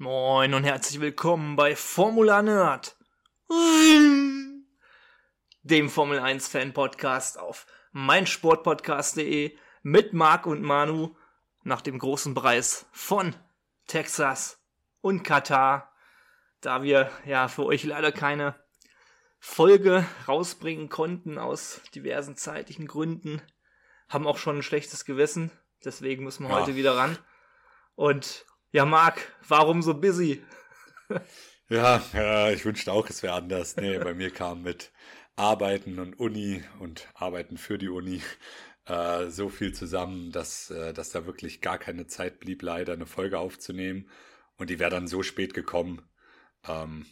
Moin und herzlich willkommen bei Formula Nerd, dem Formel 1 Fan Podcast auf meinsportpodcast.de mit Marc und Manu nach dem großen Preis von Texas und Katar, da wir ja für euch leider keine Folge rausbringen konnten aus diversen zeitlichen Gründen, haben auch schon ein schlechtes Gewissen, deswegen müssen wir ja. heute wieder ran. Und ja, Marc, warum so busy? ja, ja, ich wünschte auch, es wäre anders. Nee, bei mir kam mit Arbeiten und Uni und Arbeiten für die Uni äh, so viel zusammen, dass, äh, dass da wirklich gar keine Zeit blieb, leider eine Folge aufzunehmen. Und die wäre dann so spät gekommen. Ähm,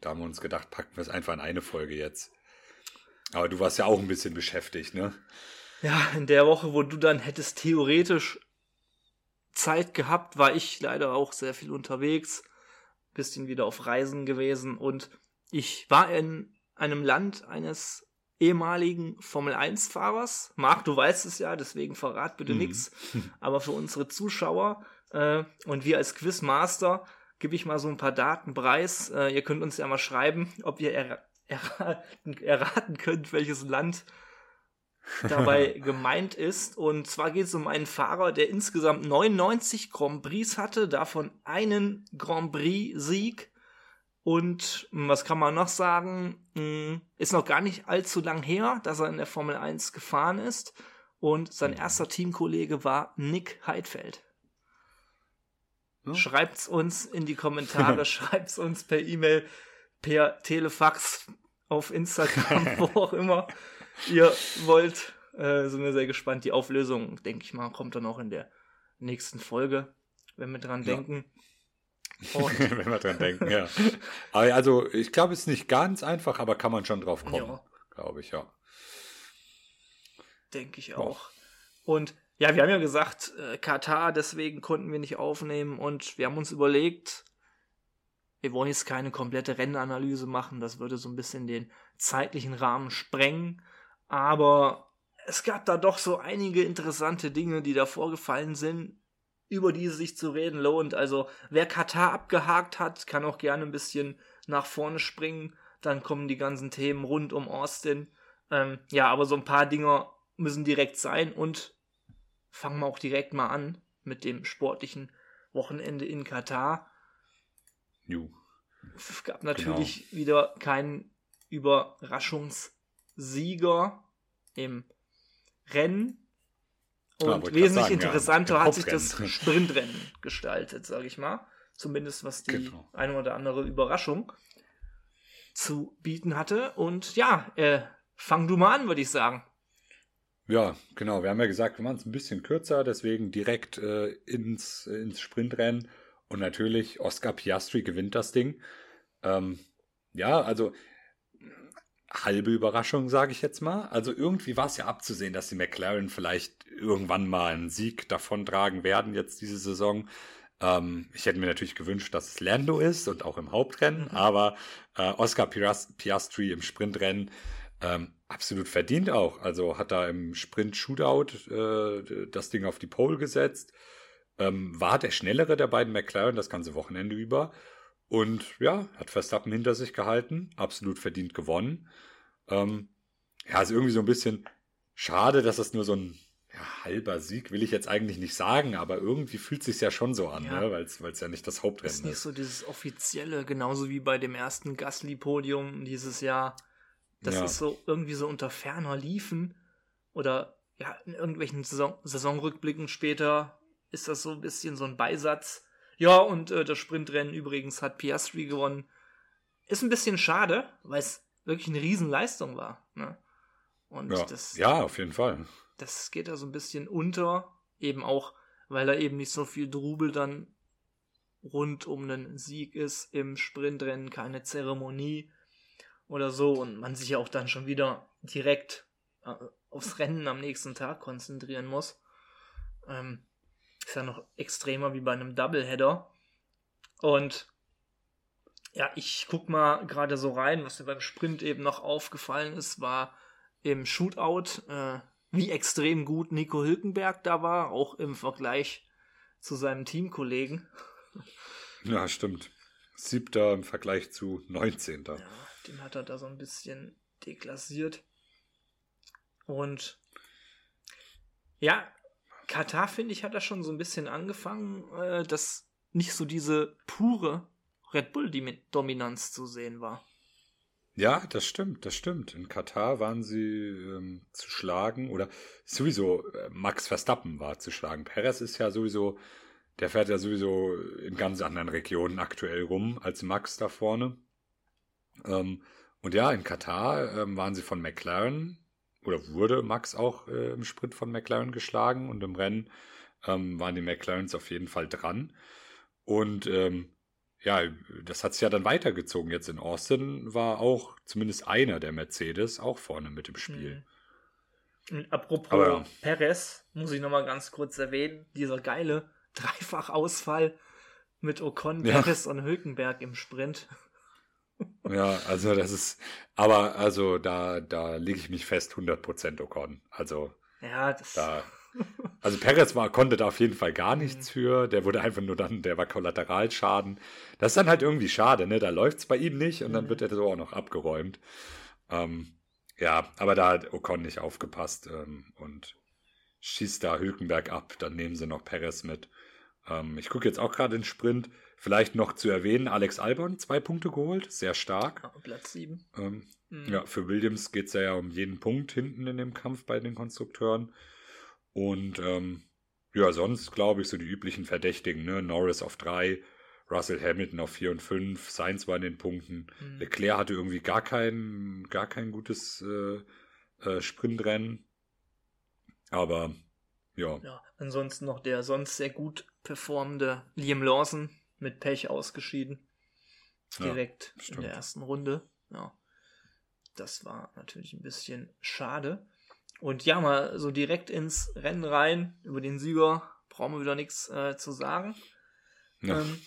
da haben wir uns gedacht, packen wir es einfach in eine Folge jetzt. Aber du warst ja auch ein bisschen beschäftigt, ne? Ja, in der Woche, wo du dann hättest theoretisch Zeit gehabt, war ich leider auch sehr viel unterwegs, bisschen wieder auf Reisen gewesen und ich war in einem Land eines ehemaligen Formel 1 Fahrers. Marc, du weißt es ja, deswegen verrat bitte mhm. nichts. Aber für unsere Zuschauer äh, und wir als Quizmaster gebe ich mal so ein paar Daten preis. Äh, ihr könnt uns ja mal schreiben, ob ihr er erraten, erraten könnt, welches Land dabei gemeint ist. Und zwar geht es um einen Fahrer, der insgesamt 99 Grand Prix hatte, davon einen Grand Prix-Sieg. Und hm, was kann man noch sagen? Hm, ist noch gar nicht allzu lang her, dass er in der Formel 1 gefahren ist. Und sein mhm. erster Teamkollege war Nick Heidfeld. Hm? Schreibt's uns in die Kommentare, schreibt's uns per E-Mail, per Telefax, auf Instagram, wo auch immer ihr wollt. Äh, sind wir sehr gespannt. Die Auflösung, denke ich mal, kommt dann auch in der nächsten Folge, wenn wir dran ja. denken. wenn wir dran denken, ja. Aber also, ich glaube, es ist nicht ganz einfach, aber kann man schon drauf kommen. Ja. Glaube ich, ja. Denke ich auch. Oh. Und ja, wir haben ja gesagt, äh, Katar, deswegen konnten wir nicht aufnehmen und wir haben uns überlegt, wir wollen jetzt keine komplette Rennanalyse machen, das würde so ein bisschen den zeitlichen Rahmen sprengen. Aber es gab da doch so einige interessante Dinge, die da vorgefallen sind, über die es sich zu reden lohnt. Also wer Katar abgehakt hat, kann auch gerne ein bisschen nach vorne springen. Dann kommen die ganzen Themen rund um Austin. Ähm, ja, aber so ein paar Dinge müssen direkt sein und fangen wir auch direkt mal an mit dem sportlichen Wochenende in Katar. Ju. Es gab natürlich genau. wieder keinen Überraschungssieger im Rennen. Und ja, wesentlich sagen, interessanter ja, hat sich das Sprintrennen gestaltet, sage ich mal. Zumindest was die genau. eine oder andere Überraschung zu bieten hatte. Und ja, äh, fang du mal an, würde ich sagen. Ja, genau. Wir haben ja gesagt, wir machen es ein bisschen kürzer, deswegen direkt äh, ins, ins Sprintrennen. Und natürlich, Oscar Piastri gewinnt das Ding. Ähm, ja, also halbe Überraschung, sage ich jetzt mal. Also irgendwie war es ja abzusehen, dass die McLaren vielleicht irgendwann mal einen Sieg davontragen werden jetzt diese Saison. Ähm, ich hätte mir natürlich gewünscht, dass es Lando ist und auch im Hauptrennen, mhm. aber äh, Oscar Piastri im Sprintrennen ähm, absolut verdient auch. Also hat er im Sprint-Shootout äh, das Ding auf die Pole gesetzt. Ähm, war der schnellere der beiden McLaren das ganze Wochenende über und ja, hat Verstappen hinter sich gehalten, absolut verdient gewonnen. Ähm, ja, ist irgendwie so ein bisschen schade, dass das nur so ein ja, halber Sieg, will ich jetzt eigentlich nicht sagen, aber irgendwie fühlt es sich ja schon so an, ja. ne? weil es ja nicht das Hauptrennen ist. ist nicht so dieses offizielle, genauso wie bei dem ersten Gasly-Podium dieses Jahr. Das ja. ist so irgendwie so unter ferner Liefen oder ja, in irgendwelchen Saison Saisonrückblicken später ist das so ein bisschen so ein Beisatz ja, und äh, das Sprintrennen übrigens hat Piastri gewonnen. Ist ein bisschen schade, weil es wirklich eine Riesenleistung war. Ne? Und ja. das. Ja, auf jeden Fall. Das geht da so ein bisschen unter, eben auch, weil da eben nicht so viel Drubel dann rund um einen Sieg ist im Sprintrennen, keine Zeremonie oder so und man sich ja auch dann schon wieder direkt äh, aufs Rennen am nächsten Tag konzentrieren muss. Ähm, ist ja noch extremer wie bei einem Doubleheader. Und ja, ich guck mal gerade so rein, was mir beim Sprint eben noch aufgefallen ist, war im Shootout, äh, wie extrem gut Nico Hülkenberg da war, auch im Vergleich zu seinem Teamkollegen. Ja, stimmt. Siebter im Vergleich zu 19. Ja, den hat er da so ein bisschen deklassiert. Und ja, Katar, finde ich, hat da schon so ein bisschen angefangen, äh, dass nicht so diese pure Red Bull-Dominanz zu sehen war. Ja, das stimmt, das stimmt. In Katar waren sie ähm, zu schlagen oder sowieso äh, Max Verstappen war zu schlagen. Perez ist ja sowieso, der fährt ja sowieso in ganz anderen Regionen aktuell rum als Max da vorne. Ähm, und ja, in Katar ähm, waren sie von McLaren oder wurde Max auch äh, im Sprint von McLaren geschlagen und im Rennen ähm, waren die McLarens auf jeden Fall dran. Und ähm, ja, das hat sich ja dann weitergezogen. Jetzt in Austin war auch zumindest einer der Mercedes auch vorne mit im Spiel. Mhm. Apropos Aber, Perez, muss ich nochmal ganz kurz erwähnen, dieser geile Dreifachausfall mit Ocon, ja. Perez und Hülkenberg im Sprint. Ja, also das ist, aber also da, da lege ich mich fest, 100% Ocon. Also ja, das da, also Perez war, konnte da auf jeden Fall gar nichts mhm. für. Der wurde einfach nur dann, der war Kollateralschaden. Das ist dann halt irgendwie schade, ne? Da läuft es bei ihm nicht und dann mhm. wird er so auch noch abgeräumt. Ähm, ja, aber da hat Ocon nicht aufgepasst ähm, und schießt da Hülkenberg ab. Dann nehmen sie noch Perez mit. Ähm, ich gucke jetzt auch gerade den Sprint. Vielleicht noch zu erwähnen, Alex Albon, zwei Punkte geholt, sehr stark. Ja, Platz sieben. Ähm, mhm. Ja, für Williams geht es ja um jeden Punkt hinten in dem Kampf bei den Konstrukteuren. Und ähm, ja, sonst glaube ich so die üblichen Verdächtigen, ne? Norris auf drei, Russell Hamilton auf vier und fünf, Sainz war in den Punkten. Mhm. Leclerc hatte irgendwie gar kein, gar kein gutes äh, äh, Sprintrennen. Aber ja. Ja, ansonsten noch der sonst sehr gut performende Liam Lawson mit Pech ausgeschieden. Direkt ja, in der ersten Runde. Ja. Das war natürlich ein bisschen schade. Und ja, mal so direkt ins Rennen rein. Über den Sieger brauchen wir wieder nichts äh, zu sagen. Ja. Ähm,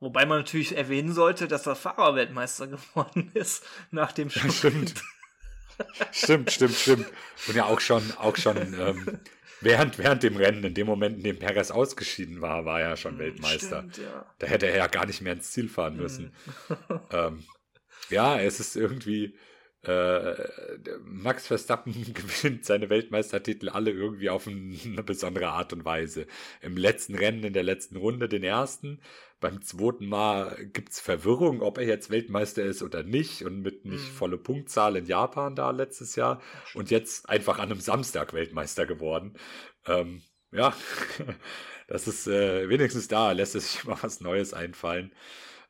wobei man natürlich erwähnen sollte, dass er Fahrerweltmeister geworden ist nach dem Sprint. Stimmt. stimmt, stimmt, stimmt. Und ja auch schon, auch schon ähm, während, während dem Rennen, in dem Moment, in dem Perez ausgeschieden war, war er schon hm, Weltmeister. Stimmt, ja. Da hätte er ja gar nicht mehr ins Ziel fahren müssen. Hm. ähm, ja, es ist irgendwie, äh, Max Verstappen gewinnt seine Weltmeistertitel alle irgendwie auf eine besondere Art und Weise. Im letzten Rennen, in der letzten Runde, den ersten. Beim zweiten Mal gibt's Verwirrung, ob er jetzt Weltmeister ist oder nicht und mit nicht mhm. volle Punktzahl in Japan da letztes Jahr und jetzt einfach an einem Samstag Weltmeister geworden. Ähm, ja, das ist äh, wenigstens da, lässt es sich mal was Neues einfallen.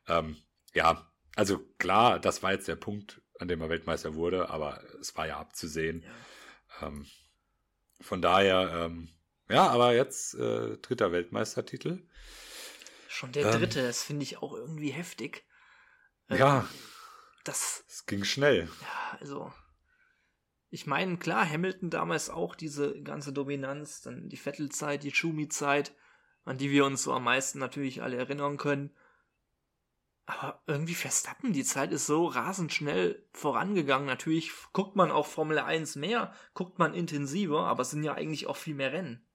Ähm, ja, also klar, das war jetzt der Punkt, an dem er Weltmeister wurde, aber es war ja abzusehen. Ja. Ähm, von daher, ähm, ja, aber jetzt äh, dritter Weltmeistertitel. Schon der ähm, dritte, das finde ich auch irgendwie heftig. Ähm, ja. Das, es ging schnell. Ja, also. Ich meine, klar, Hamilton damals auch diese ganze Dominanz, dann die Vettel-Zeit, die Schumi-Zeit, an die wir uns so am meisten natürlich alle erinnern können. Aber irgendwie Verstappen, die Zeit ist so rasend schnell vorangegangen. Natürlich guckt man auch Formel 1 mehr, guckt man intensiver, aber es sind ja eigentlich auch viel mehr Rennen.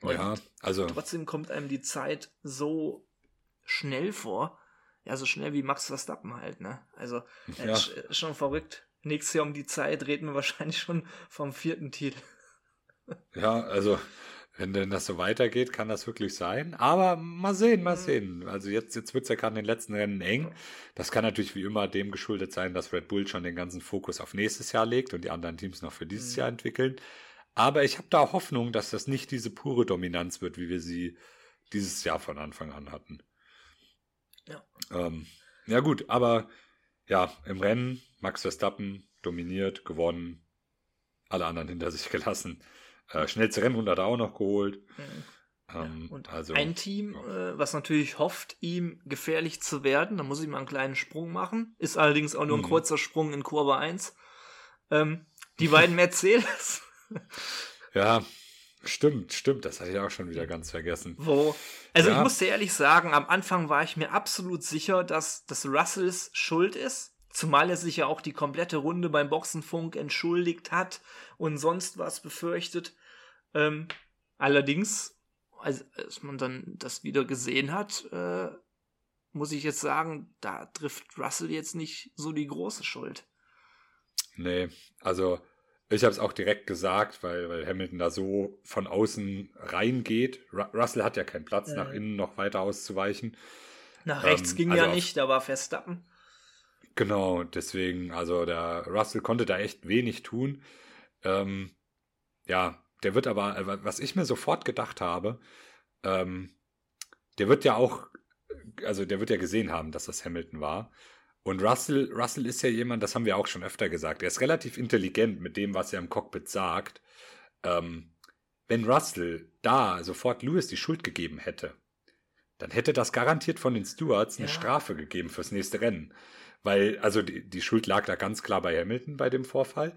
Und ja, also. Trotzdem kommt einem die Zeit so schnell vor. Ja, so schnell wie Max Verstappen halt, ne? Also, äh, ja. äh, schon verrückt. Nächstes Jahr um die Zeit reden wir wahrscheinlich schon vom vierten Titel. Ja, also wenn denn das so weitergeht, kann das wirklich sein. Aber mal sehen, mal mhm. sehen. Also jetzt, jetzt wird es ja gerade in den letzten Rennen eng. Das kann natürlich wie immer dem geschuldet sein, dass Red Bull schon den ganzen Fokus auf nächstes Jahr legt und die anderen Teams noch für dieses mhm. Jahr entwickeln. Aber ich habe da Hoffnung, dass das nicht diese pure Dominanz wird, wie wir sie dieses Jahr von Anfang an hatten. Ja. Ähm, ja gut, aber ja, im Rennen Max Verstappen dominiert, gewonnen, alle anderen hinter sich gelassen. Äh, schnellste Rennrunde hat er auch noch geholt. Mhm. Ähm, und also, ein Team, äh, was natürlich hofft, ihm gefährlich zu werden, da muss ich mal einen kleinen Sprung machen, ist allerdings auch nur ein mhm. kurzer Sprung in Kurve 1. Ähm, die beiden Mercedes. ja, stimmt, stimmt, das hatte ich auch schon wieder ganz vergessen. Wo? Also ja. ich muss dir ehrlich sagen, am Anfang war ich mir absolut sicher, dass das Russells Schuld ist. Zumal er sich ja auch die komplette Runde beim Boxenfunk entschuldigt hat und sonst was befürchtet. Ähm, allerdings als, als man dann das wieder gesehen hat, äh, muss ich jetzt sagen, da trifft Russell jetzt nicht so die große Schuld. Nee, also ich habe es auch direkt gesagt, weil, weil Hamilton da so von außen reingeht. Ru Russell hat ja keinen Platz, mhm. nach innen noch weiter auszuweichen. Nach rechts ähm, ging also ja nicht, da war Verstappen. Genau, deswegen, also der Russell konnte da echt wenig tun. Ähm, ja, der wird aber, äh, was ich mir sofort gedacht habe, ähm, der wird ja auch, also der wird ja gesehen haben, dass das Hamilton war. Und Russell, Russell ist ja jemand, das haben wir auch schon öfter gesagt, er ist relativ intelligent mit dem, was er im Cockpit sagt. Ähm, wenn Russell da sofort Lewis die Schuld gegeben hätte, dann hätte das garantiert von den Stewards eine ja. Strafe gegeben fürs nächste Rennen. Weil, also die, die Schuld lag da ganz klar bei Hamilton bei dem Vorfall.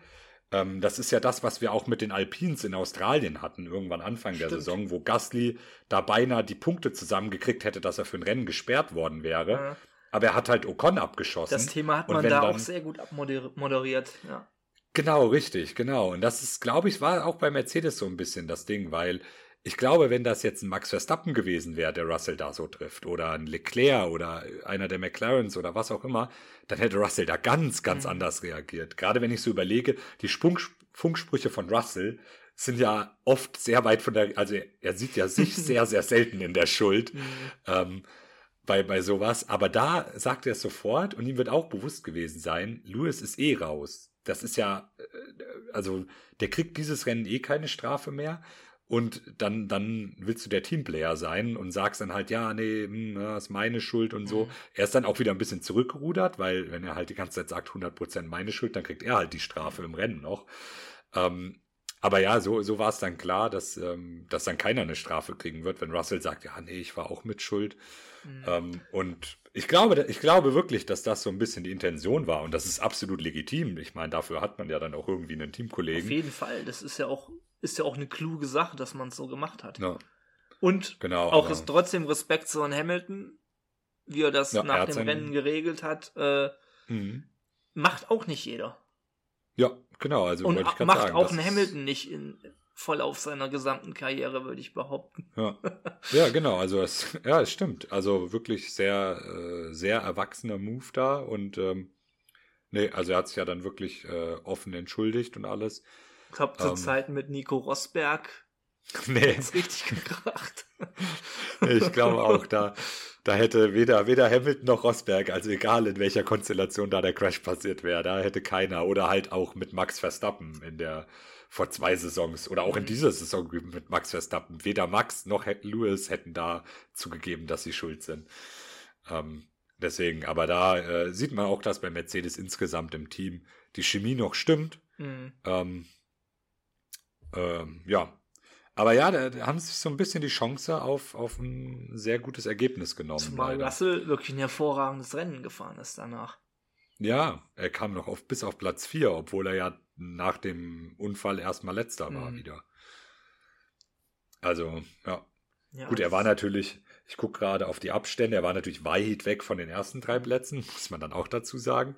Ähm, das ist ja das, was wir auch mit den Alpins in Australien hatten, irgendwann Anfang Stimmt. der Saison, wo Gasly da beinahe die Punkte zusammengekriegt hätte, dass er für ein Rennen gesperrt worden wäre. Ja. Aber er hat halt Ocon abgeschossen. Das Thema hat man da dann, auch sehr gut abmoderiert, ja. Genau, richtig, genau. Und das ist, glaube ich, war auch bei Mercedes so ein bisschen das Ding, weil ich glaube, wenn das jetzt ein Max Verstappen gewesen wäre, der Russell da so trifft, oder ein Leclerc oder einer der McLarens oder was auch immer, dann hätte Russell da ganz, ganz mhm. anders reagiert. Gerade wenn ich so überlege, die Spunk Funksprüche von Russell sind ja oft sehr weit von der, also er sieht ja sich sehr, sehr selten in der Schuld mhm. ähm, bei, bei sowas. Aber da sagt er es sofort und ihm wird auch bewusst gewesen sein, Lewis ist eh raus. Das ist ja, äh, also der kriegt dieses Rennen eh keine Strafe mehr und dann, dann willst du der Teamplayer sein und sagst dann halt, ja, nee, hm, das ist meine Schuld und so. Mhm. Er ist dann auch wieder ein bisschen zurückgerudert, weil wenn er halt die ganze Zeit sagt, 100% meine Schuld, dann kriegt er halt die Strafe im Rennen noch. Ähm, aber ja, so, so war es dann klar, dass, ähm, dass dann keiner eine Strafe kriegen wird, wenn Russell sagt, ja, nee, ich war auch mit Schuld. Mhm. Ähm, und ich glaube, ich glaube wirklich, dass das so ein bisschen die Intention war und das ist absolut legitim. Ich meine, dafür hat man ja dann auch irgendwie einen Teamkollegen. Auf jeden Fall, das ist ja auch ist ja auch eine kluge Sache, dass man es so gemacht hat. Ja. Und genau, auch ist trotzdem Respekt zu Hamilton, wie er das ja, nach er dem Rennen geregelt hat, äh, mhm. macht auch nicht jeder. Ja, genau. Also und macht sagen, auch ein Hamilton nicht in, voll auf seiner gesamten Karriere, würde ich behaupten. Ja, ja genau. Also es, ja, es stimmt. Also wirklich sehr, äh, sehr erwachsener Move da und ähm, nee, also er hat sich ja dann wirklich äh, offen entschuldigt und alles. Ich glaube, zu ähm, Zeiten mit Nico Rosberg nee. hat's richtig gebracht. ich glaube auch, da, da hätte weder, weder Hamilton noch Rosberg, also egal in welcher Konstellation da der Crash passiert wäre, da hätte keiner. Oder halt auch mit Max Verstappen in der vor zwei Saisons oder auch in mhm. dieser Saison mit Max Verstappen. Weder Max noch Lewis hätten da zugegeben, dass sie schuld sind. Ähm, deswegen, aber da äh, sieht man auch, dass bei Mercedes insgesamt im Team die Chemie noch stimmt. Mhm. Ähm, ähm, ja. Aber ja, da, da, haben sich so ein bisschen die Chance auf, auf ein sehr gutes Ergebnis genommen. Zumal leider. Russell wirklich ein hervorragendes Rennen gefahren ist danach. Ja, er kam noch auf, bis auf Platz 4, obwohl er ja nach dem Unfall erstmal letzter war mhm. wieder. Also, ja. ja Gut, er war natürlich, ich gucke gerade auf die Abstände, er war natürlich weit weg von den ersten drei Plätzen, muss man dann auch dazu sagen.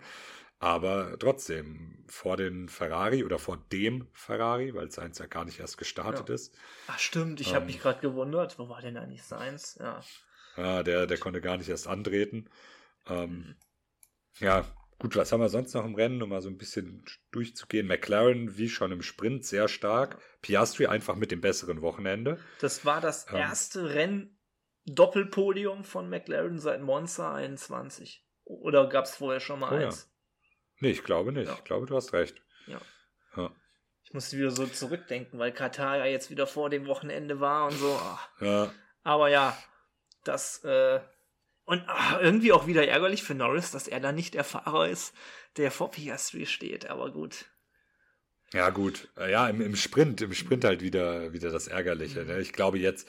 Aber trotzdem, vor den Ferrari oder vor dem Ferrari, weil seins ja gar nicht erst gestartet ja. ist. Ach stimmt, ich ähm, habe mich gerade gewundert, wo war denn eigentlich seins? Ja. Ja, der, der konnte gar nicht erst antreten. Ähm, mhm. Ja, gut, was haben wir sonst noch im Rennen, um mal so ein bisschen durchzugehen? McLaren, wie schon im Sprint, sehr stark. Piastri einfach mit dem besseren Wochenende. Das war das ähm, erste Rennen Doppelpodium von McLaren seit Monza 21. Oder gab es vorher schon mal oh, eins? Ja. Nee, ich glaube nicht. Ja. Ich glaube, du hast recht. Ja. ja. Ich musste wieder so zurückdenken, weil Katar ja jetzt wieder vor dem Wochenende war und so. Aber ja, das äh, und ach, irgendwie auch wieder ärgerlich für Norris, dass er da nicht der Fahrer ist, der vor Piastri steht. Aber gut. Ja gut, äh, ja im, im Sprint, im Sprint halt wieder wieder das Ärgerliche. Mhm. Ne? Ich glaube jetzt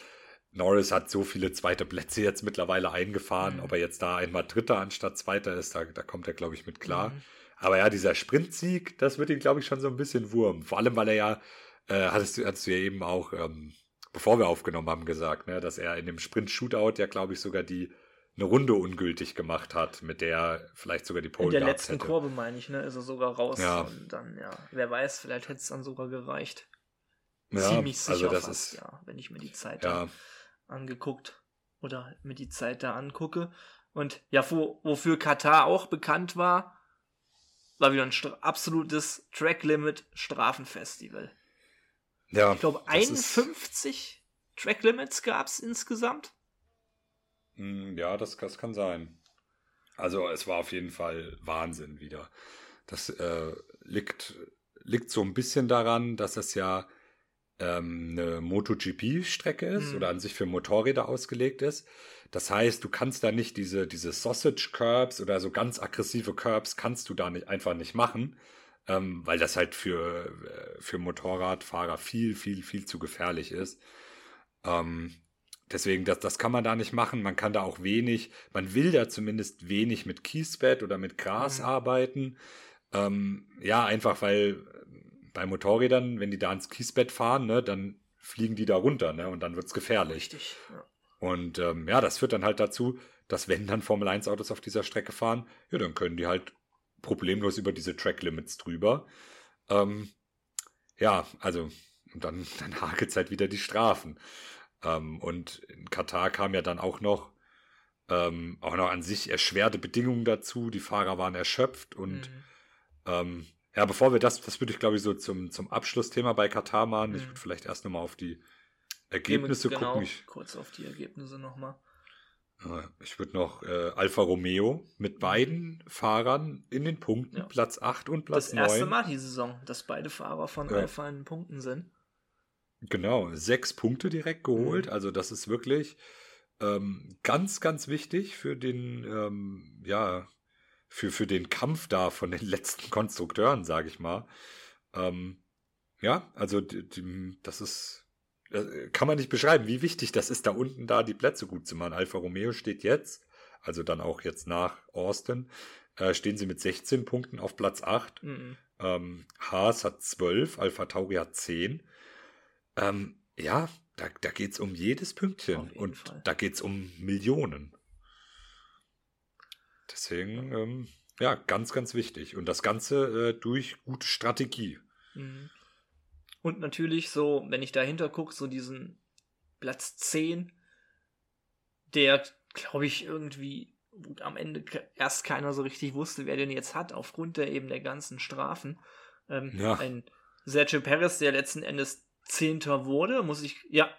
Norris hat so viele zweite Plätze jetzt mittlerweile eingefahren. Mhm. Ob er jetzt da einmal Dritter anstatt Zweiter ist, da, da kommt er, glaube ich, mit klar. Mhm. Aber ja, dieser Sprintsieg, das wird ihn, glaube ich, schon so ein bisschen Wurm. Vor allem, weil er ja, äh, hattest, du, hattest du ja eben auch, ähm, bevor wir aufgenommen haben, gesagt, ne, dass er in dem Sprint-Shootout ja, glaube ich, sogar die eine Runde ungültig gemacht hat, mit der vielleicht sogar die Pole In der letzten hätte. Kurve, meine ich, ne, ist er sogar raus. Ja. Und dann, ja, wer weiß, vielleicht hätte es dann sogar gereicht. Ja, Ziemlich sicher also das fast, ist, ja, wenn ich mir die Zeit ja. angeguckt oder mir die Zeit da angucke. Und ja, wo, wofür Katar auch bekannt war, war wieder ein absolutes Track-Limit-Strafenfestival. Ja, ich glaube, 51 Track-Limits gab es insgesamt. Hm, ja, das, das kann sein. Also es war auf jeden Fall Wahnsinn wieder. Das äh, liegt, liegt so ein bisschen daran, dass es ja ähm, eine MotoGP-Strecke ist mhm. oder an sich für Motorräder ausgelegt ist. Das heißt, du kannst da nicht diese, diese Sausage-Curbs oder so ganz aggressive Curbs kannst du da nicht, einfach nicht machen, ähm, weil das halt für, äh, für Motorradfahrer viel, viel, viel zu gefährlich ist. Ähm, deswegen, das, das kann man da nicht machen. Man kann da auch wenig, man will da zumindest wenig mit Kiesbett oder mit Gras mhm. arbeiten. Ähm, ja, einfach weil bei Motorrädern, wenn die da ins Kiesbett fahren, ne, dann fliegen die da runter, ne, und dann wird's gefährlich. Richtig. Ja. Und ähm, ja, das führt dann halt dazu, dass wenn dann Formel 1 Autos auf dieser Strecke fahren, ja, dann können die halt problemlos über diese Track Limits drüber. Ähm, ja, also und dann, dann hakelt halt wieder die Strafen. Ähm, und in Katar kam ja dann auch noch ähm, auch noch an sich erschwerte Bedingungen dazu. Die Fahrer waren erschöpft und mhm. ähm, ja, bevor wir das, das würde ich glaube ich so zum, zum Abschlussthema bei Katar machen. Mhm. Ich würde vielleicht erst nochmal auf die Ergebnisse genau, gucken. Ich, kurz auf die Ergebnisse nochmal. Ich würde noch äh, Alfa Romeo mit mhm. beiden Fahrern in den Punkten, ja. Platz 8 und Platz 9. Das erste 9. Mal die Saison, dass beide Fahrer von ja. Alfa in den Punkten sind. Genau, sechs Punkte direkt geholt. Mhm. Also das ist wirklich ähm, ganz, ganz wichtig für den, ähm, ja, für, für den Kampf da von den letzten Konstrukteuren, sage ich mal. Ähm, ja, also die, die, das ist, äh, kann man nicht beschreiben, wie wichtig das ist, da unten da die Plätze gut zu machen. Alfa Romeo steht jetzt, also dann auch jetzt nach Austin, äh, stehen sie mit 16 Punkten auf Platz 8. Mhm. Ähm, Haas hat 12, Alpha Tauri hat 10. Ähm, ja, da, da geht es um jedes Pünktchen und Fall. da geht es um Millionen. Deswegen, ähm, ja, ganz, ganz wichtig. Und das Ganze äh, durch gute Strategie. Mhm. Und natürlich so, wenn ich dahinter gucke, so diesen Platz 10, der, glaube ich, irgendwie gut, am Ende erst keiner so richtig wusste, wer den jetzt hat, aufgrund der eben der ganzen Strafen. Ähm, ja. Ein Sergio Perez, der letzten Endes Zehnter wurde, muss ich, ja,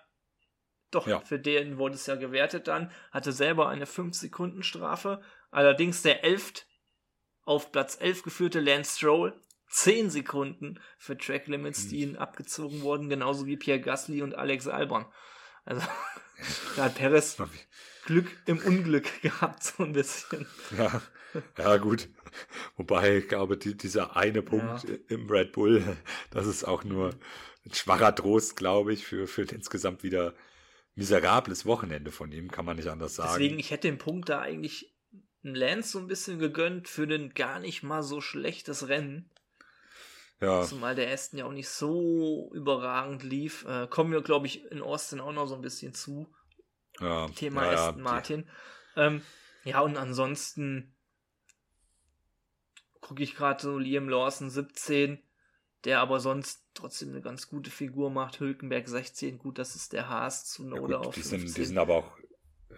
doch, ja. für den wurde es ja gewertet dann, hatte selber eine 5-Sekunden-Strafe, Allerdings der elft auf Platz 11 geführte Lance Stroll 10 Sekunden für Track Limits, die hm. ihnen abgezogen wurden, genauso wie Pierre Gasly und Alex Albon. Also da hat Perez Glück im Unglück gehabt, so ein bisschen. Ja, ja gut. Wobei, ich glaube, die, dieser eine Punkt ja. im Red Bull, das ist auch nur ein schwacher Trost, glaube ich, für, für insgesamt wieder miserables Wochenende von ihm, kann man nicht anders sagen. Deswegen, ich hätte den Punkt da eigentlich Lance so ein bisschen gegönnt für ein gar nicht mal so schlechtes Rennen. Ja. Zumal der Aston ja auch nicht so überragend lief. Äh, kommen wir, glaube ich, in Austin auch noch so ein bisschen zu. Ja. Thema ja, Aston Martin. Ähm, ja, und ansonsten gucke ich gerade so Liam Lawson 17, der aber sonst trotzdem eine ganz gute Figur macht. Hülkenberg 16, gut, das ist der Haas zu Noda ja, auf die sind, die sind aber auch,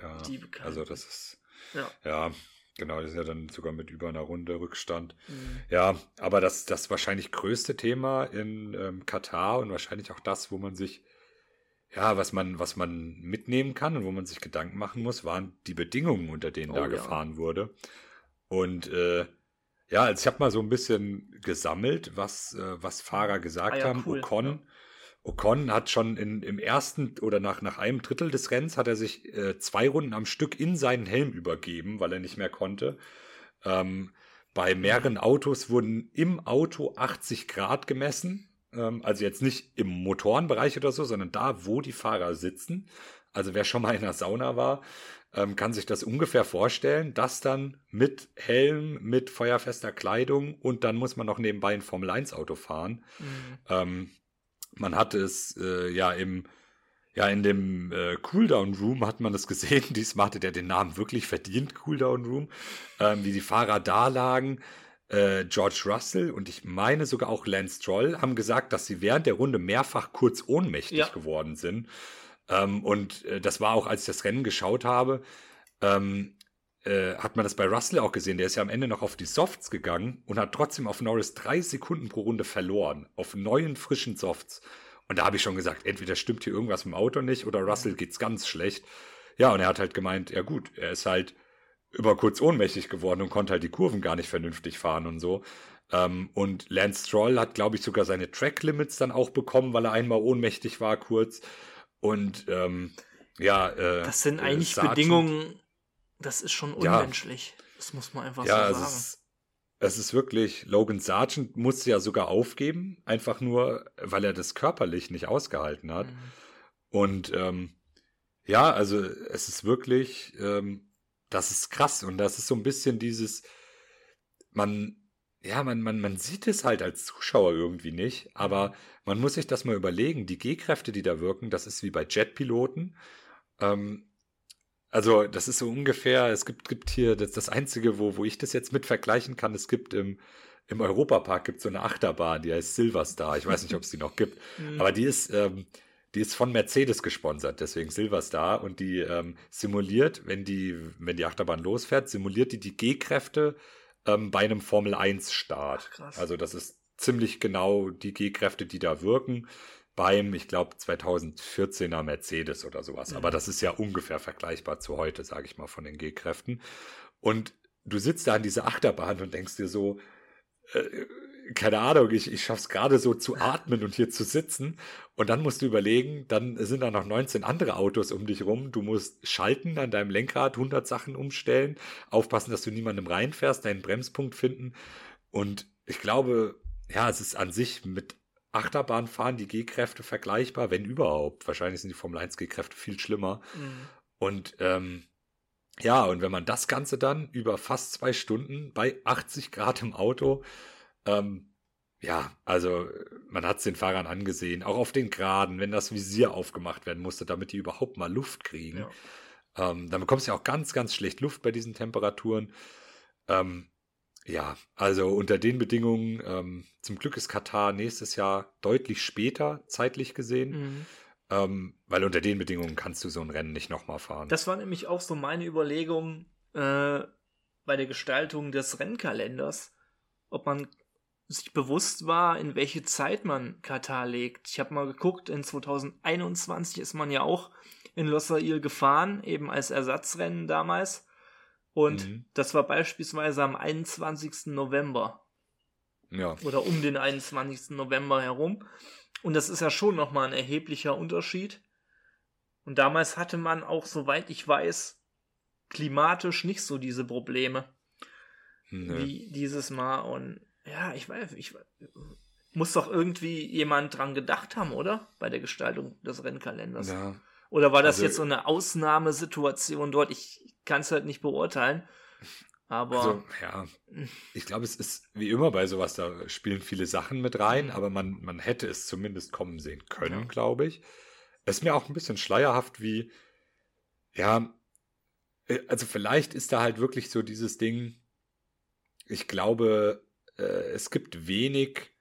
ja, also das ist, ja. ja, Genau, das ist ja dann sogar mit über einer Runde Rückstand. Mhm. Ja, aber das, das wahrscheinlich größte Thema in ähm, Katar und wahrscheinlich auch das, wo man sich, ja, was man, was man mitnehmen kann und wo man sich Gedanken machen muss, waren die Bedingungen, unter denen oh, da ja. gefahren wurde. Und äh, ja, also ich habe mal so ein bisschen gesammelt, was, äh, was Fahrer gesagt ah, ja, haben. Cool. Ocon, ja. Ocon hat schon in, im ersten oder nach, nach einem Drittel des Rennens hat er sich äh, zwei Runden am Stück in seinen Helm übergeben, weil er nicht mehr konnte. Ähm, bei mehreren Autos wurden im Auto 80 Grad gemessen. Ähm, also jetzt nicht im Motorenbereich oder so, sondern da, wo die Fahrer sitzen. Also wer schon mal in der Sauna war, ähm, kann sich das ungefähr vorstellen. Das dann mit Helm, mit feuerfester Kleidung und dann muss man noch nebenbei ein Formel 1 Auto fahren. Mhm. Ähm, man hat es äh, ja im ja, in dem äh, Cooldown Room hat man es gesehen. Diesmal hatte der den Namen wirklich verdient, Cooldown Room. Ähm, wie die Fahrer da lagen. Äh, George Russell und ich meine sogar auch Lance Stroll haben gesagt, dass sie während der Runde mehrfach kurz ohnmächtig ja. geworden sind. Ähm, und äh, das war auch, als ich das Rennen geschaut habe, ähm, äh, hat man das bei Russell auch gesehen. Der ist ja am Ende noch auf die Softs gegangen und hat trotzdem auf Norris drei Sekunden pro Runde verloren. Auf neuen, frischen Softs. Und da habe ich schon gesagt, entweder stimmt hier irgendwas im Auto nicht oder Russell geht's ganz schlecht. Ja, und er hat halt gemeint, ja gut, er ist halt über kurz ohnmächtig geworden und konnte halt die Kurven gar nicht vernünftig fahren und so. Ähm, und Lance Stroll hat, glaube ich, sogar seine Track Limits dann auch bekommen, weil er einmal ohnmächtig war kurz. Und ähm, ja, äh, das sind eigentlich Sargent, Bedingungen, das ist schon unmenschlich. Ja, das muss man einfach ja, so sagen. Es ist, es ist wirklich, Logan Sargent musste ja sogar aufgeben, einfach nur, weil er das körperlich nicht ausgehalten hat. Mhm. Und ähm, ja, also es ist wirklich, ähm, das ist krass und das ist so ein bisschen dieses, man, ja, man, man, man sieht es halt als Zuschauer irgendwie nicht, aber mhm. man muss sich das mal überlegen. Die G-Kräfte, die da wirken, das ist wie bei Jetpiloten. Ähm, also, das ist so ungefähr, es gibt, gibt hier das, das Einzige, wo, wo ich das jetzt mit vergleichen kann, es gibt im, im Europapark gibt so eine Achterbahn, die heißt Silverstar. Ich weiß nicht, ob es die noch gibt, mhm. aber die ist, ähm, die ist von Mercedes gesponsert, deswegen Silverstar und die ähm, simuliert, wenn die, wenn die Achterbahn losfährt, simuliert die die G-Kräfte ähm, bei einem Formel 1 Start. Ach, also das ist ziemlich genau die G-Kräfte, die da wirken beim, ich glaube, 2014er Mercedes oder sowas. Mhm. Aber das ist ja ungefähr vergleichbar zu heute, sage ich mal, von den G-Kräften. Und du sitzt da an dieser Achterbahn und denkst dir so, äh, keine Ahnung, ich, ich schaff's gerade so zu atmen und hier zu sitzen. Und dann musst du überlegen, dann sind da noch 19 andere Autos um dich rum. Du musst schalten an deinem Lenkrad, 100 Sachen umstellen, aufpassen, dass du niemandem reinfährst, deinen Bremspunkt finden. Und ich glaube, ja, es ist an sich mit Achterbahnfahren die G-Kräfte vergleichbar, wenn überhaupt. Wahrscheinlich sind die Formel 1 G-Kräfte viel schlimmer. Mhm. Und ähm, ja, und wenn man das Ganze dann über fast zwei Stunden bei 80 Grad im Auto ähm, ja, also man hat es den Fahrern angesehen, auch auf den Geraden, wenn das Visier aufgemacht werden musste, damit die überhaupt mal Luft kriegen. Ja. Ähm, dann bekommst du ja auch ganz, ganz schlecht Luft bei diesen Temperaturen. Ähm, ja, also unter den Bedingungen, ähm, zum Glück ist Katar nächstes Jahr deutlich später zeitlich gesehen, mhm. ähm, weil unter den Bedingungen kannst du so ein Rennen nicht nochmal fahren. Das war nämlich auch so meine Überlegung äh, bei der Gestaltung des Rennkalenders, ob man sich bewusst war, in welche Zeit man Katar legt. Ich habe mal geguckt, in 2021 ist man ja auch in Losail gefahren, eben als Ersatzrennen damals. Und mhm. das war beispielsweise am 21. November. Ja. Oder um den 21. November herum. Und das ist ja schon nochmal ein erheblicher Unterschied. Und damals hatte man auch, soweit ich weiß, klimatisch nicht so diese Probleme. Nö. Wie dieses Mal. Und ja, ich weiß, ich muss doch irgendwie jemand dran gedacht haben, oder? Bei der Gestaltung des Rennkalenders. Ja. Oder war das also, jetzt so eine Ausnahmesituation dort? Ich kann es halt nicht beurteilen. Aber. Also, ja. Ich glaube, es ist wie immer bei sowas, da spielen viele Sachen mit rein, mhm. aber man, man hätte es zumindest kommen sehen können, ja. glaube ich. Es ist mir auch ein bisschen schleierhaft, wie, ja, äh, also vielleicht ist da halt wirklich so dieses Ding, ich glaube, äh, es gibt wenig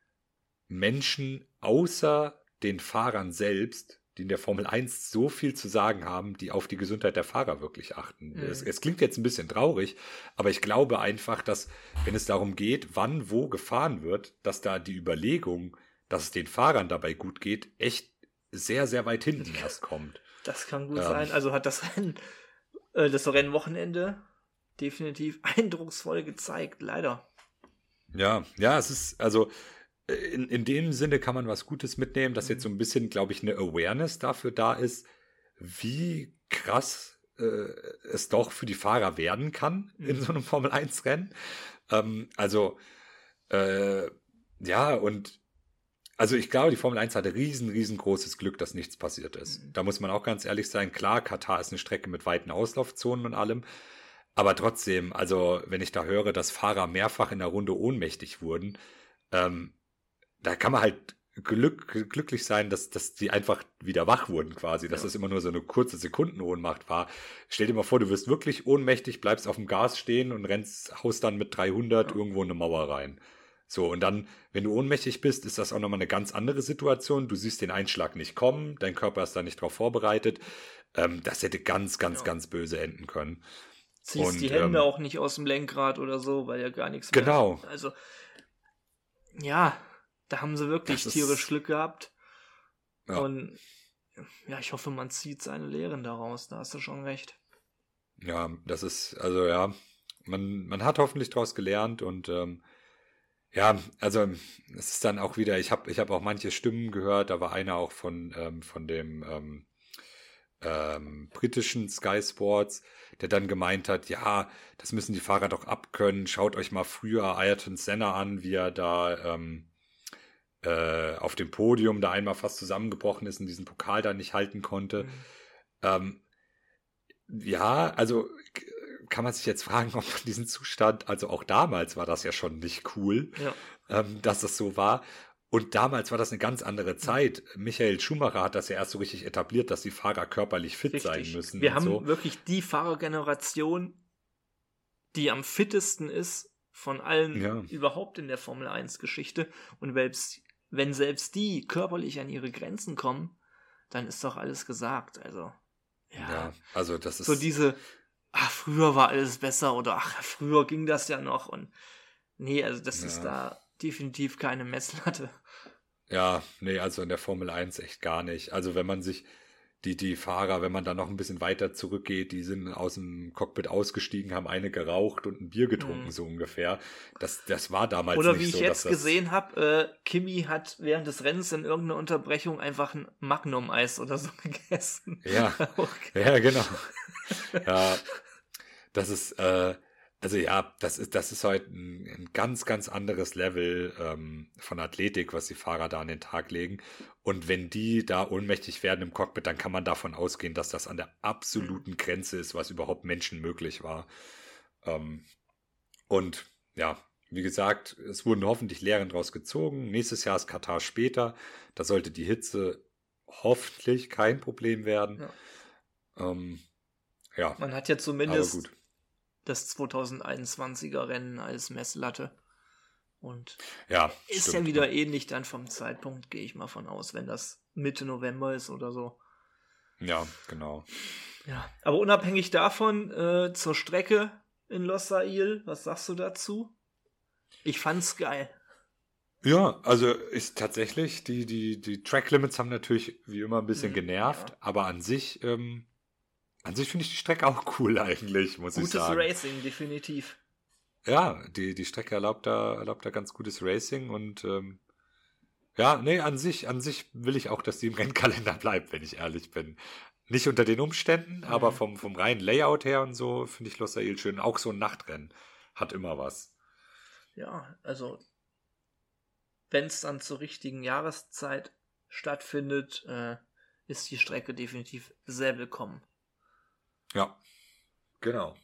Menschen außer den Fahrern selbst, die in der Formel 1 so viel zu sagen haben, die auf die Gesundheit der Fahrer wirklich achten. Mhm. Es, es, klingt jetzt ein bisschen traurig, aber ich glaube einfach, dass wenn es darum geht, wann wo gefahren wird, dass da die Überlegung, dass es den Fahrern dabei gut geht, echt sehr, sehr weit hinten erst kommt. Das kann gut ähm, sein. Also hat das Rennen, äh, das Rennwochenende definitiv eindrucksvoll gezeigt, leider. Ja, ja, es ist, also äh, in, in dem Sinne kann man was Gutes mitnehmen, dass jetzt so ein bisschen, glaube ich, eine Awareness dafür da ist, wie krass äh, es doch für die Fahrer werden kann in mhm. so einem Formel-1-Rennen. Ähm, also, äh, ja, und also ich glaube, die Formel 1 hatte riesen, riesengroßes Glück, dass nichts passiert ist. Mhm. Da muss man auch ganz ehrlich sein. Klar, Katar ist eine Strecke mit weiten Auslaufzonen und allem. Aber trotzdem, also wenn ich da höre, dass Fahrer mehrfach in der Runde ohnmächtig wurden, ähm, da kann man halt Glück, glücklich sein, dass, dass die einfach wieder wach wurden quasi, dass ja. das immer nur so eine kurze Sekundenohnmacht war. Stell dir mal vor, du wirst wirklich ohnmächtig, bleibst auf dem Gas stehen und rennst, haust dann mit 300 ja. irgendwo in eine Mauer rein. So, und dann, wenn du ohnmächtig bist, ist das auch nochmal eine ganz andere Situation. Du siehst den Einschlag nicht kommen, dein Körper ist da nicht drauf vorbereitet. Ähm, das hätte ganz, ganz, ja. ganz böse enden können. Ziehst und, die Hände ähm, auch nicht aus dem Lenkrad oder so, weil ja gar nichts mehr. Genau. Also, ja, da haben sie wirklich das tierisch Glück gehabt. Ja. Und ja, ich hoffe, man zieht seine Lehren daraus. Da hast du schon recht. Ja, das ist, also ja, man, man hat hoffentlich daraus gelernt und ähm, ja, also es ist dann auch wieder, ich habe ich hab auch manche Stimmen gehört, da war einer auch von, ähm, von dem ähm, britischen Sky Sports, der dann gemeint hat, ja, das müssen die Fahrer doch abkönnen, schaut euch mal früher Ayrton Senna an, wie er da ähm, äh, auf dem Podium da einmal fast zusammengebrochen ist und diesen Pokal da nicht halten konnte. Mhm. Ähm, ja, also kann man sich jetzt fragen, ob man diesen Zustand, also auch damals war das ja schon nicht cool, ja. ähm, dass das so war. Und damals war das eine ganz andere Zeit. Michael Schumacher hat das ja erst so richtig etabliert, dass die Fahrer körperlich fit richtig. sein müssen. Wir haben so. wirklich die Fahrergeneration, die am fittesten ist von allen ja. überhaupt in der Formel 1 Geschichte. Und selbst, wenn selbst die körperlich an ihre Grenzen kommen, dann ist doch alles gesagt. Also, ja. ja also das ist. So diese, ach, früher war alles besser oder ach, früher ging das ja noch und nee, also das ja. ist da definitiv keine Messlatte. Ja, nee, also in der Formel 1 echt gar nicht. Also wenn man sich die, die Fahrer, wenn man da noch ein bisschen weiter zurückgeht, die sind aus dem Cockpit ausgestiegen, haben eine geraucht und ein Bier getrunken, mhm. so ungefähr. Das, das war damals Oder nicht so. Oder wie ich jetzt gesehen habe, äh, Kimi hat während des Rennens in irgendeiner Unterbrechung einfach ein Magnum-Eis oder so gegessen. Ja, okay. ja genau. ja, das ist, äh, also ja, das ist, das ist halt ein, ein ganz, ganz anderes Level ähm, von Athletik, was die Fahrer da an den Tag legen. Und wenn die da ohnmächtig werden im Cockpit, dann kann man davon ausgehen, dass das an der absoluten Grenze ist, was überhaupt Menschen möglich war. Ähm, und ja, wie gesagt, es wurden hoffentlich Lehren daraus gezogen. Nächstes Jahr ist Katar später. Da sollte die Hitze hoffentlich kein Problem werden. Ja. Ähm, ja. Man hat ja zumindest das 2021er Rennen als Messlatte. Und ja, ist stimmt. ja wieder ähnlich dann vom Zeitpunkt, gehe ich mal von aus, wenn das Mitte November ist oder so. Ja, genau. Ja, aber unabhängig davon, äh, zur Strecke in Losail, was sagst du dazu? Ich fand's geil. Ja, also ist tatsächlich, die, die, die Track Limits haben natürlich wie immer ein bisschen mhm, genervt, ja. aber an sich ähm, an sich finde ich die Strecke auch cool eigentlich, muss gutes ich sagen. Gutes Racing, definitiv. Ja, die, die Strecke erlaubt da, erlaubt da ganz gutes Racing und ähm, ja, nee, an sich, an sich will ich auch, dass die im Rennkalender bleibt, wenn ich ehrlich bin. Nicht unter den Umständen, mhm. aber vom, vom reinen Layout her und so finde ich Losail schön. Auch so ein Nachtrennen hat immer was. Ja, also wenn es dann zur richtigen Jahreszeit stattfindet, äh, ist die Strecke definitiv sehr willkommen. Ja, genau.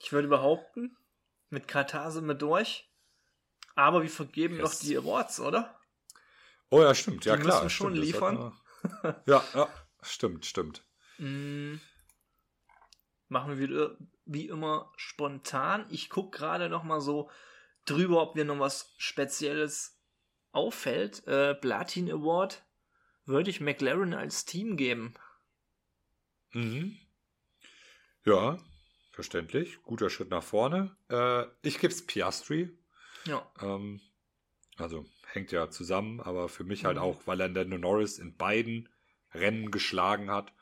Ich würde behaupten, mit Katar sind wir durch. Aber wir vergeben yes. noch die Awards, oder? Oh ja, stimmt. Ja, die klar. Müssen schon stimmt, liefern. ja, ja, stimmt, stimmt. Mm. Machen wir wieder, wie immer spontan. Ich gucke gerade noch mal so drüber, ob mir noch was Spezielles auffällt. Äh, Platin Award würde ich McLaren als Team geben. Mhm. Ja, verständlich. Guter Schritt nach vorne. Äh, ich gebe es Piastri. Ja. Ähm, also hängt ja zusammen, aber für mich halt mhm. auch, weil er Lando Norris in beiden Rennen geschlagen hat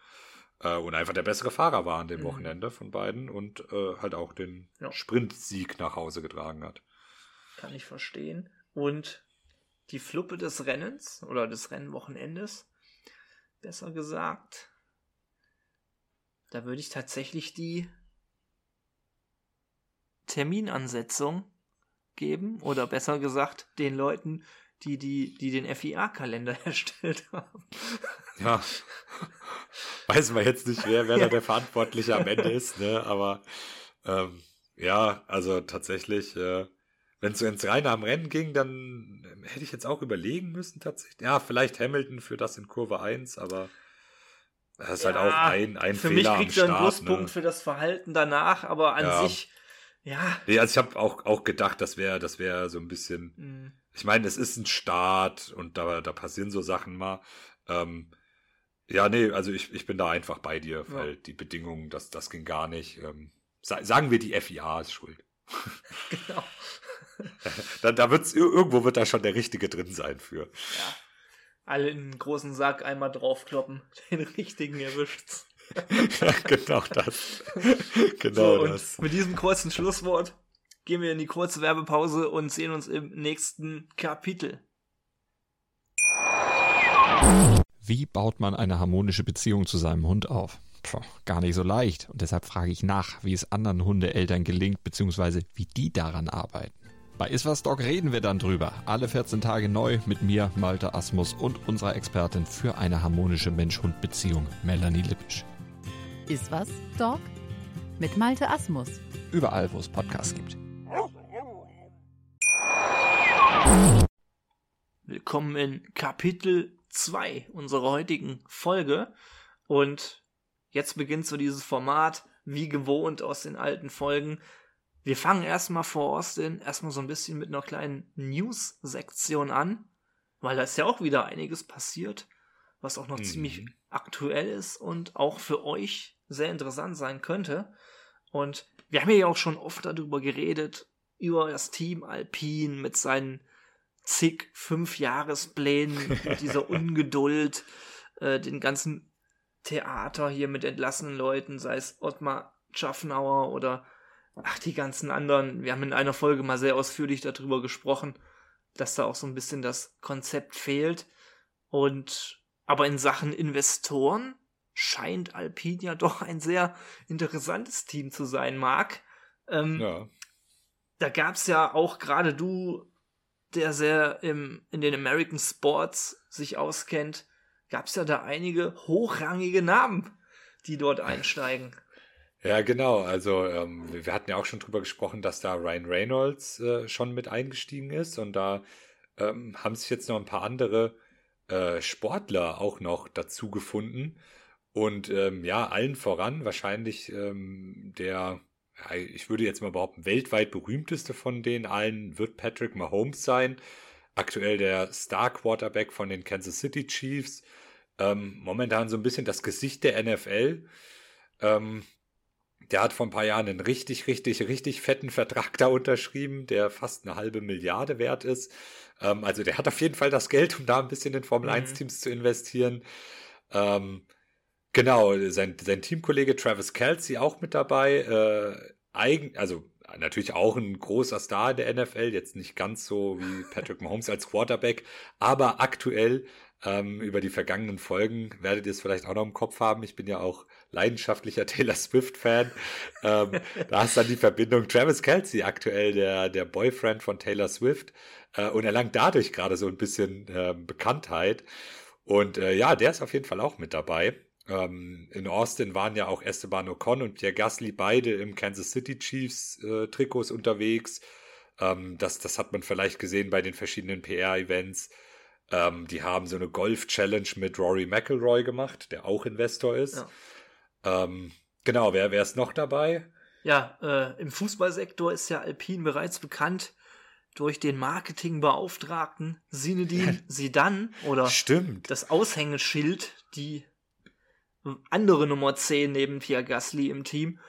äh, und einfach der bessere Fahrer war an dem mhm. Wochenende von beiden und äh, halt auch den ja. Sprintsieg nach Hause getragen hat. Kann ich verstehen. Und die Fluppe des Rennens oder des Rennwochenendes, besser gesagt, da würde ich tatsächlich die Terminansetzung geben oder besser gesagt den Leuten, die, die, die den FIA-Kalender erstellt haben. Ja, weiß man jetzt nicht, wer, wer ja. da der Verantwortliche am Ende ist, ne? aber ähm, ja, also tatsächlich, äh, wenn es so ins Reine am Rennen ging, dann hätte ich jetzt auch überlegen müssen tatsächlich. Ja, vielleicht Hamilton für das in Kurve 1, aber das ist halt ja, halt auch ein, ein für Fehler mich kriegt er einen Pluspunkt ne? für das Verhalten danach, aber an ja. sich Ja. Nee, also ich habe auch, auch gedacht, das wäre das wäre so ein bisschen. Mhm. Ich meine, es ist ein Start und da, da passieren so Sachen mal. Ähm, ja, nee, also ich, ich bin da einfach bei dir, weil die Bedingungen, das, das ging gar nicht. Ähm, sa sagen wir, die FIA ist schuld. Genau. da, da wird's, irgendwo wird da schon der Richtige drin sein für. Ja. Alle in einen großen Sack einmal draufkloppen, den richtigen erwischt's. ja, genau das. Genau so, das. Und mit diesem kurzen Schlusswort gehen wir in die kurze Werbepause und sehen uns im nächsten Kapitel. Wie baut man eine harmonische Beziehung zu seinem Hund auf? Puh, gar nicht so leicht. Und deshalb frage ich nach, wie es anderen Hundeeltern gelingt, beziehungsweise wie die daran arbeiten. Bei Iswas Dog reden wir dann drüber. Alle 14 Tage neu mit mir, Malte Asmus und unserer Expertin für eine harmonische Mensch-Hund-Beziehung, Melanie Lippisch. Iswas Dog mit Malte Asmus. Überall, wo es Podcasts gibt. Willkommen in Kapitel 2 unserer heutigen Folge. Und jetzt beginnt so dieses Format, wie gewohnt aus den alten Folgen. Wir fangen erstmal vor Austin erstmal so ein bisschen mit einer kleinen News-Sektion an, weil da ist ja auch wieder einiges passiert, was auch noch Mhm. ziemlich aktuell ist und auch für euch sehr interessant sein könnte. Und wir haben ja auch schon oft darüber geredet, über das Team Alpine mit seinen zig Fünfjahresplänen, mit dieser Ungeduld, äh, den ganzen Theater hier mit entlassenen Leuten, sei es Ottmar Schaffnauer oder ach, die ganzen anderen. Wir haben in einer Folge mal sehr ausführlich darüber gesprochen, dass da auch so ein bisschen das Konzept fehlt. Und aber in Sachen Investoren scheint Alpine ja doch ein sehr interessantes Team zu sein, Marc. Ähm, Ja. da gab's ja auch gerade du, der sehr im, in den American Sports sich auskennt, gab's ja da einige hochrangige Namen, die dort einsteigen. Ja, genau. Also ähm, wir hatten ja auch schon drüber gesprochen, dass da Ryan Reynolds äh, schon mit eingestiegen ist und da ähm, haben sich jetzt noch ein paar andere äh, Sportler auch noch dazu gefunden. Und ähm, ja, allen voran wahrscheinlich ähm, der, ich würde jetzt mal behaupten, weltweit berühmteste von denen allen wird Patrick Mahomes sein. Aktuell der Star Quarterback von den Kansas City Chiefs. Ähm, momentan so ein bisschen das Gesicht der NFL. Ähm, der hat vor ein paar Jahren einen richtig, richtig, richtig fetten Vertrag da unterschrieben, der fast eine halbe Milliarde wert ist. Ähm, also der hat auf jeden Fall das Geld, um da ein bisschen in Formel Mhm. 1 Teams zu investieren. Ähm, genau, sein, sein Teamkollege Travis Kelsey auch mit dabei. Äh, eigen, also natürlich auch ein großer Star in der NFL, jetzt nicht ganz so wie Patrick Mahomes als Quarterback, aber aktuell ähm, über die vergangenen Folgen werdet ihr es vielleicht auch noch im Kopf haben. Ich bin ja auch leidenschaftlicher Taylor Swift-Fan. ähm, da ist dann die Verbindung Travis Kelsey aktuell, der, der Boyfriend von Taylor Swift, äh, und erlangt dadurch gerade so ein bisschen ähm, Bekanntheit. Und äh, ja, der ist auf jeden Fall auch mit dabei. Ähm, in Austin waren ja auch Esteban Ocon und Pierre Gasly beide im Kansas City Chiefs äh, Trikots unterwegs. Ähm, das, das hat man vielleicht gesehen bei den verschiedenen PR-Events. Ähm, die haben so eine Golf-Challenge mit Rory McIlroy gemacht, der auch Investor ist. Ja. Ähm, genau, wer, wer ist noch dabei? Ja, äh, im Fußballsektor ist ja Alpine bereits bekannt durch den Marketingbeauftragten Sinedin Sidan oder Stimmt. das Aushängeschild, die andere Nummer 10 neben Pierre Gasly im Team.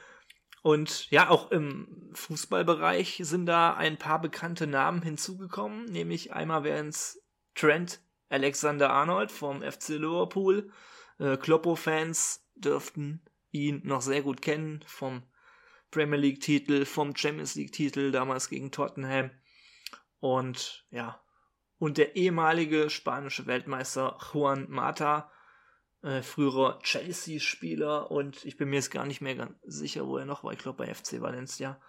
Und ja, auch im Fußballbereich sind da ein paar bekannte Namen hinzugekommen, nämlich einmal wären es Trent Alexander-Arnold vom FC Liverpool. Äh, Kloppo-Fans dürften ihn noch sehr gut kennen vom Premier League-Titel, vom Champions League-Titel damals gegen Tottenham. Und ja, und der ehemalige spanische Weltmeister Juan Mata, äh, früherer Chelsea-Spieler und ich bin mir jetzt gar nicht mehr ganz sicher, wo er noch war. Ich glaube bei FC Valencia.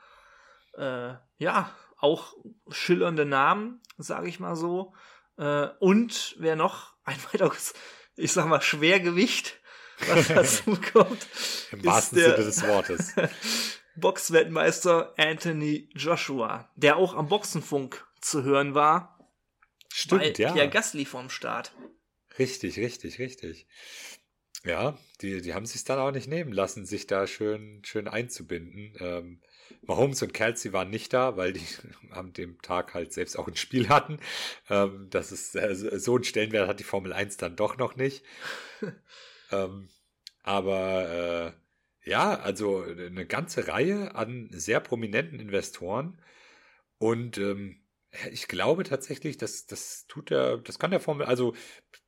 Äh, ja, auch schillernde Namen, sage ich mal so. Äh, und wer noch ein weiteres, ich sag mal, Schwergewicht, was dazu kommt, Im wahrsten Sinne des Wortes. Boxweltmeister Anthony Joshua, der auch am Boxenfunk zu hören war, Stimmt, weil ja. Pierre Gasly vorm Start. Richtig, richtig, richtig. Ja, die, die haben sich dann auch nicht nehmen lassen, sich da schön, schön einzubinden. Ähm, Mahomes und Kelsey waren nicht da, weil die am dem Tag halt selbst auch ein Spiel hatten. Ähm, das ist äh, so ein Stellenwert hat die Formel 1 dann doch noch nicht. ähm, aber äh, ja, also eine ganze Reihe an sehr prominenten Investoren und ähm, ich glaube tatsächlich, dass das tut er, das kann der Formel, also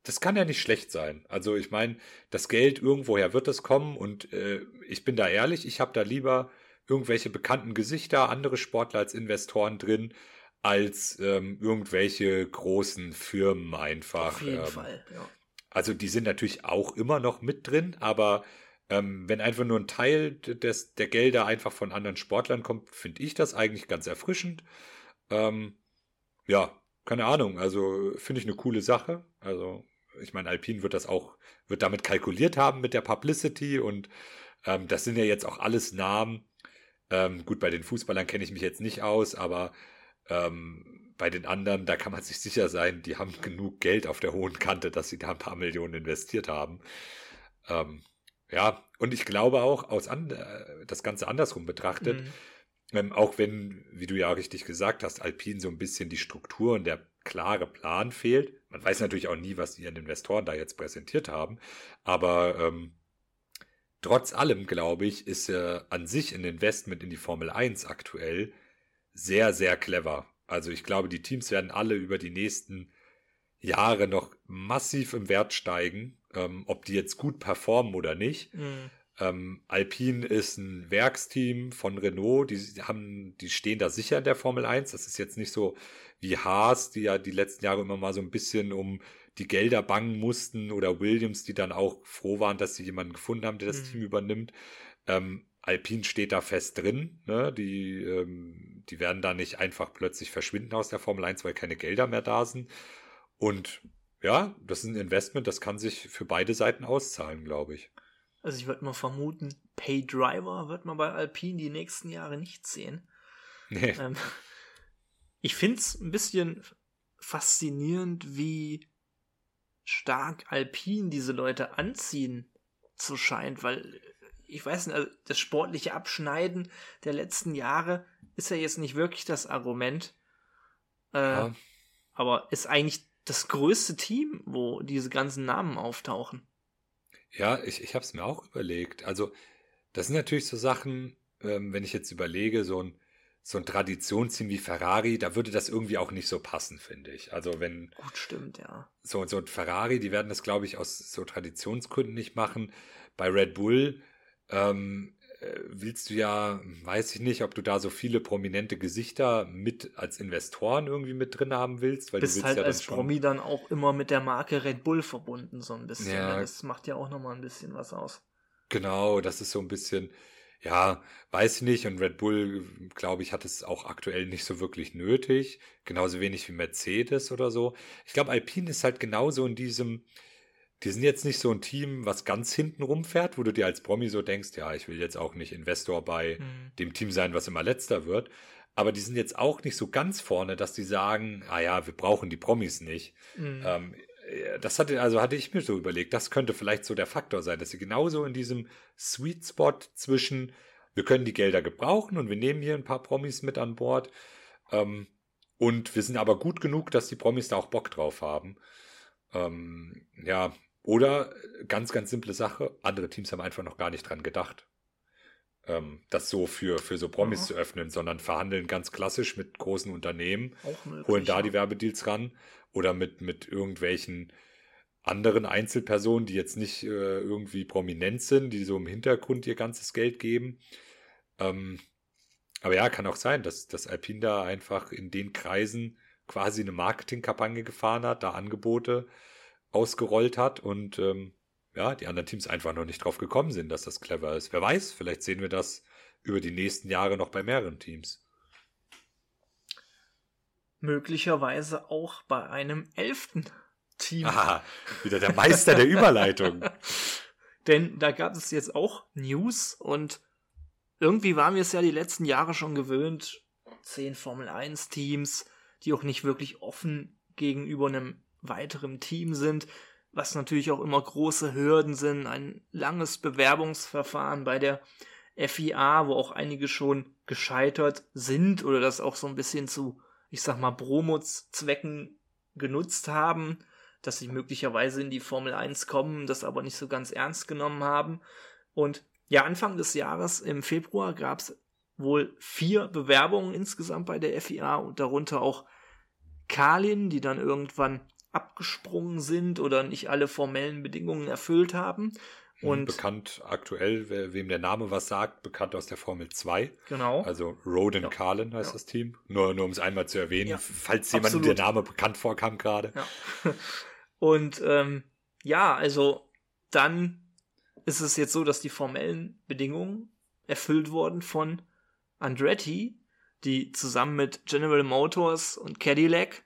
das kann ja nicht schlecht sein. Also ich meine, das Geld irgendwoher wird es kommen und äh, ich bin da ehrlich, ich habe da lieber irgendwelche bekannten Gesichter, andere Sportler als Investoren drin, als ähm, irgendwelche großen Firmen einfach. Auf jeden ähm, Fall, ja. Also die sind natürlich auch immer noch mit drin, aber ähm, wenn einfach nur ein Teil des, der Gelder einfach von anderen Sportlern kommt, finde ich das eigentlich ganz erfrischend. Ähm, ja, keine Ahnung. Also finde ich eine coole Sache. Also ich meine, Alpine wird das auch, wird damit kalkuliert haben mit der Publicity und ähm, das sind ja jetzt auch alles Namen. Ähm, gut, bei den Fußballern kenne ich mich jetzt nicht aus, aber ähm, bei den anderen, da kann man sich sicher sein, die haben genug Geld auf der hohen Kante, dass sie da ein paar Millionen investiert haben. Ähm, ja, und ich glaube auch, aus an, äh, das Ganze andersrum betrachtet, mhm. ähm, auch wenn, wie du ja richtig gesagt hast, Alpine so ein bisschen die Struktur und der klare Plan fehlt. Man weiß natürlich auch nie, was die Investoren da jetzt präsentiert haben, aber ähm, trotz allem, glaube ich, ist äh, an sich ein Investment in die Formel 1 aktuell sehr, sehr clever. Also ich glaube, die Teams werden alle über die nächsten Jahre noch massiv im Wert steigen, ähm, ob die jetzt gut performen oder nicht. Mhm. Ähm, Alpine ist ein Werksteam von Renault, die haben, die stehen da sicher in der Formel 1. Das ist jetzt nicht so wie Haas, die ja die letzten Jahre immer mal so ein bisschen um die Gelder bangen mussten oder Williams, die dann auch froh waren, dass sie jemanden gefunden haben, der das mhm. Team übernimmt. Ähm, Alpine steht da fest drin. Ne? Die, ähm, die werden da nicht einfach plötzlich verschwinden aus der Formel 1, weil keine Gelder mehr da sind. Und ja, das ist ein Investment, das kann sich für beide Seiten auszahlen, glaube ich. Also ich würde mal vermuten, Pay Driver wird man bei Alpine die nächsten Jahre nicht sehen. Nee. Ähm, ich finde es ein bisschen faszinierend, wie stark Alpine diese Leute anziehen zu scheint, weil ich weiß nicht, also das sportliche Abschneiden der letzten Jahre ist ja jetzt nicht wirklich das Argument. Äh, ja. Aber ist eigentlich das größte Team, wo diese ganzen Namen auftauchen. Ja, ich, ich habe es mir auch überlegt. Also, das sind natürlich so Sachen, ähm, wenn ich jetzt überlege, so ein, so ein Traditionsteam wie Ferrari, da würde das irgendwie auch nicht so passen, finde ich. Also, wenn. Gut, stimmt, ja. So, so ein Ferrari, die werden das, glaube ich, aus so Traditionsgründen nicht machen. Bei Red Bull, ähm, äh, willst du ja, weiß ich nicht, ob du da so viele prominente Gesichter mit als Investoren irgendwie mit drin haben willst, weil bist du willst halt ja als Promi dann auch immer mit der Marke Red Bull verbunden so ein bisschen. Ja. Das macht ja auch nochmal ein bisschen was aus. Genau, das ist so ein bisschen, ja, weiß ich nicht. Und Red Bull, glaube ich, hat es auch aktuell nicht so wirklich nötig. Genauso wenig wie Mercedes oder so. Ich glaube, Alpine ist halt genauso in diesem, die sind jetzt nicht so ein Team, was ganz hinten rumfährt, wo du dir als Promi so denkst, ja, ich will jetzt auch nicht Investor bei mhm. dem Team sein, was immer letzter wird. Aber die sind jetzt auch nicht so ganz vorne, dass die sagen, ah ja, wir brauchen die Promis nicht. Mhm. Ähm, äh, das hatte, also hatte ich mir so überlegt, das könnte vielleicht so der Faktor sein, dass sie genauso in diesem Sweet Spot zwischen, wir können die Gelder gebrauchen und wir nehmen hier ein paar Promis mit an Bord. Ähm, und wir sind aber gut genug, dass die Promis da auch Bock drauf haben. Ähm, ja, oder ganz, ganz simple Sache, andere Teams haben einfach noch gar nicht dran gedacht, ähm, das so für, für so Promis ja. zu öffnen, sondern verhandeln ganz klassisch mit großen Unternehmen, möglich, holen da ja. die Werbedeals ran oder mit, mit irgendwelchen anderen Einzelpersonen, die jetzt nicht äh, irgendwie prominent sind, die so im Hintergrund ihr ganzes Geld geben. Ähm, aber ja, kann auch sein, dass, dass Alpine da einfach in den Kreisen quasi eine Marketingkampagne gefahren hat, da Angebote ausgerollt hat und ähm, ja, die anderen Teams einfach noch nicht drauf gekommen sind, dass das clever ist. Wer weiß, vielleicht sehen wir das über die nächsten Jahre noch bei mehreren Teams. Möglicherweise auch bei einem elften Team. Ah, wieder der Meister der Überleitung. Denn da gab es jetzt auch News und irgendwie waren wir es ja die letzten Jahre schon gewöhnt. Zehn Formel 1 Teams, die auch nicht wirklich offen gegenüber einem weiterem Team sind. Was natürlich auch immer große Hürden sind, ein langes Bewerbungsverfahren bei der FIA, wo auch einige schon gescheitert sind oder das auch so ein bisschen zu, ich sag mal, Promo-Zwecken genutzt haben, dass sie möglicherweise in die Formel 1 kommen, das aber nicht so ganz ernst genommen haben. Und ja, Anfang des Jahres im Februar gab es wohl vier Bewerbungen insgesamt bei der FIA und darunter auch Kalin, die dann irgendwann abgesprungen sind oder nicht alle formellen Bedingungen erfüllt haben. Hm, und bekannt aktuell, wem der Name was sagt, bekannt aus der Formel 2. Genau. Also Roden ja. Carlin heißt ja. das Team. Nur, nur um es einmal zu erwähnen, ja. falls jemand der Name bekannt vorkam gerade. Ja. Und ähm, ja, also dann ist es jetzt so, dass die formellen Bedingungen erfüllt wurden von Andretti, die zusammen mit General Motors und Cadillac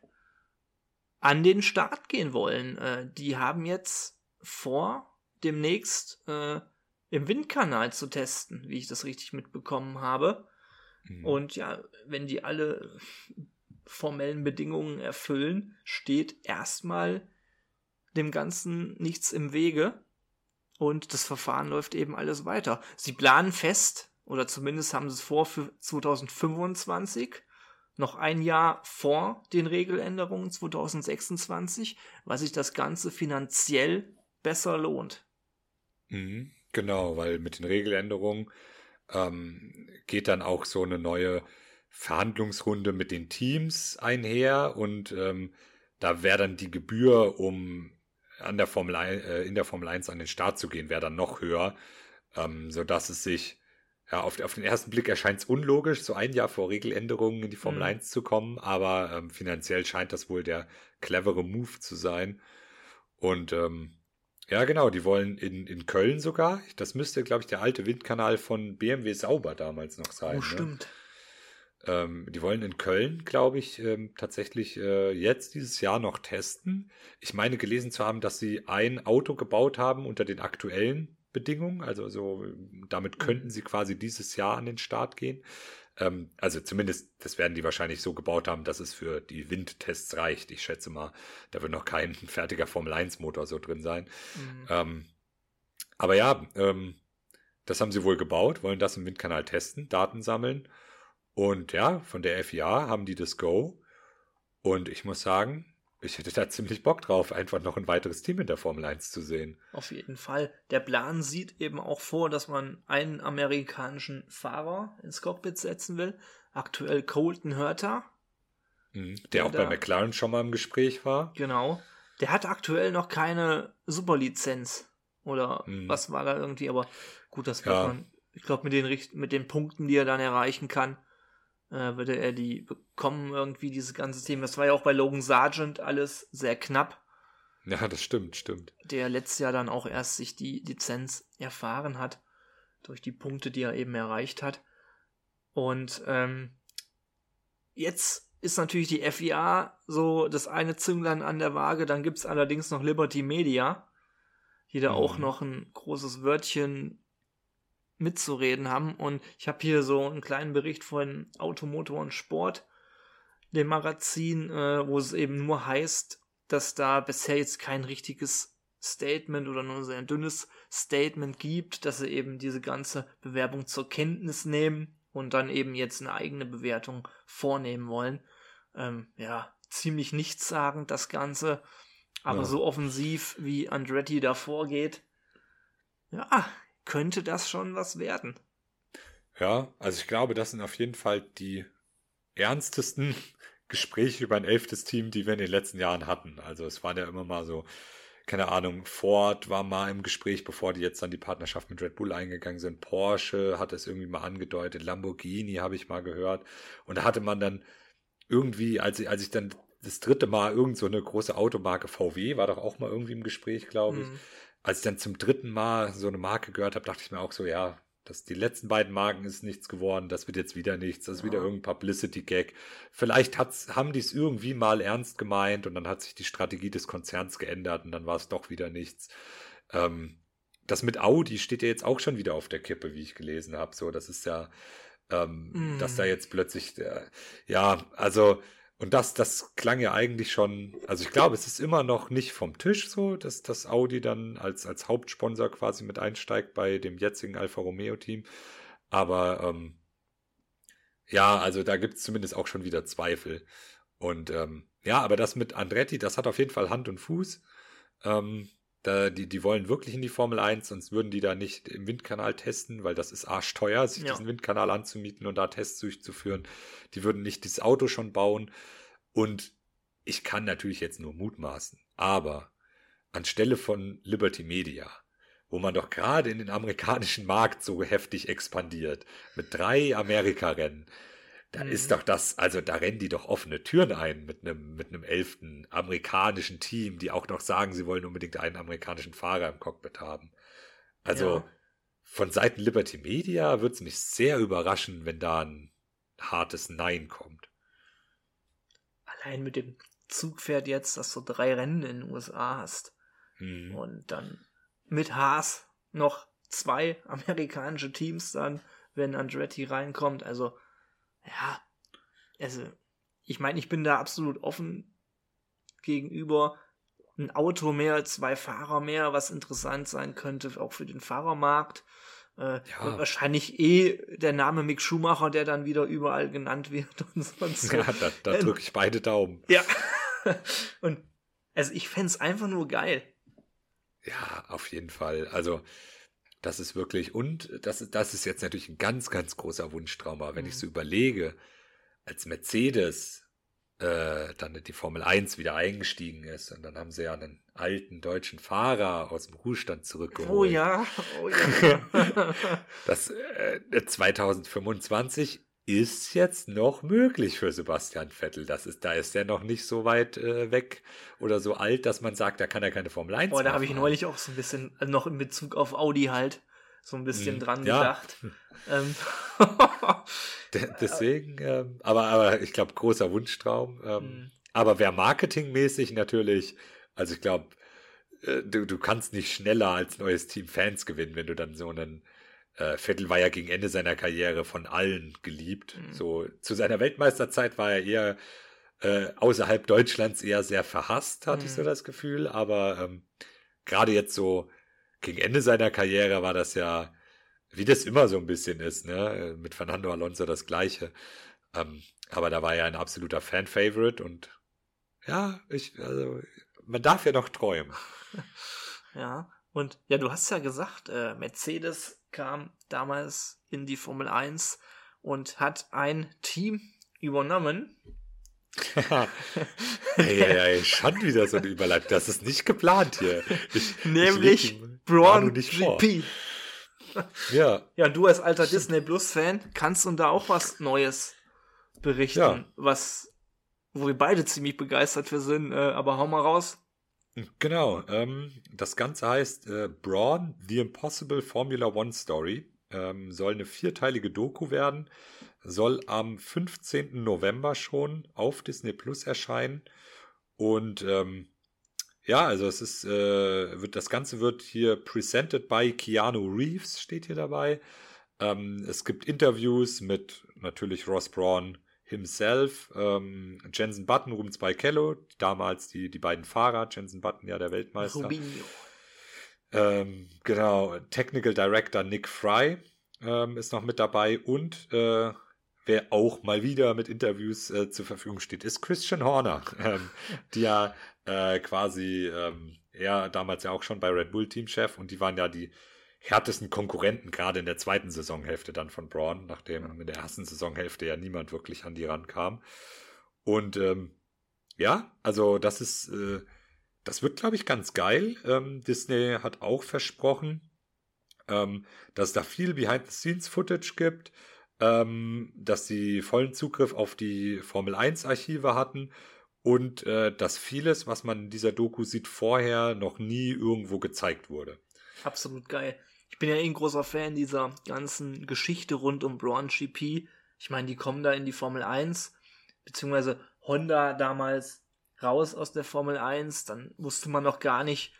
an den Start gehen wollen. Äh, die haben jetzt vor, demnächst äh, im Windkanal zu testen, wie ich das richtig mitbekommen habe. Mhm. Und ja, wenn die alle formellen Bedingungen erfüllen, steht erstmal dem Ganzen nichts im Wege. Und das Verfahren läuft eben alles weiter. Sie planen fest, oder zumindest haben sie es vor für 2025 noch ein Jahr vor den Regeländerungen 2026, weil sich das Ganze finanziell besser lohnt. Mhm, genau, weil mit den Regeländerungen ähm, geht dann auch so eine neue Verhandlungsrunde mit den Teams einher und ähm, da wäre dann die Gebühr, um an der Formel 1, äh, in der Formel 1 an den Start zu gehen, wäre dann noch höher, ähm, sodass es sich ja, auf, auf den ersten Blick erscheint es unlogisch, so ein Jahr vor Regeländerungen in die Formel mhm. 1 zu kommen, aber ähm, finanziell scheint das wohl der clevere Move zu sein. Und ähm, ja, genau, die wollen in, in Köln sogar, das müsste, glaube ich, der alte Windkanal von BMW Sauber damals noch sein. Oh, ne? stimmt. Ähm, die wollen in Köln, glaube ich, ähm, tatsächlich äh, jetzt dieses Jahr noch testen. Ich meine gelesen zu haben, dass sie ein Auto gebaut haben unter den aktuellen Bedingungen. Also so, damit mhm. könnten sie quasi dieses Jahr an den Start gehen. Ähm, also zumindest, das werden die wahrscheinlich so gebaut haben, dass es für die Windtests reicht. Ich schätze mal, da wird noch kein fertiger Formel 1 Motor so drin sein. Mhm. Ähm, aber ja, ähm, das haben sie wohl gebaut, wollen das im Windkanal testen, Daten sammeln. Und ja, von der FIA haben die das Go. Und ich muss sagen, ich hätte da ziemlich Bock drauf, einfach noch ein weiteres Team in der Formel 1 zu sehen. Auf jeden Fall. Der Plan sieht eben auch vor, dass man einen amerikanischen Fahrer ins Cockpit setzen will. Aktuell Colton Hurter. Mhm, der, der, auch da, bei McLaren schon mal im Gespräch war. Genau. Der hat aktuell noch keine Superlizenz. Oder mhm. was war da irgendwie, aber gut, das wird ja. man, ich glaube, mit den, mit den Punkten, die er dann erreichen kann, äh, würde er die bekommen, irgendwie, dieses ganze Thema. Das war ja auch bei Logan Sargent alles sehr knapp. Ja, das stimmt, stimmt. Der letztes Jahr dann auch erst sich die Lizenz erfahren hat, durch die Punkte, die er eben erreicht hat. Und ähm, jetzt ist natürlich die FIA so das eine Zünglein an der Waage, dann gibt es allerdings noch Liberty Media, die da mhm. auch noch ein großes Wörtchen mitzureden haben. Und ich habe hier so einen kleinen Bericht von Automotor und Sport, dem Magazin, äh, wo es eben nur heißt, dass da bisher jetzt kein richtiges Statement oder nur ein dünnes Statement gibt, dass sie eben diese ganze Bewerbung zur Kenntnis nehmen und dann eben jetzt eine eigene Bewertung vornehmen wollen. Ähm, ja, ziemlich nichtssagend das Ganze, aber ja. so offensiv wie Andretti da vorgeht. Ja, könnte das schon was werden. Ja, also ich glaube, das sind auf jeden Fall die ernstesten Gespräche über ein elftes Team, die wir in den letzten Jahren hatten. Also es waren ja immer mal so, keine Ahnung, Ford war mal im Gespräch, bevor die jetzt dann die Partnerschaft mit Red Bull eingegangen sind. Porsche hat es irgendwie mal angedeutet, Lamborghini habe ich mal gehört. Und da hatte man dann irgendwie, als ich, als ich dann das dritte Mal irgend so eine große Automarke VW war doch auch mal irgendwie im Gespräch, glaube ich. Mhm als ich dann zum dritten Mal so eine Marke gehört habe, dachte ich mir auch so, ja, das, die letzten beiden Marken ist nichts geworden, das wird jetzt wieder nichts, das ist wieder irgendein Publicity-Gag. Vielleicht hat's, haben die es irgendwie mal ernst gemeint und dann hat sich die Strategie des Konzerns geändert und dann war es doch wieder nichts. Ähm, das mit Audi steht ja jetzt auch schon wieder auf der Kippe, wie ich gelesen habe. So, das ist ja, ähm, mm. dass da jetzt plötzlich, äh, ja, also Und das, das klang ja eigentlich schon, also ich glaube, es ist immer noch nicht vom Tisch so, dass das Audi dann als, als Hauptsponsor quasi mit einsteigt bei dem jetzigen Alfa Romeo Team. Aber ähm, ja, also da gibt es zumindest auch schon wieder Zweifel. Und ähm, ja, aber das mit Andretti, das hat auf jeden Fall Hand und Fuß. Ähm, da, die, die wollen wirklich in die Formel 1, sonst würden die da nicht im Windkanal testen, weil das ist arschteuer, sich ja. diesen Windkanal anzumieten und da Tests durchzuführen. Die würden nicht dieses Auto schon bauen. Und ich kann natürlich jetzt nur mutmaßen, aber anstelle von Liberty Media, wo man doch gerade in den amerikanischen Markt so heftig expandiert, mit drei Amerika-Rennen, da mhm. ist doch das, also da rennen die doch offene Türen ein mit einem, mit einem elften amerikanischen Team, die auch noch sagen, sie wollen unbedingt einen amerikanischen Fahrer im Cockpit haben. Also ja. von Seiten Liberty Media würde es mich sehr überraschen, wenn da ein hartes Nein kommt. Allein mit dem Zugpferd jetzt, dass du drei Rennen in den USA hast. Mhm. Und dann mit Haas noch zwei amerikanische Teams dann, wenn Andretti reinkommt. Also ja, also, ich meine, ich bin da absolut offen gegenüber. Ein Auto mehr, zwei Fahrer mehr, was interessant sein könnte, auch für den Fahrermarkt. Äh, ja. wahrscheinlich eh der Name Mick Schumacher, der dann wieder überall genannt wird und sonst so. Ja, da, da ähm, drücke ich beide Daumen. Ja. und also ich fände es einfach nur geil. Ja, auf jeden Fall. Also das ist wirklich, und das, das ist jetzt natürlich ein ganz, ganz großer Wunschtraum, aber wenn mhm. ich so überlege, als Mercedes äh, dann die Formel 1 wieder eingestiegen ist und dann haben sie ja einen alten deutschen Fahrer aus dem Ruhestand zurückgeholt. Oh ja, oh ja. das äh, 2025 ist jetzt noch möglich für Sebastian Vettel. Das ist, da ist er noch nicht so weit äh, weg oder so alt, dass man sagt, da kann er keine Formel 1 Oh, da habe ich neulich auch so ein bisschen, äh, noch in Bezug auf Audi halt, so ein bisschen mm, dran ja. gedacht. ähm. Deswegen, ähm, aber, aber ich glaube, großer Wunschtraum. Ähm, mm. Aber wer marketingmäßig natürlich, also ich glaube, äh, du, du kannst nicht schneller als neues Team Fans gewinnen, wenn du dann so einen äh, Vettel war ja gegen Ende seiner Karriere von allen geliebt. Mhm. So zu seiner Weltmeisterzeit war er eher äh, außerhalb Deutschlands eher sehr verhasst, hatte mhm. ich so mhm. das Gefühl. Aber ähm, gerade jetzt so gegen Ende seiner Karriere war das ja, wie das immer so ein bisschen ist, ne? Mit Fernando Alonso das Gleiche. Ähm, aber da war er ein absoluter Fan-Favorite und ja, ich, also, man darf ja noch träumen. Ja, und ja, du hast ja gesagt, äh, Mercedes kam damals in die Formel 1 und hat ein Team übernommen. hey, hey, hey, schon wieder so eine Überleitung. Das ist nicht geplant hier. Ich, Nämlich ich Braun GP. ja. Ja, du als alter Disney Plus Fan kannst uns da auch was Neues berichten, ja. was, wo wir beide ziemlich begeistert für sind. Äh, aber hau mal raus. Genau, ähm, das Ganze heißt äh, Braun, The Impossible Formula One Story. Ähm, soll eine vierteilige Doku werden, soll am 15. November schon auf Disney Plus erscheinen. Und ähm, ja, also es ist, äh, wird, das Ganze wird hier presented by Keanu Reeves, steht hier dabei. Ähm, es gibt Interviews mit natürlich Ross Braun, himself, ähm, Jensen Button, Rubens Barrichello, damals die, die beiden Fahrer, Jensen Button ja der Weltmeister. Rubinho. Ähm, genau, Technical Director Nick Fry ähm, ist noch mit dabei und äh, wer auch mal wieder mit Interviews äh, zur Verfügung steht, ist Christian Horner, ähm, ja äh, quasi, ähm, er damals ja auch schon bei Red Bull Teamchef und die waren ja die härtesten Konkurrenten, gerade in der zweiten Saisonhälfte dann von Braun, nachdem in der ersten Saisonhälfte ja niemand wirklich an die rankam. Und ähm, ja, also das ist, äh, das wird, glaube ich, ganz geil. Ähm, Disney hat auch versprochen, ähm, dass es da viel Behind-the-Scenes-Footage gibt, ähm, dass sie vollen Zugriff auf die Formel 1-Archive hatten und äh, dass vieles, was man in dieser Doku sieht, vorher noch nie irgendwo gezeigt wurde. Absolut geil. Ich bin ja eh ein großer Fan dieser ganzen Geschichte rund um Braun GP. Ich meine, die kommen da in die Formel 1, beziehungsweise Honda damals raus aus der Formel 1. Dann wusste man noch gar nicht,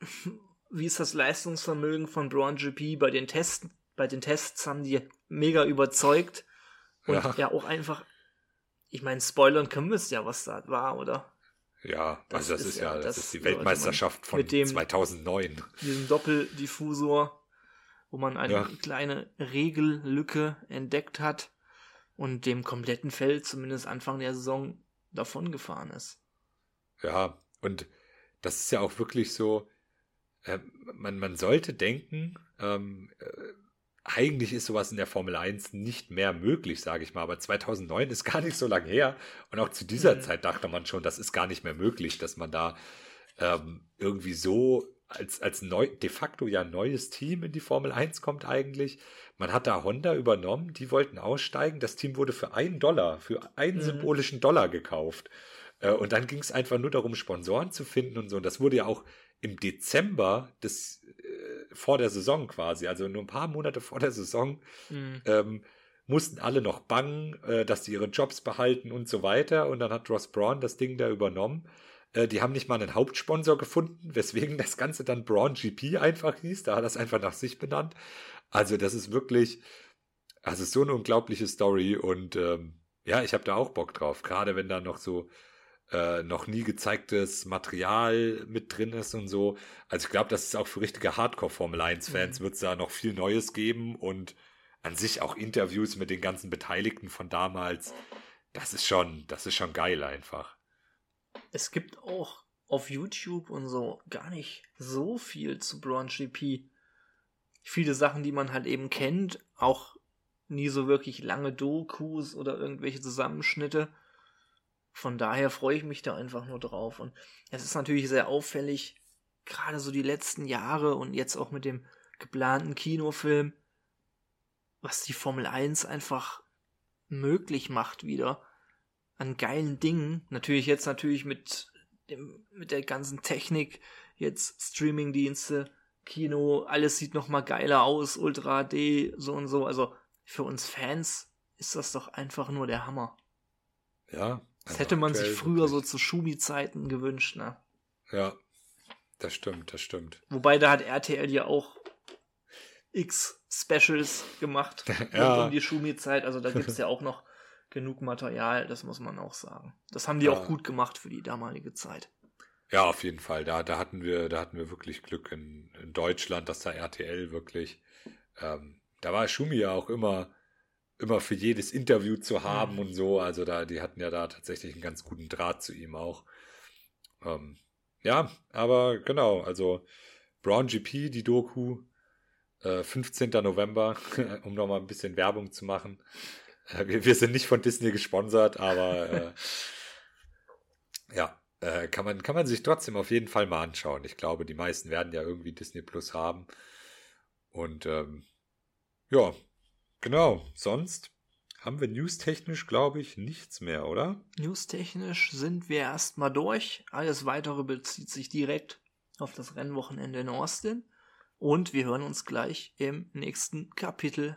wie ist das Leistungsvermögen von Braun GP bei den Tests. Bei den Tests haben die mega überzeugt und ja, ja auch einfach ich meine, spoilern können wir es ja, was da war, oder? Ja, Das also das ist ist, ja- das, das ist die Weltmeisterschaft von mit dem- 2009. Diesen Doppeldiffusor, wo man eine Ja. kleine Regellücke entdeckt hat und dem kompletten Feld zumindest Anfang der Saison davon gefahren ist. Ja, und das ist ja auch wirklich so, äh, man, man sollte denken, ähm, äh, eigentlich ist sowas in der Formel 1 nicht mehr möglich, sage ich mal, aber 2009 ist gar nicht so lange her und auch zu dieser Mhm. Zeit dachte man schon, das ist gar nicht mehr möglich, dass man da ähm, irgendwie so als, als neu, de facto ja neues Team in die Formel 1 kommt eigentlich. Man hat da Honda übernommen, die wollten aussteigen, das Team wurde für einen Dollar, für einen Mhm. symbolischen Dollar gekauft. Äh, Und dann ging es einfach nur darum, Sponsoren zu finden und so. Und das wurde ja auch im Dezember des äh, vor der Saison quasi, also nur ein paar Monate vor der Saison, Mhm. ähm, mussten alle noch bangen, äh, dass die ihre Jobs behalten und so weiter. Und dann hat Ross Braun das Ding da übernommen. Äh, die haben nicht mal einen Hauptsponsor gefunden, weswegen das Ganze dann Braun GP einfach hieß. Da hat er es einfach nach sich benannt. Also das ist wirklich, also so eine unglaubliche Story. Und ähm, ja, ich habe da auch Bock drauf. Gerade wenn da noch so äh, noch nie gezeigtes Material mit drin ist und so. Also ich glaube, das ist auch für richtige Hardcore-Formel 1-Fans Mhm. wird es da noch viel Neues geben und an sich auch Interviews mit den ganzen Beteiligten von damals. Das ist schon, das ist schon geil einfach. Es gibt auch auf YouTube und so gar nicht so viel zu Braun GP. Viele Sachen, die man halt eben kennt, auch nie so wirklich lange Dokus oder irgendwelche Zusammenschnitte. Von daher freue ich mich da einfach nur drauf. Und es ist natürlich sehr auffällig, gerade so die letzten Jahre und jetzt auch mit dem geplanten Kinofilm, was die Formel 1 einfach möglich macht wieder an geilen Dingen. Natürlich jetzt natürlich mit dem, mit der ganzen Technik, jetzt Streamingdienste, Kino, alles sieht noch mal geiler aus, Ultra HD, so und so. Also für uns Fans ist das doch einfach nur der Hammer. Ja. Das also hätte man sich früher so zu Schumi-Zeiten gewünscht, ne? Ja, das stimmt, das stimmt. Wobei da hat RTL ja auch X Specials gemacht Ja. um die Schumi-Zeit. Also da gibt es ja auch noch genug Material, das muss man auch sagen. Das haben die Ja. auch gut gemacht für die damalige Zeit. Ja, auf jeden Fall. Da, da hatten wir, da hatten wir wirklich Glück in, in Deutschland, dass da RTL wirklich, ähm, da war Schumi ja auch immer, immer für jedes Interview zu haben Mhm. und so. Also da, die hatten ja da tatsächlich einen ganz guten Draht zu ihm auch. Ähm, ja, aber genau, also Brown GP, die Doku, äh, 15. November, um nochmal ein bisschen Werbung zu machen. Äh, wir, sind nicht von Disney gesponsert, aber äh, ja, äh, kann, man, kann man sich trotzdem auf jeden Fall mal anschauen. Ich glaube, die meisten werden ja irgendwie Disney Plus haben. Und ähm, ja, genau. Sonst haben wir newstechnisch, glaube ich, nichts mehr, oder? Newstechnisch sind wir erstmal durch. Alles weitere bezieht sich direkt auf das Rennwochenende in Austin. Und wir hören uns gleich im nächsten Kapitel.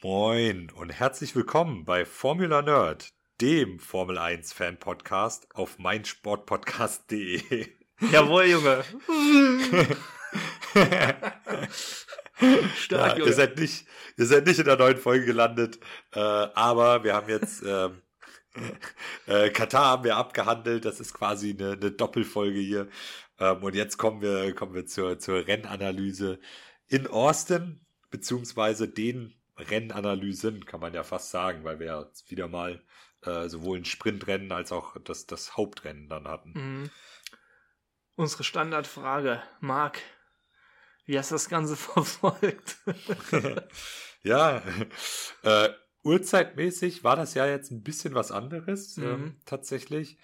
Moin und herzlich willkommen bei Formula Nerd, dem Formel 1 Fan Podcast auf meinsportpodcast.de. Jawohl, Junge. Ja, Stark, ihr Junge. seid nicht, ihr seid nicht in der neuen Folge gelandet, äh, aber wir haben jetzt ähm, äh, Katar haben wir abgehandelt. Das ist quasi eine, eine Doppelfolge hier. Ähm, und jetzt kommen wir kommen wir zur zur Rennanalyse in Austin beziehungsweise den Rennanalysen kann man ja fast sagen, weil wir ja wieder mal äh, sowohl ein Sprintrennen als auch das das Hauptrennen dann hatten. Mhm. Unsere Standardfrage, Marc, wie hast du das Ganze verfolgt? ja, äh, Uhrzeitmäßig war das ja jetzt ein bisschen was anderes, Mhm. ähm, tatsächlich.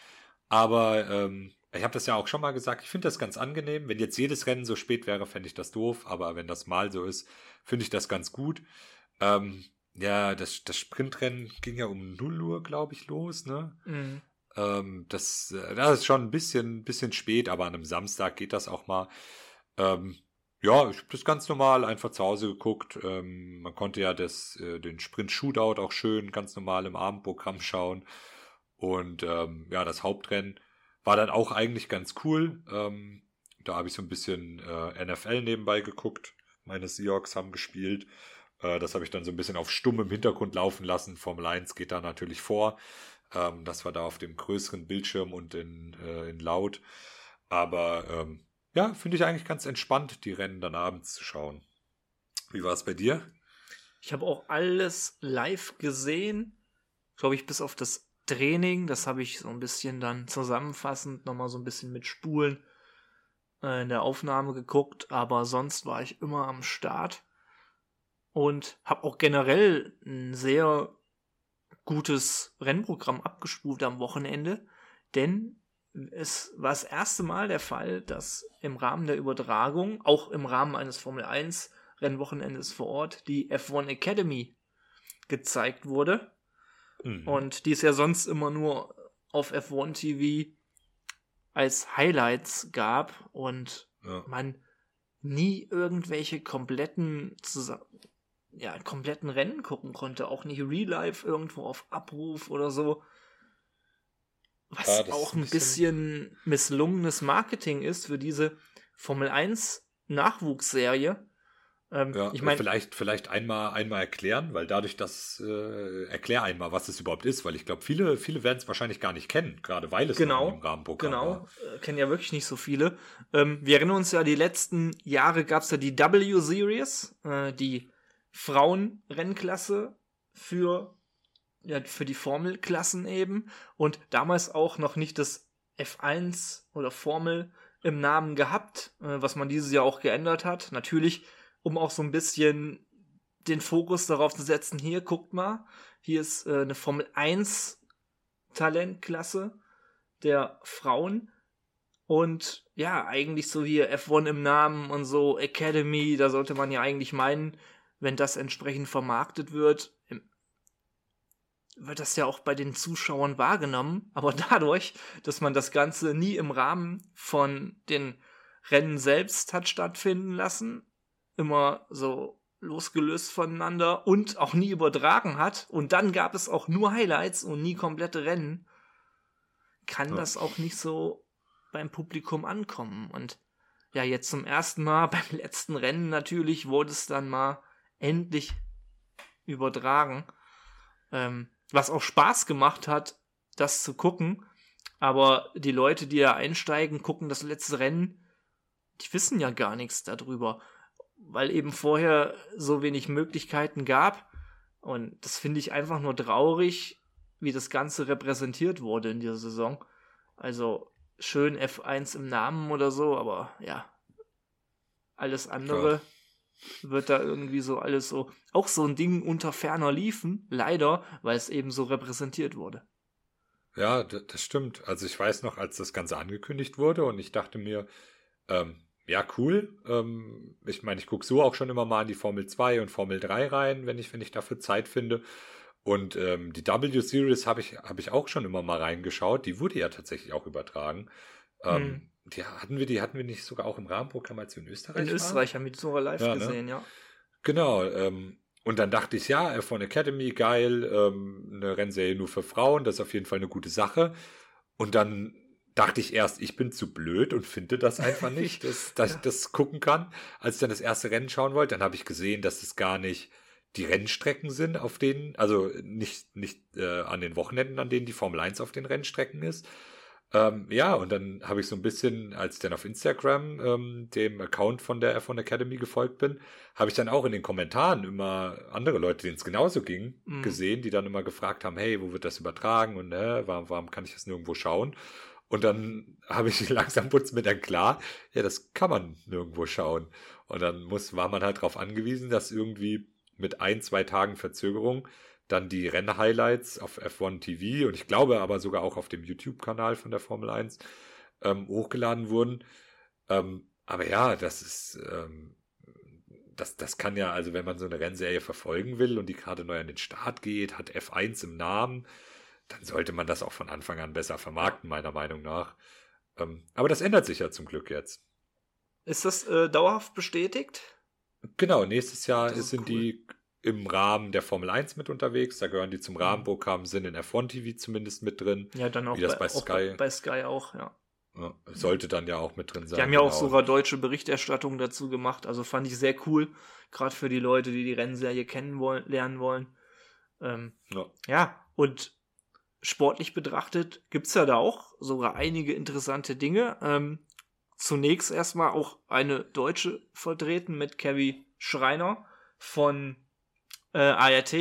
Aber ähm, ich habe das ja auch schon mal gesagt, ich finde das ganz angenehm. Wenn jetzt jedes Rennen so spät wäre, fände ich das doof. Aber wenn das mal so ist, finde ich das ganz gut. Ähm, ja, das, das Sprintrennen ging ja um 0 Uhr, glaube ich, los, ne? Mhm. Ähm, das, äh, das ist schon ein bisschen, bisschen spät, aber an einem Samstag geht das auch mal. Ähm, ja, ich habe das ganz normal einfach zu Hause geguckt. Ähm, man konnte ja das, äh, den Sprint Shootout auch schön ganz normal im Abendprogramm schauen. Und ähm, ja, das Hauptrennen war dann auch eigentlich ganz cool. Ähm, da habe ich so ein bisschen äh, NFL nebenbei geguckt. Meine Seahawks haben gespielt. Äh, das habe ich dann so ein bisschen auf stumm im Hintergrund laufen lassen. Formel 1 geht da natürlich vor. Ähm, das war da auf dem größeren Bildschirm und in, äh, in laut. Aber ähm, ja, finde ich eigentlich ganz entspannt, die Rennen dann abends zu schauen. Wie war es bei dir? Ich habe auch alles live gesehen. Glaube ich, bis auf das Training. Das habe ich so ein bisschen dann zusammenfassend nochmal so ein bisschen mit Spulen äh, in der Aufnahme geguckt. Aber sonst war ich immer am Start. Und habe auch generell ein sehr gutes Rennprogramm abgespult am Wochenende, denn es war das erste Mal der Fall, dass im Rahmen der Übertragung, auch im Rahmen eines Formel 1 Rennwochenendes vor Ort, die F1 Academy gezeigt wurde. Mhm. Und die es ja sonst immer nur auf F1 TV als Highlights gab und ja. man nie irgendwelche kompletten ja, kompletten Rennen gucken konnte, auch nicht Real Life irgendwo auf Abruf oder so. Was ja, auch ein bisschen, bisschen misslungenes Marketing ist für diese Formel 1 Nachwuchsserie. Ähm, ja, ich meine, vielleicht, vielleicht einmal, einmal erklären, weil dadurch das, äh, erklär einmal, was es überhaupt ist, weil ich glaube, viele, viele werden es wahrscheinlich gar nicht kennen, gerade weil es genau, im Rahmenprogramm genau, war. Genau, kennen ja wirklich nicht so viele. Ähm, wir erinnern uns ja, die letzten Jahre gab es ja die W-Series, äh, die Frauenrennklasse für, ja, für die Formelklassen eben und damals auch noch nicht das F1 oder Formel im Namen gehabt, äh, was man dieses Jahr auch geändert hat. Natürlich, um auch so ein bisschen den Fokus darauf zu setzen, hier, guckt mal, hier ist äh, eine Formel 1 Talentklasse der Frauen. Und ja, eigentlich so hier F1 im Namen und so Academy, da sollte man ja eigentlich meinen, wenn das entsprechend vermarktet wird, wird das ja auch bei den Zuschauern wahrgenommen. Aber dadurch, dass man das Ganze nie im Rahmen von den Rennen selbst hat stattfinden lassen, immer so losgelöst voneinander und auch nie übertragen hat, und dann gab es auch nur Highlights und nie komplette Rennen, kann ja. das auch nicht so beim Publikum ankommen. Und ja, jetzt zum ersten Mal beim letzten Rennen natürlich wurde es dann mal endlich übertragen. Ähm, was auch Spaß gemacht hat, das zu gucken. Aber die Leute, die da einsteigen, gucken das letzte Rennen, die wissen ja gar nichts darüber, weil eben vorher so wenig Möglichkeiten gab. Und das finde ich einfach nur traurig, wie das Ganze repräsentiert wurde in dieser Saison. Also schön F1 im Namen oder so, aber ja, alles andere. Klar wird da irgendwie so alles so, auch so ein Ding unter ferner liefen, leider, weil es eben so repräsentiert wurde. Ja, das stimmt. Also ich weiß noch, als das Ganze angekündigt wurde und ich dachte mir, ähm, ja, cool. Ähm, ich meine, ich gucke so auch schon immer mal in die Formel 2 und Formel 3 rein, wenn ich, wenn ich dafür Zeit finde. Und ähm, die W-Series habe ich, hab ich auch schon immer mal reingeschaut. Die wurde ja tatsächlich auch übertragen. Ähm, hm. Die hatten wir, die hatten wir nicht sogar auch im Rahmenprogramm, als wir in Österreich In Österreich haben wir die sogar live ja, ne? gesehen, ne? ja. Genau, ähm, und dann dachte ich, ja, F1 Academy, geil, ähm, eine Rennserie nur für Frauen, das ist auf jeden Fall eine gute Sache. Und dann dachte ich erst, ich bin zu blöd und finde das einfach nicht, dass, dass ja. ich das gucken kann. Als ich dann das erste Rennen schauen wollte, dann habe ich gesehen, dass es gar nicht die Rennstrecken sind, auf denen, also nicht, nicht äh, an den Wochenenden, an denen die Formel 1 auf den Rennstrecken ist, ähm, ja, und dann habe ich so ein bisschen, als ich dann auf Instagram ähm, dem Account von der F1 Academy gefolgt bin, habe ich dann auch in den Kommentaren immer andere Leute, denen es genauso ging, mhm. gesehen, die dann immer gefragt haben, hey, wo wird das übertragen und äh, warum, warum kann ich das nirgendwo schauen? Und dann habe ich langsam putz mir dann klar, ja, das kann man nirgendwo schauen. Und dann muss, war man halt darauf angewiesen, dass irgendwie mit ein, zwei Tagen Verzögerung dann die Rennhighlights auf F1 TV und ich glaube aber sogar auch auf dem YouTube-Kanal von der Formel 1 ähm, hochgeladen wurden. Ähm, aber ja, das ist, ähm, das, das kann ja, also wenn man so eine Rennserie verfolgen will und die gerade neu an den Start geht, hat F1 im Namen, dann sollte man das auch von Anfang an besser vermarkten, meiner Meinung nach. Ähm, aber das ändert sich ja zum Glück jetzt. Ist das äh, dauerhaft bestätigt? Genau, nächstes Jahr Das ist sind cool. die im Rahmen der Formel 1 mit unterwegs. Da gehören die zum Rahmenprogramm, sind in F1 TV zumindest mit drin. Ja, dann auch, Wie das bei auch Sky. bei Sky auch, ja. Ja, sollte dann ja auch mit drin sein. Die haben ja auch genau. sogar deutsche Berichterstattung dazu gemacht, also fand ich sehr cool, gerade für die Leute, die die Rennserie kennen wollen, lernen wollen. Ähm, Ja. ja, und sportlich betrachtet gibt's ja da auch sogar einige interessante Dinge. Ähm, zunächst erstmal auch eine Deutsche vertreten mit Kevin Schreiner von äh, ART.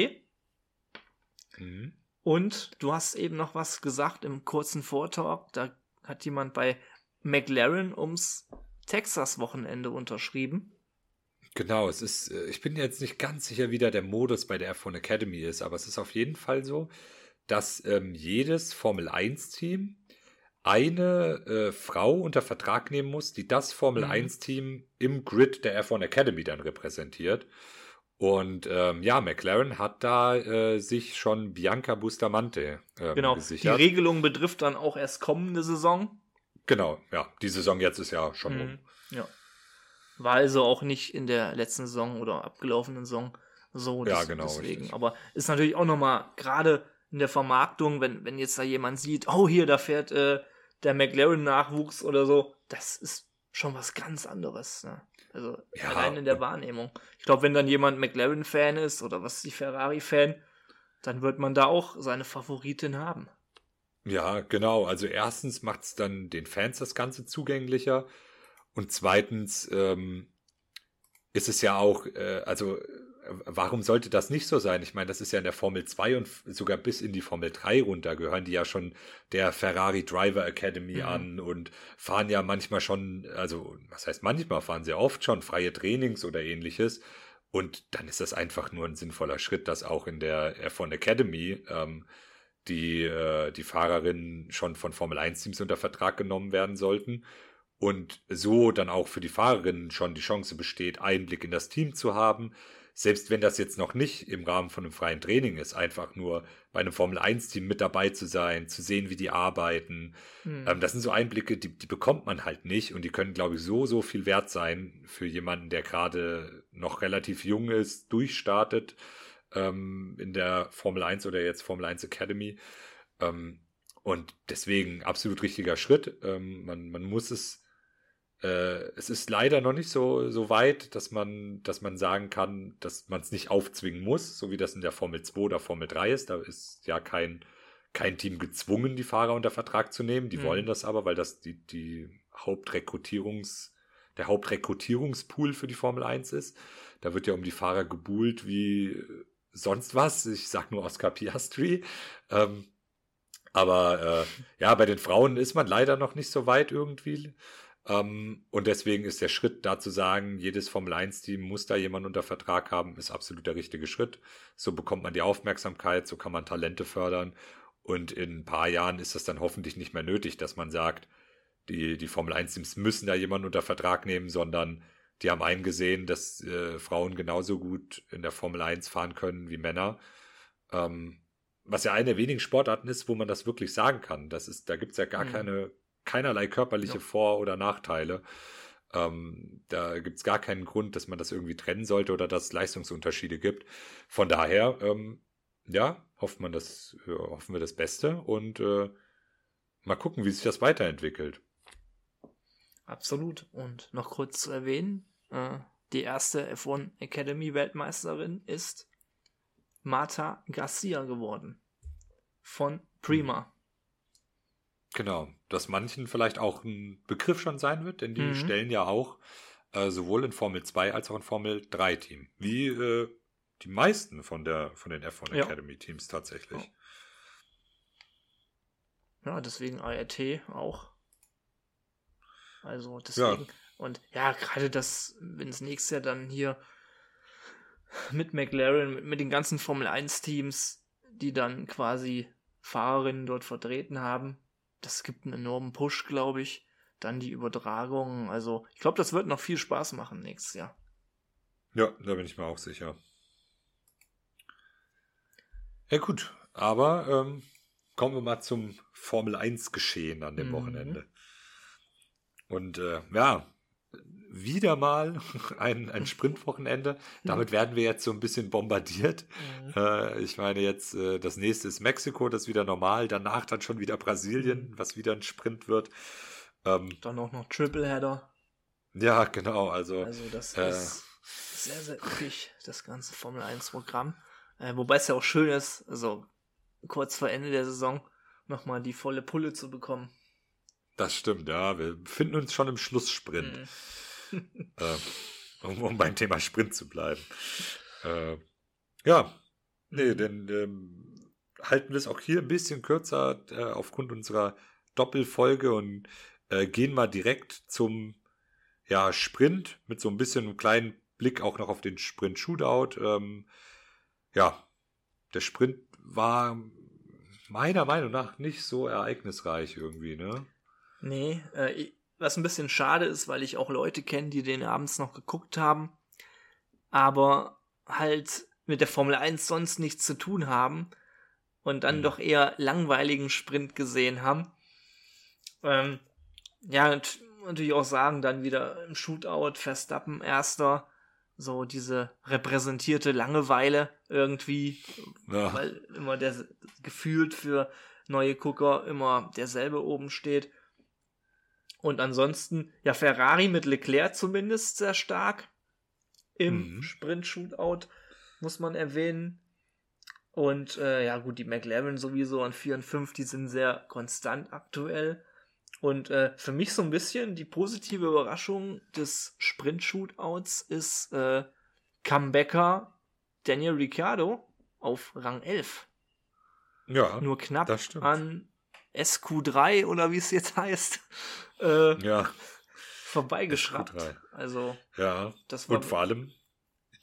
Mhm. Und du hast eben noch was gesagt im kurzen Vortalk. Da hat jemand bei McLaren ums Texas-Wochenende unterschrieben. Genau, es ist, äh, ich bin jetzt nicht ganz sicher, wie da der Modus bei der F1 Academy ist, aber es ist auf jeden Fall so, dass ähm, jedes Formel 1-Team eine äh, Frau unter Vertrag nehmen muss, die das Formel Mhm. 1-Team im Grid der F1 Academy dann repräsentiert. Und ähm, ja, McLaren hat da äh, sich schon Bianca Bustamante ähm, Genau. gesichert. Die Regelung betrifft dann auch erst kommende Saison. genau, ja, die Saison jetzt ist ja schon um. Mhm. Ja. War also auch nicht in der letzten Saison oder abgelaufenen Saison so. Ja, des- genau, Deswegen. richtig. Aber ist natürlich auch nochmal, gerade in der Vermarktung, wenn, wenn jetzt da jemand sieht, oh, hier, da fährt äh, der McLaren-Nachwuchs oder so, das ist schon was ganz anderes. Ne? Also Ja, allein in der Wahrnehmung. Ich glaube, wenn dann jemand McLaren-Fan ist oder was die Ferrari-Fan, dann wird man da auch seine Favoritin haben. Ja, genau. Also erstens macht es dann den Fans das Ganze zugänglicher und zweitens ähm, ist es ja auch, äh, also warum sollte das nicht so sein? Ich meine, das ist ja in der Formel 2 und sogar bis in die Formel 3 runter gehören die ja schon der Ferrari Driver Academy Mhm. an und fahren ja manchmal schon, also was heißt manchmal, fahren sie oft schon freie Trainings oder ähnliches. Und dann ist das einfach nur ein sinnvoller Schritt, dass auch in der F1 Academy ähm, die, äh, die Fahrerinnen schon von Formel 1 Teams unter Vertrag genommen werden sollten und so dann auch für die Fahrerinnen schon die Chance besteht, Einblick in das Team zu haben. Selbst wenn das jetzt noch nicht im Rahmen von einem freien Training ist, einfach nur bei einem Formel 1 Team mit dabei zu sein, zu sehen, wie die arbeiten. Hm. Ähm, das sind so Einblicke, die, die bekommt man halt nicht und die können, glaube ich, so, so viel wert sein für jemanden, der gerade noch relativ jung ist, durchstartet ähm, in der Formel 1 oder jetzt Formel 1 Academy. Ähm, und deswegen absolut richtiger Schritt. Ähm, man, man muss es, äh, es ist leider noch nicht so, so weit, dass man, dass man sagen kann, dass man es nicht aufzwingen muss, so wie das in der Formel 2 oder Formel 3 ist. Da ist ja kein, kein Team gezwungen, die Fahrer unter Vertrag zu nehmen. Die Mhm. wollen das aber, weil das die, die Hauptrekrutierungs, der Hauptrekrutierungspool für die Formel 1 ist. Da wird ja um die Fahrer gebuhlt wie sonst was. Ich sag nur Oscar Piastri. Ähm, aber äh, ja, bei den Frauen ist man leider noch nicht so weit irgendwie. Ähm, und deswegen ist der Schritt da zu sagen, jedes Formel 1-Team muss da jemand unter Vertrag haben, ist absolut der richtige Schritt. So bekommt man die Aufmerksamkeit, so kann man Talente fördern. Und in ein paar Jahren ist das dann hoffentlich nicht mehr nötig, dass man sagt, die, die Formel 1-Teams müssen da jemanden unter Vertrag nehmen, sondern die haben eingesehen, dass äh, Frauen genauso gut in der Formel 1 fahren können wie Männer. Ähm, was ja eine der wenigen Sportarten ist, wo man das wirklich sagen kann. Das ist, da gibt's ja gar Mhm. keine, keinerlei körperliche Ja. Vor- oder Nachteile. Ähm, da gibt's gar keinen Grund, dass man das irgendwie trennen sollte oder dass es Leistungsunterschiede gibt. Von daher, ähm, ja, hofft man das, äh, hoffen wir das Beste und äh, mal gucken, wie sich das weiterentwickelt. Absolut. Und noch kurz zu erwähnen, äh, die erste F1 Academy Weltmeisterin ist Marta Garcia geworden. Von Prima. Genau, dass manchen vielleicht auch ein Begriff schon sein wird, denn die Mhm. stellen ja auch äh, sowohl in Formel 2 als auch in Formel 3 Team. Wie äh, die meisten von der von den F1 Ja. Academy Teams tatsächlich. Ja. Ja, deswegen ART auch. Also deswegen. Und ja, gerade das, wenn es nächstes Jahr dann hier mit McLaren, mit, mit den ganzen Formel 1 Teams, die dann quasi Fahrerinnen dort vertreten haben, das gibt einen enormen Push, glaube ich. Dann die Übertragung. Also, ich glaube, das wird noch viel Spaß machen nächstes Jahr. Ja, da bin ich mir auch sicher. Ja gut, aber ähm, kommen wir mal zum Formel 1 Geschehen an dem Mhm. Wochenende. Und äh, ja, wieder mal ein, ein Sprintwochenende. Damit werden wir jetzt so ein bisschen bombardiert. Mhm. Äh, ich meine jetzt, äh, das nächste ist Mexiko, das ist wieder normal. Danach dann schon wieder Brasilien, was wieder ein Sprint wird. Ähm, Dann auch noch Tripleheader. ja, genau, also, Also das äh, ist sehr, sehr üppig, das ganze Formel 1 Programm. Äh, wobei es ja auch schön ist, also kurz vor Ende der Saison nochmal die volle Pulle zu bekommen. das stimmt, ja. Wir befinden uns schon im Schlusssprint. Mhm. Äh, um, um beim Thema Sprint zu bleiben. Äh, ja, nee, denn ähm, halten wir es auch hier ein bisschen kürzer äh, aufgrund unserer Doppelfolge und äh, gehen mal direkt zum ja, Sprint mit so ein bisschen einem kleinen Blick auch noch auf den Sprint-Shootout. Ähm, ja, der Sprint war meiner Meinung nach nicht so ereignisreich irgendwie, ne? Nee, äh, was ein bisschen schade ist, weil ich auch Leute kenne, die den abends noch geguckt haben, aber halt mit der Formel 1 sonst nichts zu tun haben und dann Mhm. doch eher langweiligen Sprint gesehen haben. Ähm, ja, und natürlich auch sagen, dann wieder im Shootout Verstappen erster, so diese repräsentierte Langeweile irgendwie, Ja, weil immer der gefühlt für neue Gucker immer derselbe oben steht. Und ansonsten, ja, Ferrari mit Leclerc zumindest sehr stark im Mhm. Sprint-Shootout, muss man erwähnen. Und äh, ja, gut, die McLaren sowieso an 4 und 5, die sind sehr konstant aktuell. Und äh, für mich so ein bisschen die positive Überraschung des Sprint-Shootouts ist äh, Comebacker Daniel Ricciardo auf Rang 11. ja, Nur knapp an SQ3 oder wie es jetzt heißt, äh, ja, vorbeigeschraubt. SQ3. Also, ja. das war Und vor allem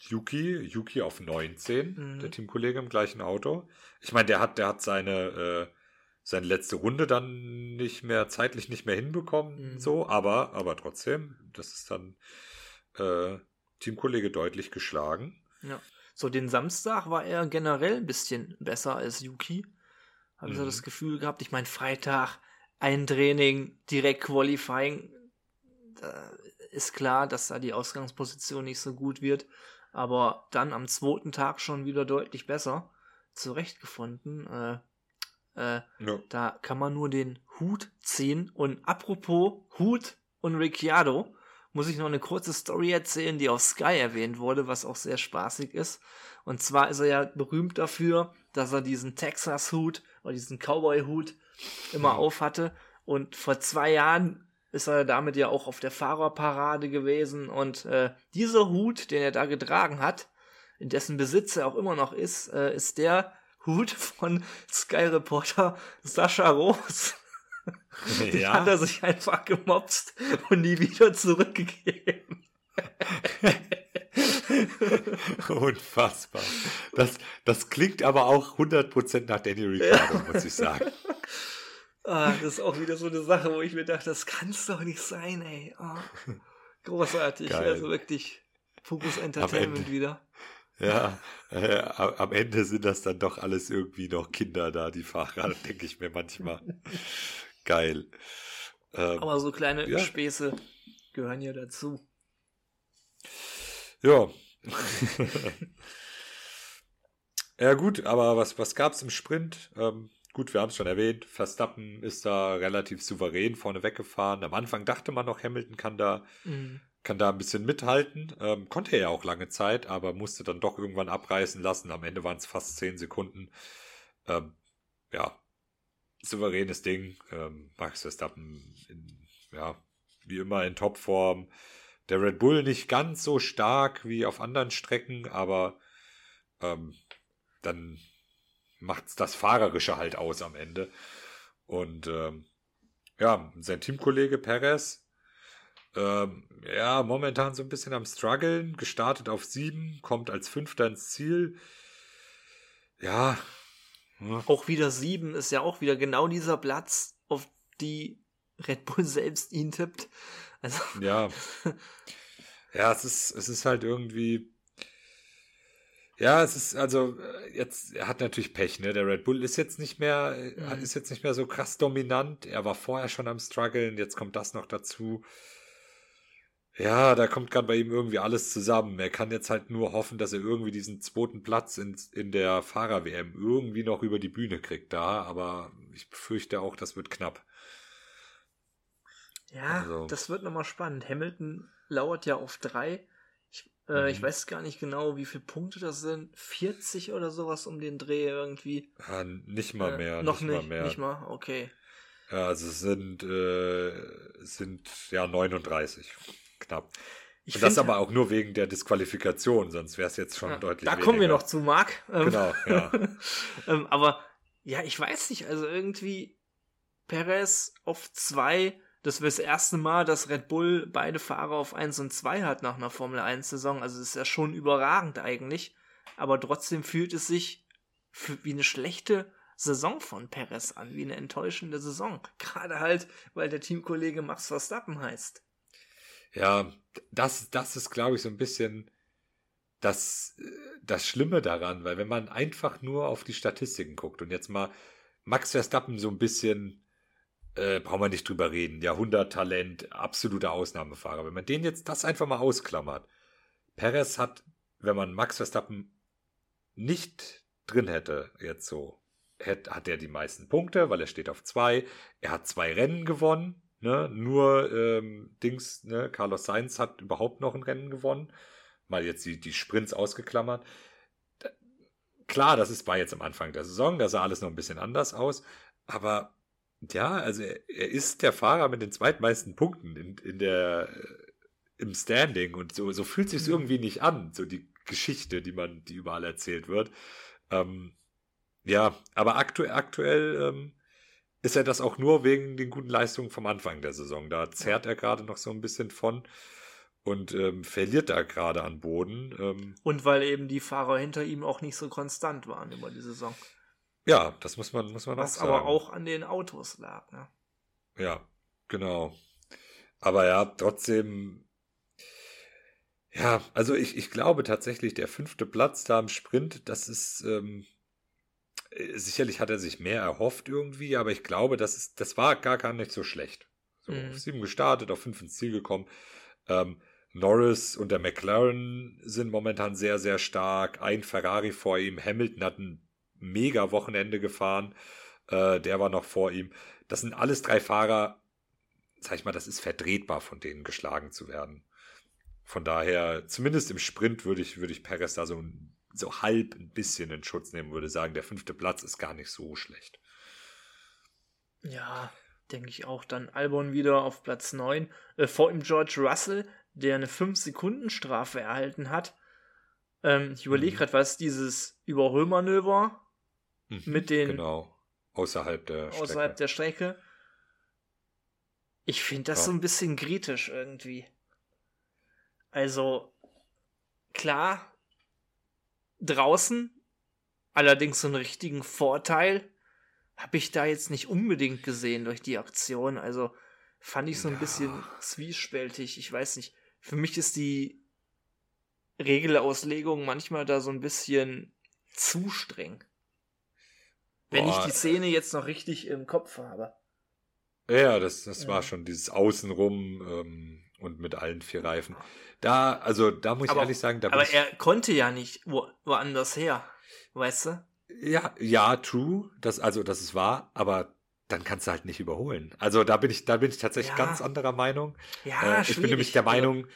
Yuki, Yuki auf 19, Mhm. der Teamkollege im gleichen Auto. Ich meine, der hat, der hat seine, äh, seine letzte Runde dann nicht mehr, zeitlich nicht mehr hinbekommen, Mhm. so, aber, aber trotzdem, das ist dann äh, Teamkollege deutlich geschlagen. Ja. So, den Samstag war er generell ein bisschen besser als Yuki. Habe ich so Mhm. das Gefühl gehabt. Ich meine, Freitag, ein Training, direkt Qualifying. Da ist klar, dass da die Ausgangsposition nicht so gut wird. Aber dann am zweiten Tag schon wieder deutlich besser zurechtgefunden. Äh, äh, Ja. da kann man nur den Hut ziehen. Und apropos Hut und Ricciardo, muss ich noch eine kurze Story erzählen, die auf Sky erwähnt wurde, was auch sehr spaßig ist. Und zwar ist er ja berühmt dafür, dass er diesen Texas-Hut oder diesen Cowboy-Hut immer Mhm. auf hatte. Und vor zwei Jahren ist er damit ja auch auf der Fahrerparade gewesen. Und äh, dieser Hut, den er da getragen hat, in dessen Besitz er auch immer noch ist, äh, ist der Hut von Sky Reporter Sascha Roos. Den hat er sich einfach gemobst und nie wieder zurückgegeben. Unfassbar. Das, das klingt aber auch 100% nach Danny Ricciardo, muss ich sagen. Ah, das ist auch wieder so eine Sache, wo ich mir dachte, das kann's doch nicht sein, ey. Oh, großartig. Geil. Also wirklich Focus Entertainment wieder. Ja, äh, am Ende sind das dann doch alles irgendwie noch Kinder da, die Fahrer, denke ich mir manchmal. Geil. Ähm, Aber so kleine Ja. Späße gehören ja dazu. ja. Ja, gut, aber was, was gab's im Sprint? Ähm, gut, wir haben es schon erwähnt. Verstappen ist da relativ souverän vorne weggefahren. Am Anfang dachte man noch, Hamilton kann da Mhm. kann da ein bisschen mithalten. Ähm, konnte er ja auch lange Zeit, aber musste dann doch irgendwann abreißen lassen. Am Ende waren es fast zehn Sekunden. Ähm, ja, souveränes Ding. Ähm, Max Verstappen, in, ja, wie immer in Topform. Der Red Bull nicht ganz so stark wie auf anderen Strecken, aber ähm, dann macht's das Fahrerische halt aus am Ende. Und ähm, ja, sein Teamkollege Perez, ähm, ja, momentan so ein bisschen am struggeln, gestartet auf sieben, kommt als Fünfter ins Ziel. Ja, Auch wieder sieben ist ja auch wieder genau dieser Platz, auf die Red Bull selbst ihn tippt. Also, ja. Ja, es ist, es ist halt irgendwie, Ja, es ist also äh, jetzt, er hat natürlich Pech, ne? Der Red Bull ist jetzt nicht mehr, äh, Mhm. ist jetzt nicht mehr so krass dominant. Er war vorher schon am struggeln, jetzt kommt das noch dazu. Ja, da kommt gerade bei ihm irgendwie alles zusammen. Er kann jetzt halt nur hoffen, dass er irgendwie diesen zweiten Platz in, in der Fahrer-WM irgendwie noch über die Bühne kriegt da, aber ich befürchte auch, das wird knapp. Ja, Also- das wird nochmal spannend. Hamilton lauert ja auf drei. Ich, äh, ich Mhm. weiß gar nicht genau, wie viele Punkte das sind. 40 oder sowas um den Dreh irgendwie. Ja, nicht mal Äh, mehr, noch nicht, nicht, mal mehr. nicht mal, okay. Ja, also es sind, äh, sind ja 39. Knapp. Ich Und das aber auch nur wegen der Disqualifikation, sonst wäre es jetzt schon ja, deutlich Da kommen wir weniger. noch zu, Marc. Ähm, Genau, ja. ähm, aber ja, ich weiß nicht, also irgendwie Perez auf zwei, das wäre das erste Mal, dass Red Bull beide Fahrer auf 1 und 2 hat nach einer Formel 1 Saison. Also das ist ja schon überragend eigentlich. Aber trotzdem fühlt es sich wie eine schlechte Saison von Perez an, wie eine enttäuschende Saison. Gerade halt, weil der Teamkollege Max Verstappen heißt. Ja, das, das ist, glaube ich, so ein bisschen das, äh, das Schlimme daran, weil wenn man einfach nur auf die Statistiken guckt und jetzt mal Max Verstappen so ein bisschen, äh, brauchen wir nicht drüber reden, Jahrhunderttalent, absoluter Ausnahmefahrer. Wenn man den jetzt das einfach mal ausklammert, Perez hat, wenn man Max Verstappen nicht drin hätte, jetzt so, hätte, hat er die meisten Punkte, weil er steht auf zwei. Er hat zwei Rennen gewonnen. Ne? Nur ähm, Dings, ne? Carlos Sainz hat überhaupt noch ein Rennen gewonnen. Mal jetzt die, die Sprints ausgeklammert. Klar, das ist bei jetzt am Anfang der Saison, da sah alles noch ein bisschen anders aus. Aber ja, also er, er ist der Fahrer mit den zweitmeisten Punkten in, in der, äh, im Standing und so, so fühlt sich Mhm. irgendwie nicht an, so die Geschichte, die man, die überall erzählt wird. Ähm, ja, aber aktuell, aktuell ähm, ist er das auch nur wegen den guten Leistungen vom Anfang der Saison. Da zerrt er gerade noch so ein bisschen von und ähm, verliert da gerade an Boden. Ähm, Und weil eben die Fahrer hinter ihm auch nicht so konstant waren über die Saison. Ja, das muss man, muss man Was auch sagen. aber auch an den Autos lag. Ne? Ja, genau. Aber ja, trotzdem. Ja, also ich, ich glaube tatsächlich, der fünfte Platz da im Sprint, das ist, ähm, äh, sicherlich hat er sich mehr erhofft irgendwie, aber ich glaube, das ist, das war gar, gar nicht so schlecht. So, Mhm. auf sieben gestartet, auf fünf ins Ziel gekommen. Ähm, Norris und der McLaren sind momentan sehr, sehr stark. Ein Ferrari vor ihm. Hamilton hat ein mega Wochenende gefahren. Äh, der war noch vor ihm. Das sind alles drei Fahrer, sag ich mal, das ist vertretbar, von denen geschlagen zu werden. Von daher, zumindest im Sprint würde ich, würde ich Perez da so, so halb ein bisschen in Schutz nehmen, würde sagen, der fünfte Platz ist gar nicht so schlecht. Ja, denke ich auch. Dann Albon wieder auf Platz 9. Äh, vor ihm George Russell, der eine 5-Sekunden-Strafe erhalten hat. Ähm, ich überlege Mhm. gerade, was dieses Überholmanöver Mhm, Mit den- Genau. Außerhalb der Strecke. außerhalb der Strecke. Ich finde das Ja. so ein bisschen kritisch irgendwie. Also, klar, draußen, allerdings so einen richtigen Vorteil, habe ich da jetzt nicht unbedingt gesehen durch die Aktion. Also fand ich so ein Ja. bisschen zwiespältig. Ich weiß nicht. Für mich ist die Regelauslegung manchmal da so ein bisschen zu streng. Wenn ich Boah. die Szene jetzt noch richtig im Kopf habe. Ja, das, das Ja. war schon dieses Außenrum ähm, und mit allen vier Reifen. Da, also da muss ich Aber- ehrlich sagen, da Aber ich, er konnte ja nicht wo, woanders her. Weißt du? ja, ja, true, das, also das ist wahr, aber dann kannst du halt nicht überholen. Also da bin ich, da bin ich tatsächlich Ja. ganz anderer Meinung. Ja, äh, ich bin nämlich der Also, Meinung,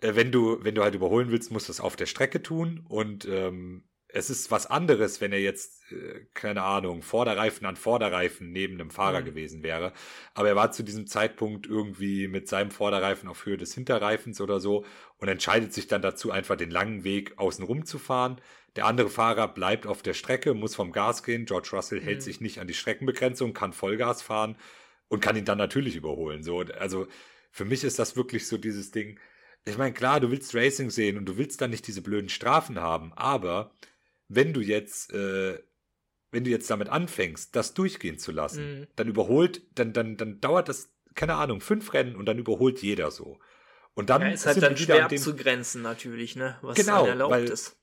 äh, wenn du, wenn du halt überholen willst, musst du es auf der Strecke tun und ähm, es ist was anderes, wenn er jetzt, äh, keine Ahnung, Vorderreifen an Vorderreifen neben einem Fahrer Mhm. gewesen wäre. Aber er war zu diesem Zeitpunkt irgendwie mit seinem Vorderreifen auf Höhe des Hinterreifens oder so und entscheidet sich dann dazu, einfach den langen Weg außen rum zu fahren. Der andere Fahrer bleibt auf der Strecke, muss vom Gas gehen. George Russell hält Mhm. sich nicht an die Streckenbegrenzung, kann Vollgas fahren und kann ihn dann natürlich überholen. So, also für mich ist das wirklich so dieses Ding. Ich meine, klar, du willst Racing sehen und du willst dann nicht diese blöden Strafen haben, aber wenn du jetzt, äh, wenn du jetzt damit anfängst, das durchgehen zu lassen, Mhm. dann überholt, dann, dann, dann dauert das, keine Ahnung, fünf Rennen und dann überholt jeder so. Und dann ja, ist halt dann schwer dem, abzugrenzen natürlich, ne? Was Genau, dann erlaubt weil- ist.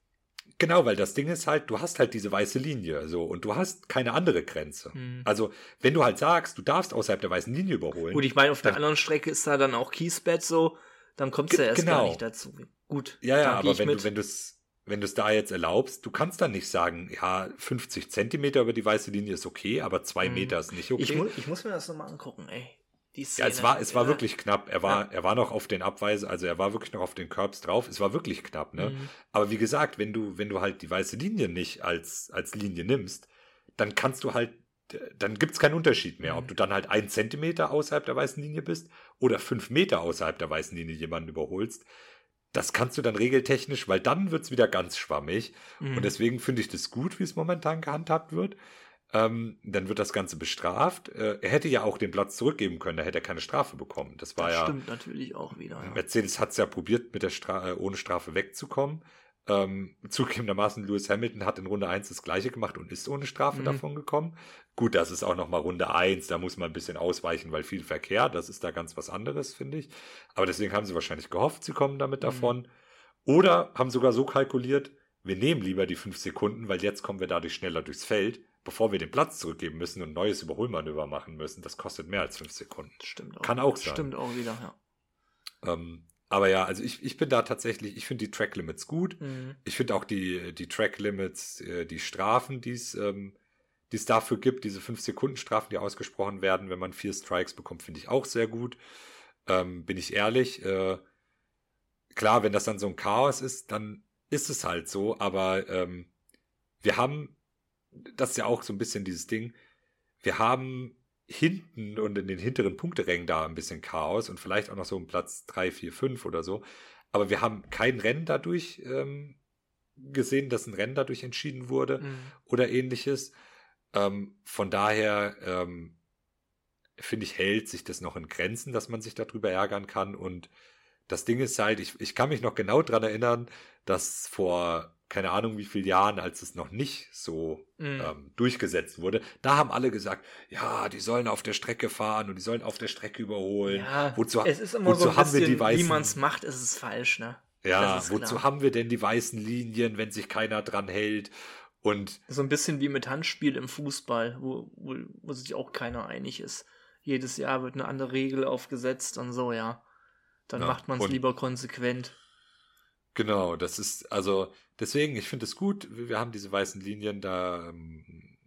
Genau, weil das Ding ist halt, du hast halt diese weiße Linie so und du hast keine andere Grenze. Mhm. Also, wenn du halt sagst, du darfst außerhalb der weißen Linie überholen. Gut, ich meine, auf der anderen Strecke ist da dann auch Kiesbett so, dann kommst du ja erst gar genau. nicht dazu. Gut, ja, ja, aber wenn mit. du, wenn du es wenn du es da jetzt erlaubst, du kannst dann nicht sagen, ja, 50 Zentimeter über die weiße Linie ist okay, aber zwei Mhm. Meter ist nicht okay. ich, mu ich muss mir das nochmal angucken, ey. Ja, es war, es war ja. wirklich knapp. Er war, er war noch auf den Abweisen, also er war wirklich noch auf den Curbs drauf. Es war wirklich knapp, ne? Mhm. Aber wie gesagt, wenn du, wenn du halt die weiße Linie nicht als, als Linie nimmst, dann kannst du halt, dann gibt's keinen Unterschied mehr, Mhm. ob du dann halt ein Zentimeter außerhalb der weißen Linie bist oder fünf Meter außerhalb der weißen Linie jemanden überholst. Das kannst du dann regeltechnisch, weil dann wird's wieder ganz schwammig. Mhm. Und deswegen finde ich das gut, wie es momentan gehandhabt wird. Ähm, dann wird das Ganze bestraft. Äh, er hätte ja auch den Platz zurückgeben können, da hätte er keine Strafe bekommen. Das war das ja. stimmt natürlich auch wieder. Ja. Mercedes hat es ja probiert, mit der Stra äh, ohne Strafe wegzukommen. Ähm, zugegebenermaßen, Lewis Hamilton hat in Runde 1 das gleiche gemacht und ist ohne Strafe Mhm. davon gekommen. Gut, das ist auch nochmal Runde 1, da muss man ein bisschen ausweichen, weil viel Verkehr, das ist da ganz was anderes, finde ich. Aber deswegen haben sie wahrscheinlich gehofft, sie kommen damit Mhm. davon. Oder haben sogar so kalkuliert, wir nehmen lieber die 5 Sekunden, weil jetzt kommen wir dadurch schneller durchs Feld, bevor wir den Platz zurückgeben müssen und ein neues Überholmanöver machen müssen. Das kostet mehr als 5 Sekunden. Stimmt auch. Kann auch sein. Stimmt auch wieder, ja. Ähm, aber ja, also ich, ich bin da tatsächlich, ich finde die Track Limits gut. Mhm. Ich finde auch die, die Track Limits, äh, die Strafen, die es ähm, die es dafür gibt, diese 5-Sekunden-Strafen, die ausgesprochen werden, wenn man vier Strikes bekommt, finde ich auch sehr gut. Ähm, bin ich ehrlich. Äh, klar, wenn das dann so ein Chaos ist, dann ist es halt so, aber ähm, wir haben, das ist ja auch so ein bisschen dieses Ding, wir haben hinten und in den hinteren Punkterängen da ein bisschen Chaos und vielleicht auch noch so um Platz 3, 4, 5 oder so. Aber wir haben kein Rennen dadurch ähm, gesehen, dass ein Rennen dadurch entschieden wurde Mhm. oder ähnliches. Ähm, von daher ähm, finde ich, hält sich das noch in Grenzen, dass man sich darüber ärgern kann. Und das Ding ist halt, ich, ich kann mich noch genau dran erinnern, dass vor keine Ahnung wie vielen Jahren, als es noch nicht so Mhm. ähm, durchgesetzt wurde, da haben alle gesagt, ja, die sollen auf der Strecke fahren und die sollen auf der Strecke überholen. Ja, wozu es ist immer wozu so ein haben wir bisschen, die weißen, wie man es macht, ist es falsch, ne? ja, wozu klar. haben wir denn die weißen Linien, wenn sich keiner dran hält? Und So ein bisschen wie mit Handspiel im Fußball, wo, wo, wo sich auch keiner einig ist. Jedes Jahr wird eine andere Regel aufgesetzt und so, ja. Dann Ja, macht man es lieber konsequent. Genau, das ist, also deswegen, ich finde es gut, wir wir haben diese weißen Linien, da ähm,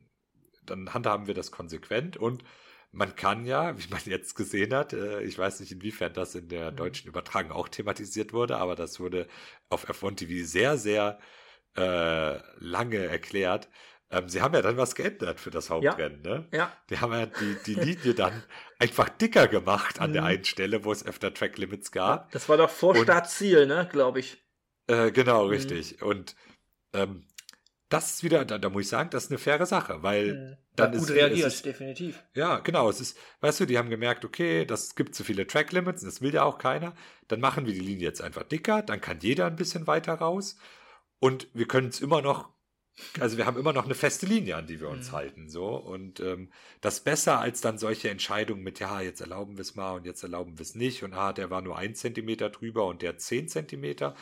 dann handhaben wir das konsequent und man kann ja, wie man jetzt gesehen hat, äh, ich weiß nicht, inwiefern das in der Mhm. deutschen Übertragung auch thematisiert wurde, aber das wurde auf F1 TV sehr, sehr äh, lange erklärt. Ähm, sie haben ja dann was geändert für das Hauptrennen, ne? Ja, Die haben ja die, die Linie dann einfach dicker gemacht an der Mhm. einen Stelle, wo es öfter Track Limits gab. das war doch vor Und- Startziel, ne, glaube ich. Äh, genau, Mhm. richtig. Und ähm, das ist wieder, da, da muss ich sagen, das ist eine faire Sache, weil Mhm. dann gut ist- reagiert, es ist- definitiv. ja, genau, es ist, weißt du, die haben gemerkt, okay, das gibt zu viele Track Limits, das will ja auch keiner. Dann machen wir die Linie jetzt einfach dicker, dann kann jeder ein bisschen weiter raus und wir können es immer noch, also wir haben immer noch eine feste Linie, an die wir uns Mhm. halten, so und ähm, das ist besser als dann solche Entscheidungen mit, ja, jetzt erlauben wir es mal und jetzt erlauben wir es nicht und ah, der war nur ein Zentimeter drüber und der zehn Zentimeter,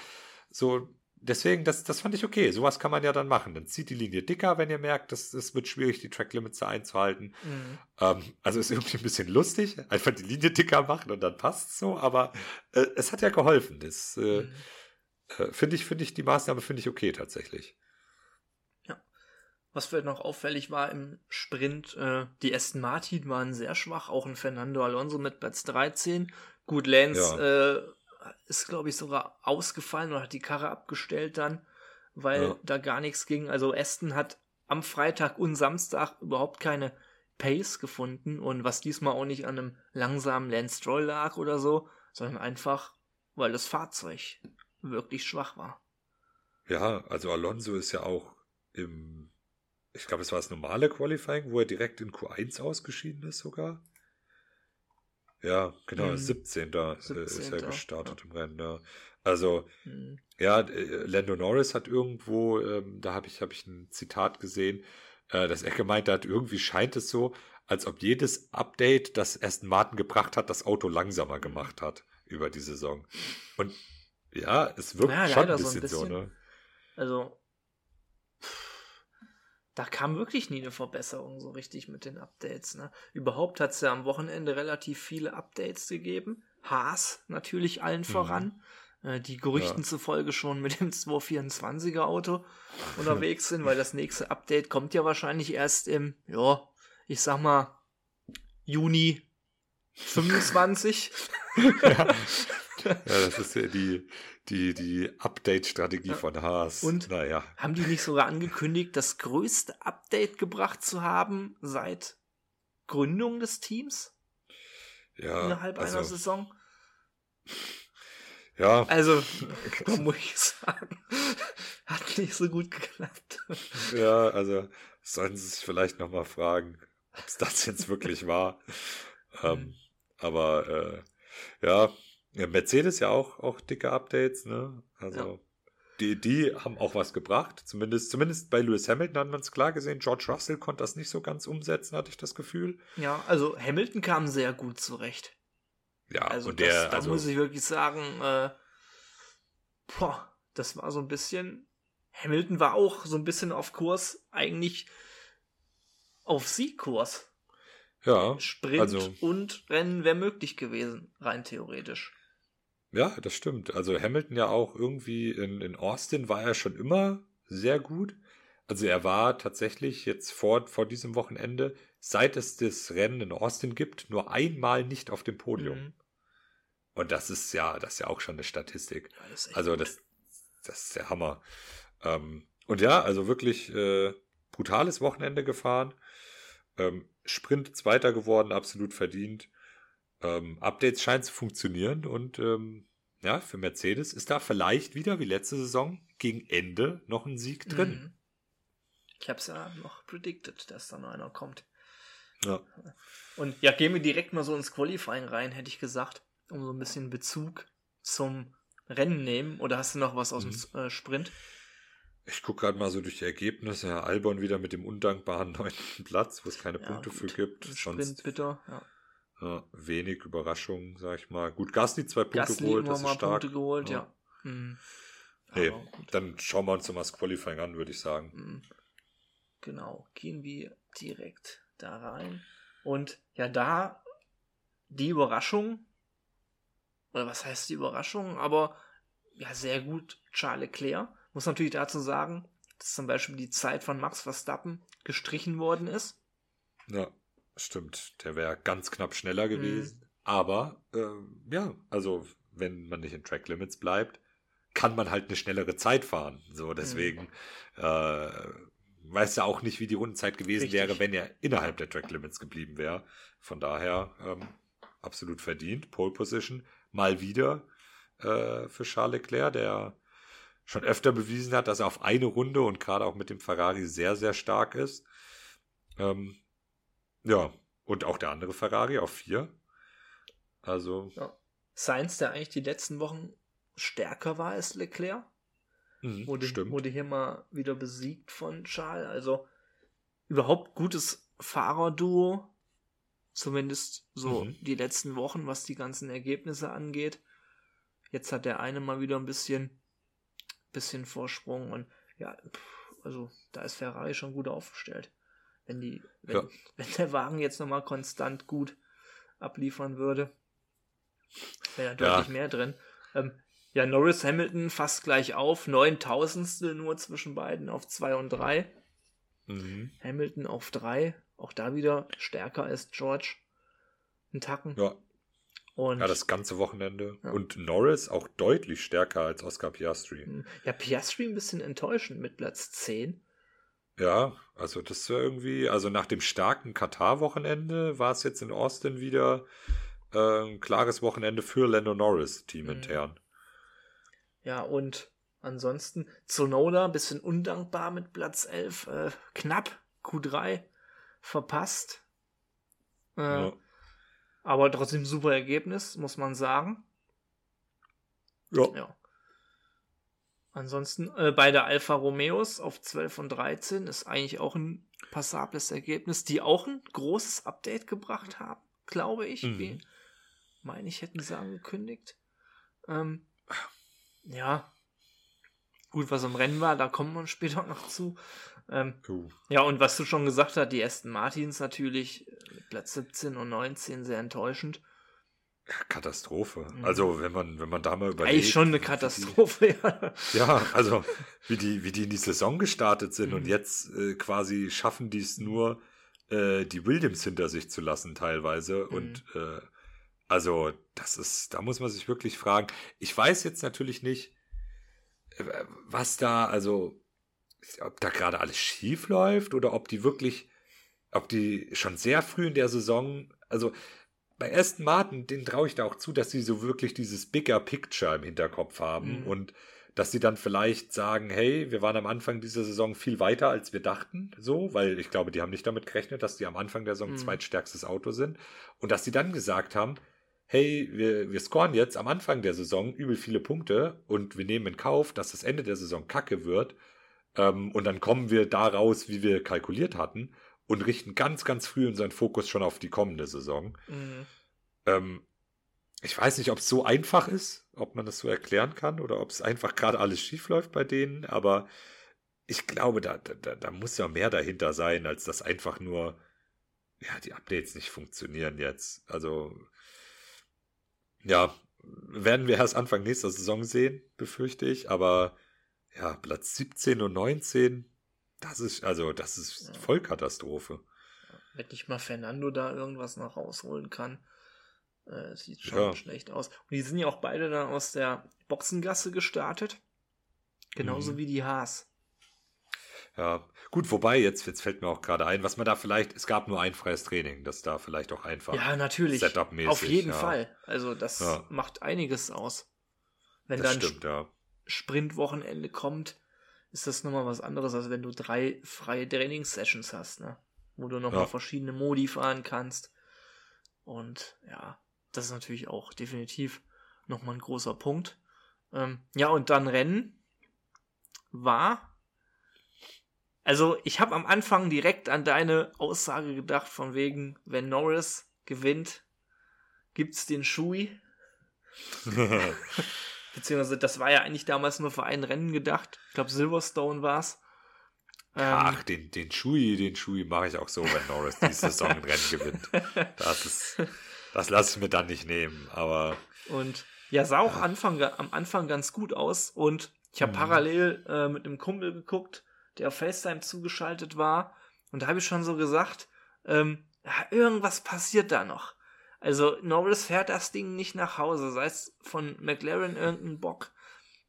so Deswegen, das, das fand ich okay. Sowas kann man ja dann machen. Dann zieht die Linie dicker, wenn ihr merkt, es das wird schwierig, die Track Limits da einzuhalten. Mhm. Ähm, also ist irgendwie ein bisschen lustig, einfach die Linie dicker machen und dann passt so, aber äh, es hat ja geholfen. Das äh, Mhm. Äh, finde ich, finde ich, die Maßnahme finde ich okay tatsächlich. Was vielleicht noch auffällig war im Sprint, äh, die Aston Martin waren sehr schwach, auch ein Fernando Alonso mit Platz 13. Gut, Lance äh, ist, glaube ich, sogar ausgefallen und hat die Karre abgestellt dann, weil Ja. da gar nichts ging. Also Aston hat am Freitag und Samstag überhaupt keine Pace gefunden und was diesmal auch nicht an einem langsamen Lance Stroll lag oder so, sondern einfach, weil das Fahrzeug wirklich schwach war. Ja, also Alonso ist ja auch im, ich glaube, es war das normale Qualifying, wo er direkt in Q1 ausgeschieden ist sogar. Ja, genau, Mhm. 17. Da äh, ist er 17., gestartet im Rennen. Ja. Also, Hm. Ja, äh, Lando Norris hat irgendwo, ähm, da habe ich, hab ich ein Zitat gesehen, äh, dass er gemeint hat, irgendwie scheint es so, als ob jedes Update, das Aston Martin gebracht hat, das Auto langsamer gemacht hat über die Saison. Und ja, es wirkt Ja, schon ein leider so ein bisschen, so, bisschen. ne? Also, da kam wirklich nie eine Verbesserung so richtig mit den Updates. Ne? Überhaupt hat es ja am Wochenende relativ viele Updates gegeben. Haas natürlich allen voran, äh, die Gerüchten Ja. zufolge schon mit dem 224er Auto unterwegs sind, weil das nächste Update kommt ja wahrscheinlich erst im, ja, ich sag mal, Juni 25. Ja, das ist ja die, die, die Update-Strategie von Haas. Und- naja, Haben die nicht sogar angekündigt, das größte Update gebracht zu haben seit Gründung des Teams ja. innerhalb einer also, Saison? ja, Also, muss ich sagen, hat nicht so gut geklappt. ja, also sollten Sie sich vielleicht nochmal fragen, ob es das jetzt wirklich war. Ähm, aber äh, ja, ja, Mercedes ja auch, auch dicke Updates, ne? Also Ja. die, die haben auch was gebracht. Zumindest, zumindest bei Lewis Hamilton hat man es klar gesehen. George Russell konnte das nicht so ganz umsetzen, hatte ich das Gefühl. Ja, also Hamilton kam sehr gut zurecht. Ja, Also, und der, das, da also, muss ich wirklich sagen, äh, boah, das war so ein bisschen. Hamilton war auch so ein bisschen auf Kurs, eigentlich auf Siegkurs. ja, Sprint also- und Rennen wäre möglich gewesen, rein theoretisch. Ja, das stimmt. Also Hamilton ja auch irgendwie in, in Austin war er schon immer sehr gut. Also er war tatsächlich jetzt vor, vor diesem Wochenende, seit es das Rennen in Austin gibt, nur einmal nicht auf dem Podium. Mhm. Und das ist ja, das ist ja auch schon eine Statistik. Ja, das Also das, das ist der Hammer. Ähm, und ja, also wirklich äh, brutales Wochenende gefahren. Ähm, Sprint Zweiter geworden, absolut verdient. Ähm, Updates scheinen zu funktionieren und ähm, ja, für Mercedes ist da vielleicht wieder wie letzte Saison gegen Ende noch ein Sieg drin. Mhm. Ich hab's ja noch predicted, dass da noch einer kommt. Ja. Und ja, gehen wir direkt mal so ins Qualifying rein, hätte ich gesagt, um so ein bisschen Bezug zum Rennen nehmen. Oder hast du noch was aus Mhm. dem äh, Sprint? Ich gucke gerade mal so durch die Ergebnisse. Herr Albon wieder mit dem undankbaren neunten Platz, wo es keine Ja, Punkte für gut. gibt. Im Sonst Sprint bitter. Ja. Ja, wenig Überraschung, sag ich mal. Gut, Gasly zwei Punkte Gasly geholt, das ist stark. Punkte geholt, ja. Ja. Mhm. Gut. dann schauen wir uns noch mal das Qualifying an, würde ich sagen. Mhm. Genau, gehen wir direkt da rein. Und ja, da die Überraschung, oder was heißt die Überraschung, aber ja, sehr gut Charles Leclerc. Muss natürlich dazu sagen, dass zum Beispiel die Zeit von Max Verstappen gestrichen worden ist. Ja, stimmt. Der wäre ganz knapp schneller Mhm. gewesen. Aber ähm, ja, also wenn man nicht in Track Limits bleibt, kann man halt eine schnellere Zeit fahren. Mhm. So, deswegen äh, weiß ja auch nicht, wie die Rundenzeit gewesen Richtig. wäre, wenn er innerhalb der Track Limits geblieben wäre. Von daher ähm, absolut verdient. Pole Position mal wieder äh, für Charles Leclerc, der schon öfter bewiesen hat, dass er auf eine Runde und gerade auch mit dem Ferrari sehr, sehr stark ist. Ähm, ja, und auch der andere Ferrari auf vier. Also, Sainz, der eigentlich die letzten Wochen stärker war als Leclerc, mh, wurde, stimmt. wurde hier mal wieder besiegt von Charles. Also überhaupt gutes Fahrerduo. Zumindest so Mhm. die letzten Wochen, was die ganzen Ergebnisse angeht. Jetzt hat der eine mal wieder ein bisschen, bisschen Vorsprung und ja, pff, also da ist Ferrari schon gut aufgestellt. Wenn die, wenn, Ja. wenn der Wagen jetzt nochmal konstant gut abliefern würde, wäre da Ja. deutlich mehr drin. Ähm, ja, Norris Hamilton fast gleich auf, neuntausendstel nur zwischen beiden auf 2 und 3. Mhm. Hamilton auf 3, auch da wieder stärker als George. Ein Tacken. Ja, Und ja, das ganze Wochenende. Ja. Und Norris auch deutlich stärker als Oscar Piastri. ja, Piastri ein bisschen enttäuschend mit Platz 10. Ja, also das war irgendwie, also nach dem starken Katar-Wochenende war es jetzt in Austin wieder äh, ein klares Wochenende für Lando Norris, Mhm. teamintern. Ja, und ansonsten Zonoda ein bisschen undankbar mit Platz 11. Äh, knapp Q3 verpasst. Äh, Ja. Aber trotzdem super Ergebnis, muss man sagen. Ja. Ja. Ansonsten äh, beide Alfa Romeos auf 12 und 13 ist eigentlich auch ein passables Ergebnis, die auch ein großes Update gebracht haben, glaube ich. Mhm. Wie, meine ich, hätten sie angekündigt. Ähm, ja. Gut, was im Rennen war, da kommen wir später noch zu. Ähm, ja, und was du schon gesagt hast, die Aston Martins natürlich äh, Platz 17 und 19 sehr enttäuschend. Katastrophe. Mhm. Also, wenn man, wenn man da mal überlegt. Eigentlich schon eine Katastrophe, ja. Ja, also, wie die, wie die in die Saison gestartet sind und Mhm. jetzt äh, quasi schaffen die es nur, äh, die Williams hinter sich zu lassen, teilweise. Mhm. Und, äh, also, das ist, da muss man sich wirklich fragen. Ich weiß jetzt natürlich nicht, äh, was da, also, ob da gerade alles schief läuft oder ob die wirklich, ob die schon sehr früh in der Saison, also bei Aston Martin, denen traue ich da auch zu, dass sie so wirklich dieses Bigger Picture im Hinterkopf haben Mhm. und dass sie dann vielleicht sagen, hey, wir waren am Anfang dieser Saison viel weiter, als wir dachten, so, weil ich glaube, die haben nicht damit gerechnet, dass die am Anfang der Saison Mhm. zweitstärkstes Auto sind und dass sie dann gesagt haben, hey, wir, wir scoren jetzt am Anfang der Saison übel viele Punkte und wir nehmen in Kauf, dass das Ende der Saison kacke wird ähm, und dann kommen wir da raus, wie wir kalkuliert hatten und richten ganz, ganz früh unseren Fokus schon auf die kommende Saison. Mhm. Ähm, ich weiß nicht, ob es so einfach ist, ob man das so erklären kann oder ob es einfach gerade alles schief läuft bei denen, aber ich glaube, da, da, da muss ja mehr dahinter sein, als dass einfach nur, ja, die Updates nicht funktionieren jetzt. Also, ja, werden wir erst Anfang nächster Saison sehen, befürchte ich, aber ja, Platz 17 und 19, das ist, also, das ist Ja. Vollkatastrophe. Wenn nicht mal Fernando da irgendwas noch rausholen kann. Äh, sieht schon Ja. schlecht aus. Und die sind ja auch beide dann aus der Boxengasse gestartet. Genauso Mhm. wie die Haas. Ja, gut, wobei, jetzt, jetzt fällt mir auch gerade ein, was man da vielleicht, es gab nur ein freies Training, das da vielleicht auch einfach. Ja, natürlich. Setup-mäßig, Auf jeden ja. Fall. Also das Ja. macht einiges aus. Wenn das dann stimmt, ja. Sprintwochenende kommt, ist das nochmal was anderes, als wenn du drei freie Trainingssessions hast, ne? Wo du nochmal Ja. verschiedene Modi fahren kannst. Und ja, das ist natürlich auch definitiv nochmal ein großer Punkt. Ähm, ja, und dann Rennen war. Also, ich habe am Anfang direkt an deine Aussage gedacht, von wegen, wenn Norris gewinnt, gibt's den Schui. Beziehungsweise, das war ja eigentlich damals nur für ein Rennen gedacht. Ich glaube, Silverstone war's. Ähm, Ach, den, den Schui, den Schui mache ich auch so, wenn Norris die Saison ein Rennen gewinnt. Das ist, das lasse ich mir dann nicht nehmen, aber Und ja, sah auch Anfang, am Anfang ganz gut aus. Und ich habe Mhm. parallel äh, mit einem Kumpel geguckt, der auf FaceTime zugeschaltet war. Und da habe ich schon so gesagt, ähm, ja, irgendwas passiert da noch. Also Norris fährt das Ding nicht nach Hause, sei es von McLaren irgendein Bock,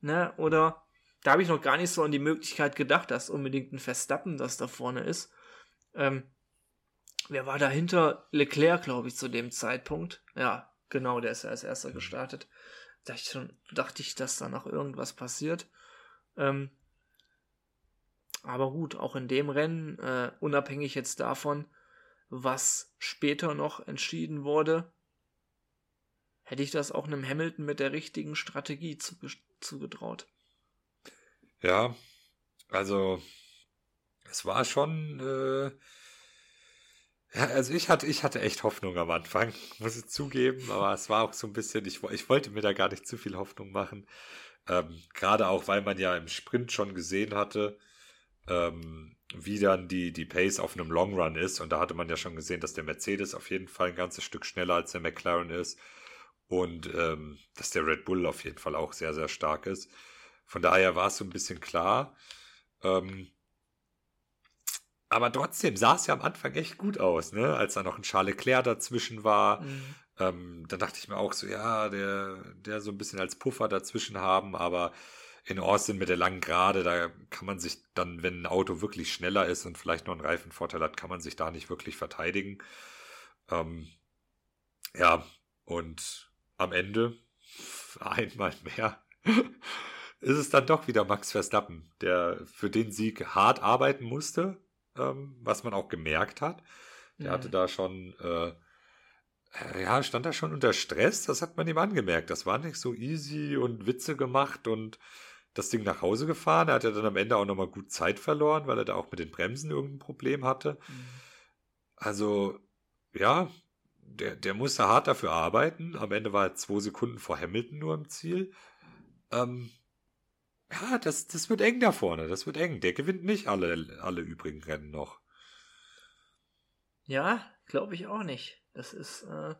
ne? Oder da habe ich noch gar nicht so an die Möglichkeit gedacht, dass unbedingt ein Verstappen das da vorne ist. Ähm, wer war dahinter? Leclerc, glaube ich, zu dem Zeitpunkt. Ja, genau, der ist ja als erster gestartet. Da ich schon, dachte ich, dass da noch irgendwas passiert. Ähm, aber gut, auch in dem Rennen, äh, unabhängig jetzt davon, was später noch entschieden wurde, hätte ich das auch einem Hamilton mit der richtigen Strategie zuge zugetraut. ja, also es war schon, äh, ja, also ich hatte, ich hatte echt Hoffnung am Anfang, muss ich zugeben, aber es war auch so ein bisschen, ich, ich wollte mir da gar nicht zu viel Hoffnung machen. Ähm, Gerade auch, weil man ja im Sprint schon gesehen hatte, ähm, wie dann die, die Pace auf einem Long Run ist. Und da hatte man ja schon gesehen, dass der Mercedes auf jeden Fall ein ganzes Stück schneller als der McLaren ist. Und ähm, dass der Red Bull auf jeden Fall auch sehr, sehr stark ist. Von daher war es so ein bisschen klar. Ähm, aber trotzdem sah es ja am Anfang echt gut aus, ne? Als da noch ein Charles Leclerc dazwischen war. Mhm. Ähm, dann dachte ich mir auch so, ja, der, der so ein bisschen als Puffer dazwischen haben, aber in Austin mit der langen Gerade, da kann man sich dann, wenn ein Auto wirklich schneller ist und vielleicht noch einen Reifenvorteil hat, kann man sich da nicht wirklich verteidigen. Ähm, ja, und am Ende, einmal mehr, ist es dann doch wieder Max Verstappen, der für den Sieg hart arbeiten musste, ähm, was man auch gemerkt hat. Der Mhm. hatte da schon, äh, ja, stand da schon unter Stress, das hat man ihm angemerkt. Das war nicht so easy und Witze gemacht und das Ding nach Hause gefahren. Er hat ja dann am Ende auch nochmal gut Zeit verloren, weil er da auch mit den Bremsen irgendein Problem hatte. Mhm. Also, ja, der, der musste hart dafür arbeiten. Am Ende war er zwei Sekunden vor Hamilton nur im Ziel. Ähm, Ja, das, das wird eng da vorne. Das wird eng. Der gewinnt nicht alle, alle übrigen Rennen noch. Ja, glaube ich auch nicht. Das ist, äh,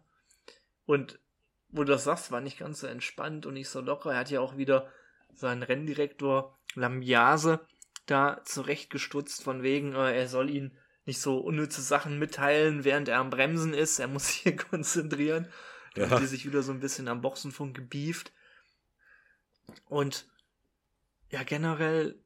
und wo du das sagst, war nicht ganz so entspannt und nicht so locker. Er hat ja auch wieder seinen Renndirektor Lambiase da zurechtgestutzt, von wegen, äh, er soll ihn nicht so unnütze Sachen mitteilen, während er am Bremsen ist. Er muss sich hier konzentrieren. Da ja. haben die sich wieder so ein bisschen am Boxenfunk gebieft. Und ja, generell,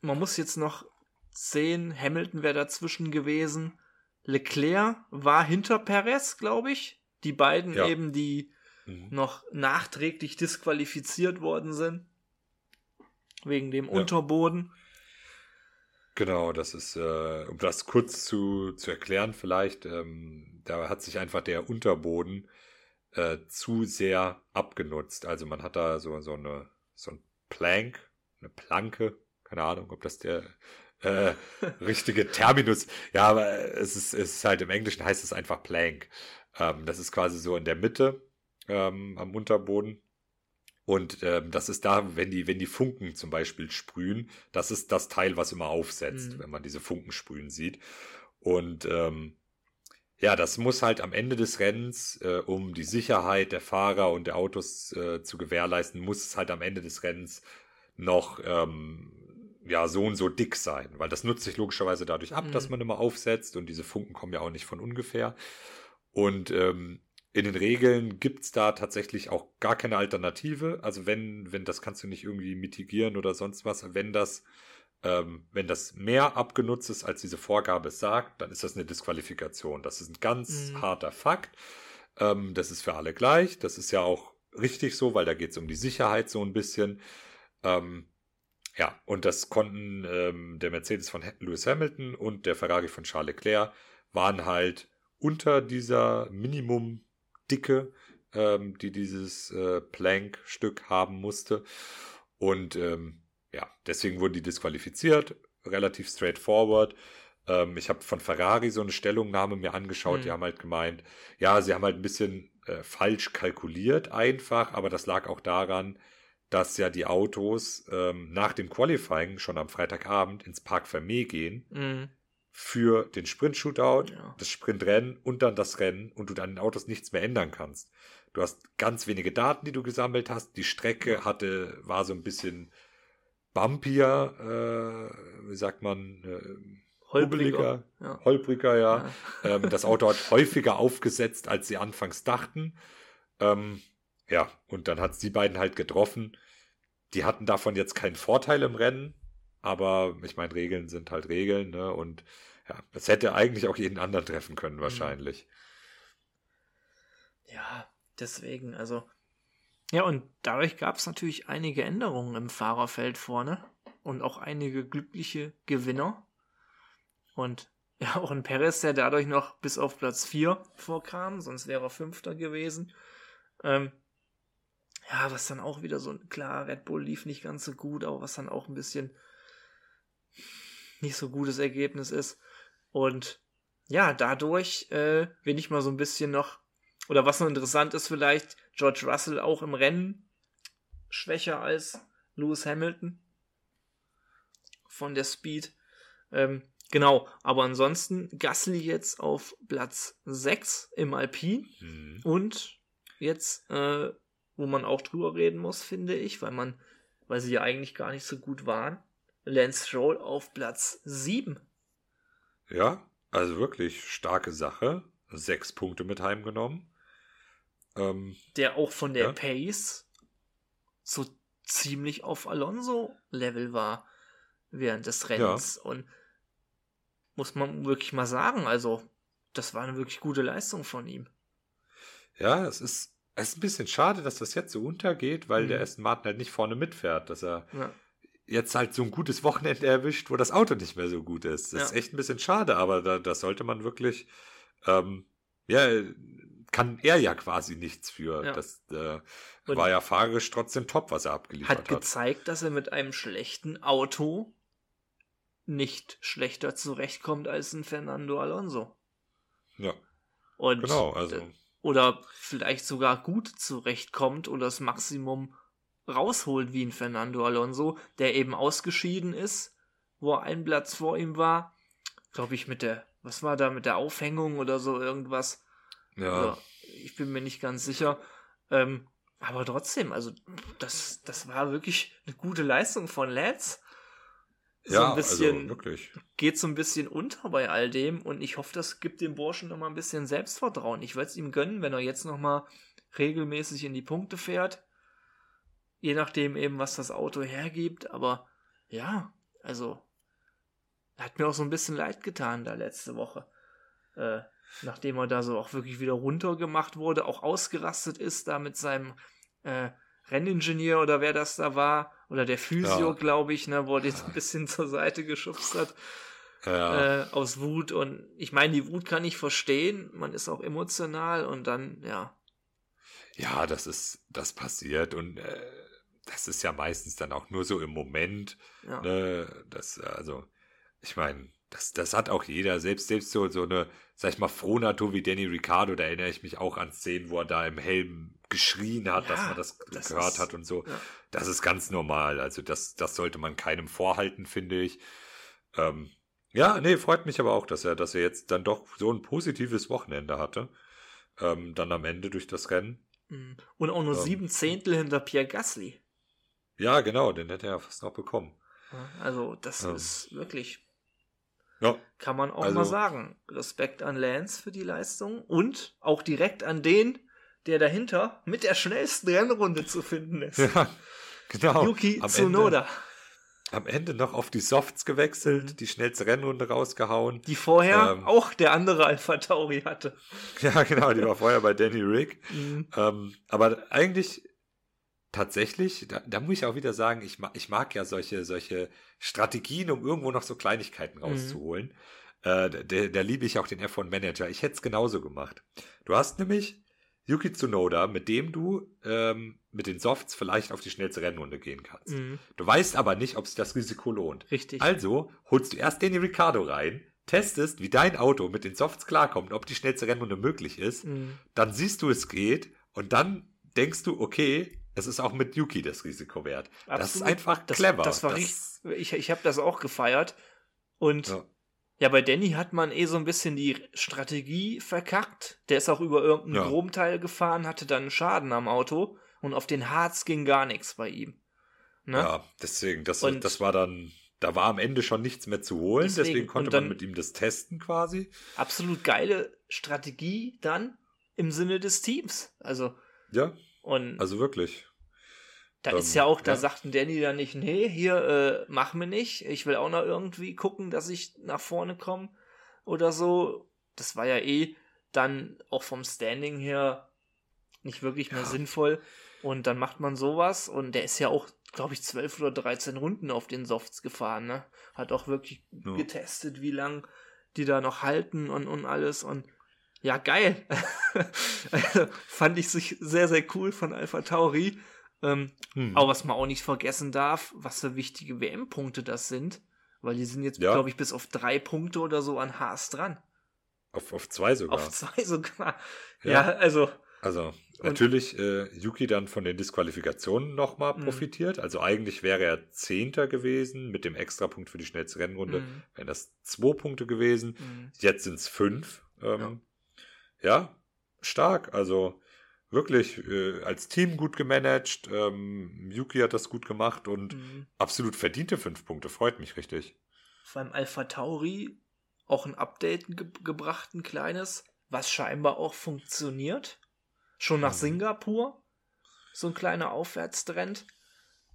man muss jetzt noch sehen, Hamilton wäre dazwischen gewesen. Leclerc war hinter Perez, glaube ich. Die beiden ja. eben, die mhm. noch nachträglich disqualifiziert worden sind. Wegen dem ja. Unterboden. Genau, das ist, äh, um das kurz zu, zu erklären vielleicht, ähm, da hat sich einfach der Unterboden äh, zu sehr abgenutzt. Also man hat da so, so eine so ein Plank, eine Planke, keine Ahnung, ob das der äh, richtige Terminus. Ja, aber es ist, es ist halt im Englischen heißt es einfach Plank. Ähm, das ist quasi so in der Mitte ähm, am Unterboden. Und ähm, das ist da, wenn die, wenn die Funken zum Beispiel sprühen, das ist das Teil, was immer aufsetzt, mhm. wenn man diese Funken sprühen sieht. Und ähm, ja, das muss halt am Ende des Rennens, äh, um die Sicherheit der Fahrer und der Autos äh, zu gewährleisten, muss es halt am Ende des Rennens noch ähm, ja so und so dick sein, weil das nutzt sich logischerweise dadurch ab, mhm. dass man immer aufsetzt und diese Funken kommen ja auch nicht von ungefähr. Und ähm, in den Regeln gibt's da tatsächlich auch gar keine Alternative. Also wenn, wenn das kannst du nicht irgendwie mitigieren oder sonst was, wenn das, ähm, wenn das mehr abgenutzt ist, als diese Vorgabe sagt, dann ist das eine Disqualifikation. Das ist ein ganz mhm. harter Fakt. Ähm, das ist für alle gleich. Das ist ja auch richtig so, weil da geht's um die Sicherheit so ein bisschen. Ähm, ja, und das konnten ähm, der Mercedes von Lewis Hamilton und der Ferrari von Charles Leclerc waren halt unter dieser Minimum Dicke, ähm, die dieses äh, Plank-Stück haben musste. Und ähm, ja, deswegen wurden die disqualifiziert. Relativ straightforward. Ähm, ich habe von Ferrari so eine Stellungnahme mir angeschaut. Mhm. Die haben halt gemeint, ja, sie haben halt ein bisschen äh, falsch kalkuliert einfach, aber das lag auch daran, dass ja die Autos ähm, nach dem Qualifying schon am Freitagabend ins Park Fermé gehen. Mhm für den Sprint-Shootout, ja. das Sprintrennen und dann das Rennen und du an den Autos nichts mehr ändern kannst. Du hast ganz wenige Daten, die du gesammelt hast. Die Strecke hatte, war so ein bisschen bumpier, äh, wie sagt man, äh, holpriger, ja. holpriger, ja. ja. ähm, das Auto hat häufiger aufgesetzt, als sie anfangs dachten. Ähm, ja, und dann hat es die beiden halt getroffen. Die hatten davon jetzt keinen Vorteil im Rennen, aber ich meine, Regeln sind halt Regeln, ne? Und ja, das hätte eigentlich auch jeden anderen treffen können, mhm. wahrscheinlich. Ja, deswegen, also. Ja, und dadurch gab es natürlich einige Änderungen im Fahrerfeld vorne und auch einige glückliche Gewinner. Und ja, auch ein Perez, der dadurch noch bis auf Platz 4 vorkam, sonst wäre er Fünfter gewesen. Ähm, ja, was dann auch wieder so, klar, Red Bull lief nicht ganz so gut, aber was dann auch ein bisschen nicht so gutes Ergebnis ist. Und ja, dadurch äh, bin ich mal so ein bisschen noch, oder was noch interessant ist vielleicht, George Russell auch im Rennen schwächer als Lewis Hamilton von der Speed. Ähm, genau, aber ansonsten Gasly jetzt auf Platz 6 im Alpin mhm. und jetzt, äh, wo man auch drüber reden muss, finde ich, weil man, weil sie ja eigentlich gar nicht so gut waren, Lance Stroll auf Platz 7. Ja, also wirklich starke Sache. Sechs Punkte mit heimgenommen. Ähm, der auch von der ja. Pace so ziemlich auf Alonso-Level war während des Rennens. Ja. Und muss man wirklich mal sagen, also das war eine wirklich gute Leistung von ihm. Ja, es ist, es ist ein bisschen schade, dass das jetzt so untergeht, weil mhm. der Aston Martin halt nicht vorne mitfährt, dass er ja jetzt halt so ein gutes Wochenende erwischt, wo das Auto nicht mehr so gut ist. Das ja. ist echt ein bisschen schade, aber da, das sollte man wirklich, ähm, ja, kann er ja quasi nichts für. Ja. Das äh, war ja fahrisch trotzdem top, was er abgeliefert hat. Hat gezeigt, dass er mit einem schlechten Auto nicht schlechter zurechtkommt als ein Fernando Alonso. Ja. Und, genau, also. Oder vielleicht sogar gut zurechtkommt oder das Maximum rausholt wie ein Fernando Alonso, der eben ausgeschieden ist, wo er einen Platz vor ihm war. Glaube ich, mit der, was war da, mit der Aufhängung oder so irgendwas. Ja. Oder, ich bin mir nicht ganz sicher. Ähm, aber trotzdem, also das, das war wirklich eine gute Leistung von Lance. So ja, ein bisschen, also wirklich. geht so ein bisschen unter bei all dem und ich hoffe, das gibt dem Burschen noch mal ein bisschen Selbstvertrauen. Ich würde es ihm gönnen, wenn er jetzt noch mal regelmäßig in die Punkte fährt. Je nachdem eben, was das Auto hergibt. Aber ja, also hat mir auch so ein bisschen leid getan da letzte Woche. Äh, nachdem er da so auch wirklich wieder runtergemacht wurde, auch ausgerastet ist da mit seinem äh, Renningenieur oder wer das da war, oder der Physio, Ja. glaube ich, ne, wo er den ein bisschen zur Seite geschubst hat Ja, äh, aus Wut. Und ich meine, die Wut kann ich verstehen, man ist auch emotional und dann, ja, ja, das ist, das passiert und äh, das ist ja meistens dann auch nur so im Moment. ja. Ne, das, also, ich meine, das, das hat auch jeder, selbst, selbst so, so eine, sag ich mal, Frohnatur wie Danny Ricciardo, da erinnere ich mich auch an Szenen, wo er da im Helm geschrien hat, dass Ja, man das, das gehört ist- hat und so. ja. Das ist ganz normal. Also, das, das sollte man keinem vorhalten, finde ich. Ähm, ja, nee, freut mich aber auch, dass er, dass er jetzt dann doch so ein positives Wochenende hatte. Ähm, dann am Ende durch das Rennen. Mm. Und auch nur Ähm. sieben Zehntel hinter Pierre Gasly. Ja, genau, den hätte er ja fast noch bekommen. Also, das Ähm. ist wirklich, Ja, kann man auch Also- mal sagen. Respekt an Lance für die Leistung und auch direkt an den, der dahinter mit der schnellsten Rennrunde zu finden ist. ja genau. Yuki Am Tsunoda, Ende, am Ende noch auf die Softs gewechselt, Mhm. die schnellste Rennrunde rausgehauen. die vorher ähm. auch der andere Alpha Tauri hatte. Ja, genau, die war vorher bei Danny Rick. Mhm. Ähm, aber eigentlich tatsächlich, da, da muss ich auch wieder sagen, ich, mag ich mag ja solche, solche Strategien, um irgendwo noch so Kleinigkeiten Mhm. rauszuholen. Äh, da, da liebe ich auch den F1 Manager. Ich hätte es genauso gemacht. Du hast nämlich Yuki Tsunoda, mit dem du ähm, mit den Softs vielleicht auf die schnellste Rennrunde gehen kannst. Mhm. Du weißt aber nicht, ob sich das Risiko lohnt. Richtig. Also holst du erst Danny Ricciardo rein, testest, wie dein Auto mit den Softs klarkommt, ob die schnellste Rennrunde möglich ist Mhm. dann siehst du, es geht und dann denkst du, okay, es ist auch mit Yuki das Risiko wert. Das ist Absolut. einfach Das, clever. das war richtig. Ich, ich habe das auch gefeiert. Und ja. Ja. bei Danny hat man eh so ein bisschen die Strategie verkackt. Der ist auch über irgendein Ja. Chromteil gefahren, hatte dann Schaden am Auto und auf den Harz ging gar nichts bei ihm. Ne? ja, deswegen, das, Und- das war dann, da war am Ende schon nichts mehr zu holen, deswegen, Deswegen, konnte dann- man mit ihm das testen quasi. Absolut geile Strategie dann im Sinne des Teams. Also, Ja, und also wirklich. da ähm, ist ja auch, da ja. sagten Danny dann nicht, nee, hier, äh, mach mir nicht. Ich will auch noch irgendwie gucken, dass ich nach vorne komme oder so. Das war ja eh dann auch vom Standing her nicht wirklich mehr Ja. sinnvoll. Und dann macht man sowas und der ist ja auch, glaube ich, 12 oder 13 Runden auf den Softs gefahren, ne? Hat auch wirklich Ja. getestet, wie lang die da noch halten und, und alles und ja, geil. also, fand ich sich sehr, sehr cool von Alpha Tauri. Ähm, Hm. aber was man auch nicht vergessen darf, was für wichtige WM-Punkte das sind, weil die sind jetzt, Ja. glaube ich, bis auf drei Punkte oder so an Haas dran. Auf, auf zwei sogar. Auf zwei sogar. Ja. Ja, also, Also natürlich äh, Yuki dann von den Disqualifikationen nochmal Mhm. profitiert. Also eigentlich wäre er Zehnter gewesen mit dem Extrapunkt für die schnellste Rennrunde. Mhm. Wären das zwei Punkte gewesen. mh, Jetzt sind es fünf. Ähm, ja. Stark. Also wirklich äh, als Team gut gemanagt. Ähm, Yuki hat das gut gemacht und mh. absolut verdiente fünf Punkte. Freut mich richtig. beim Alpha Tauri auch ein Update ge gebracht, ein kleines, was scheinbar auch funktioniert. Schon nach Mhm. Singapur. So ein kleiner Aufwärtstrend.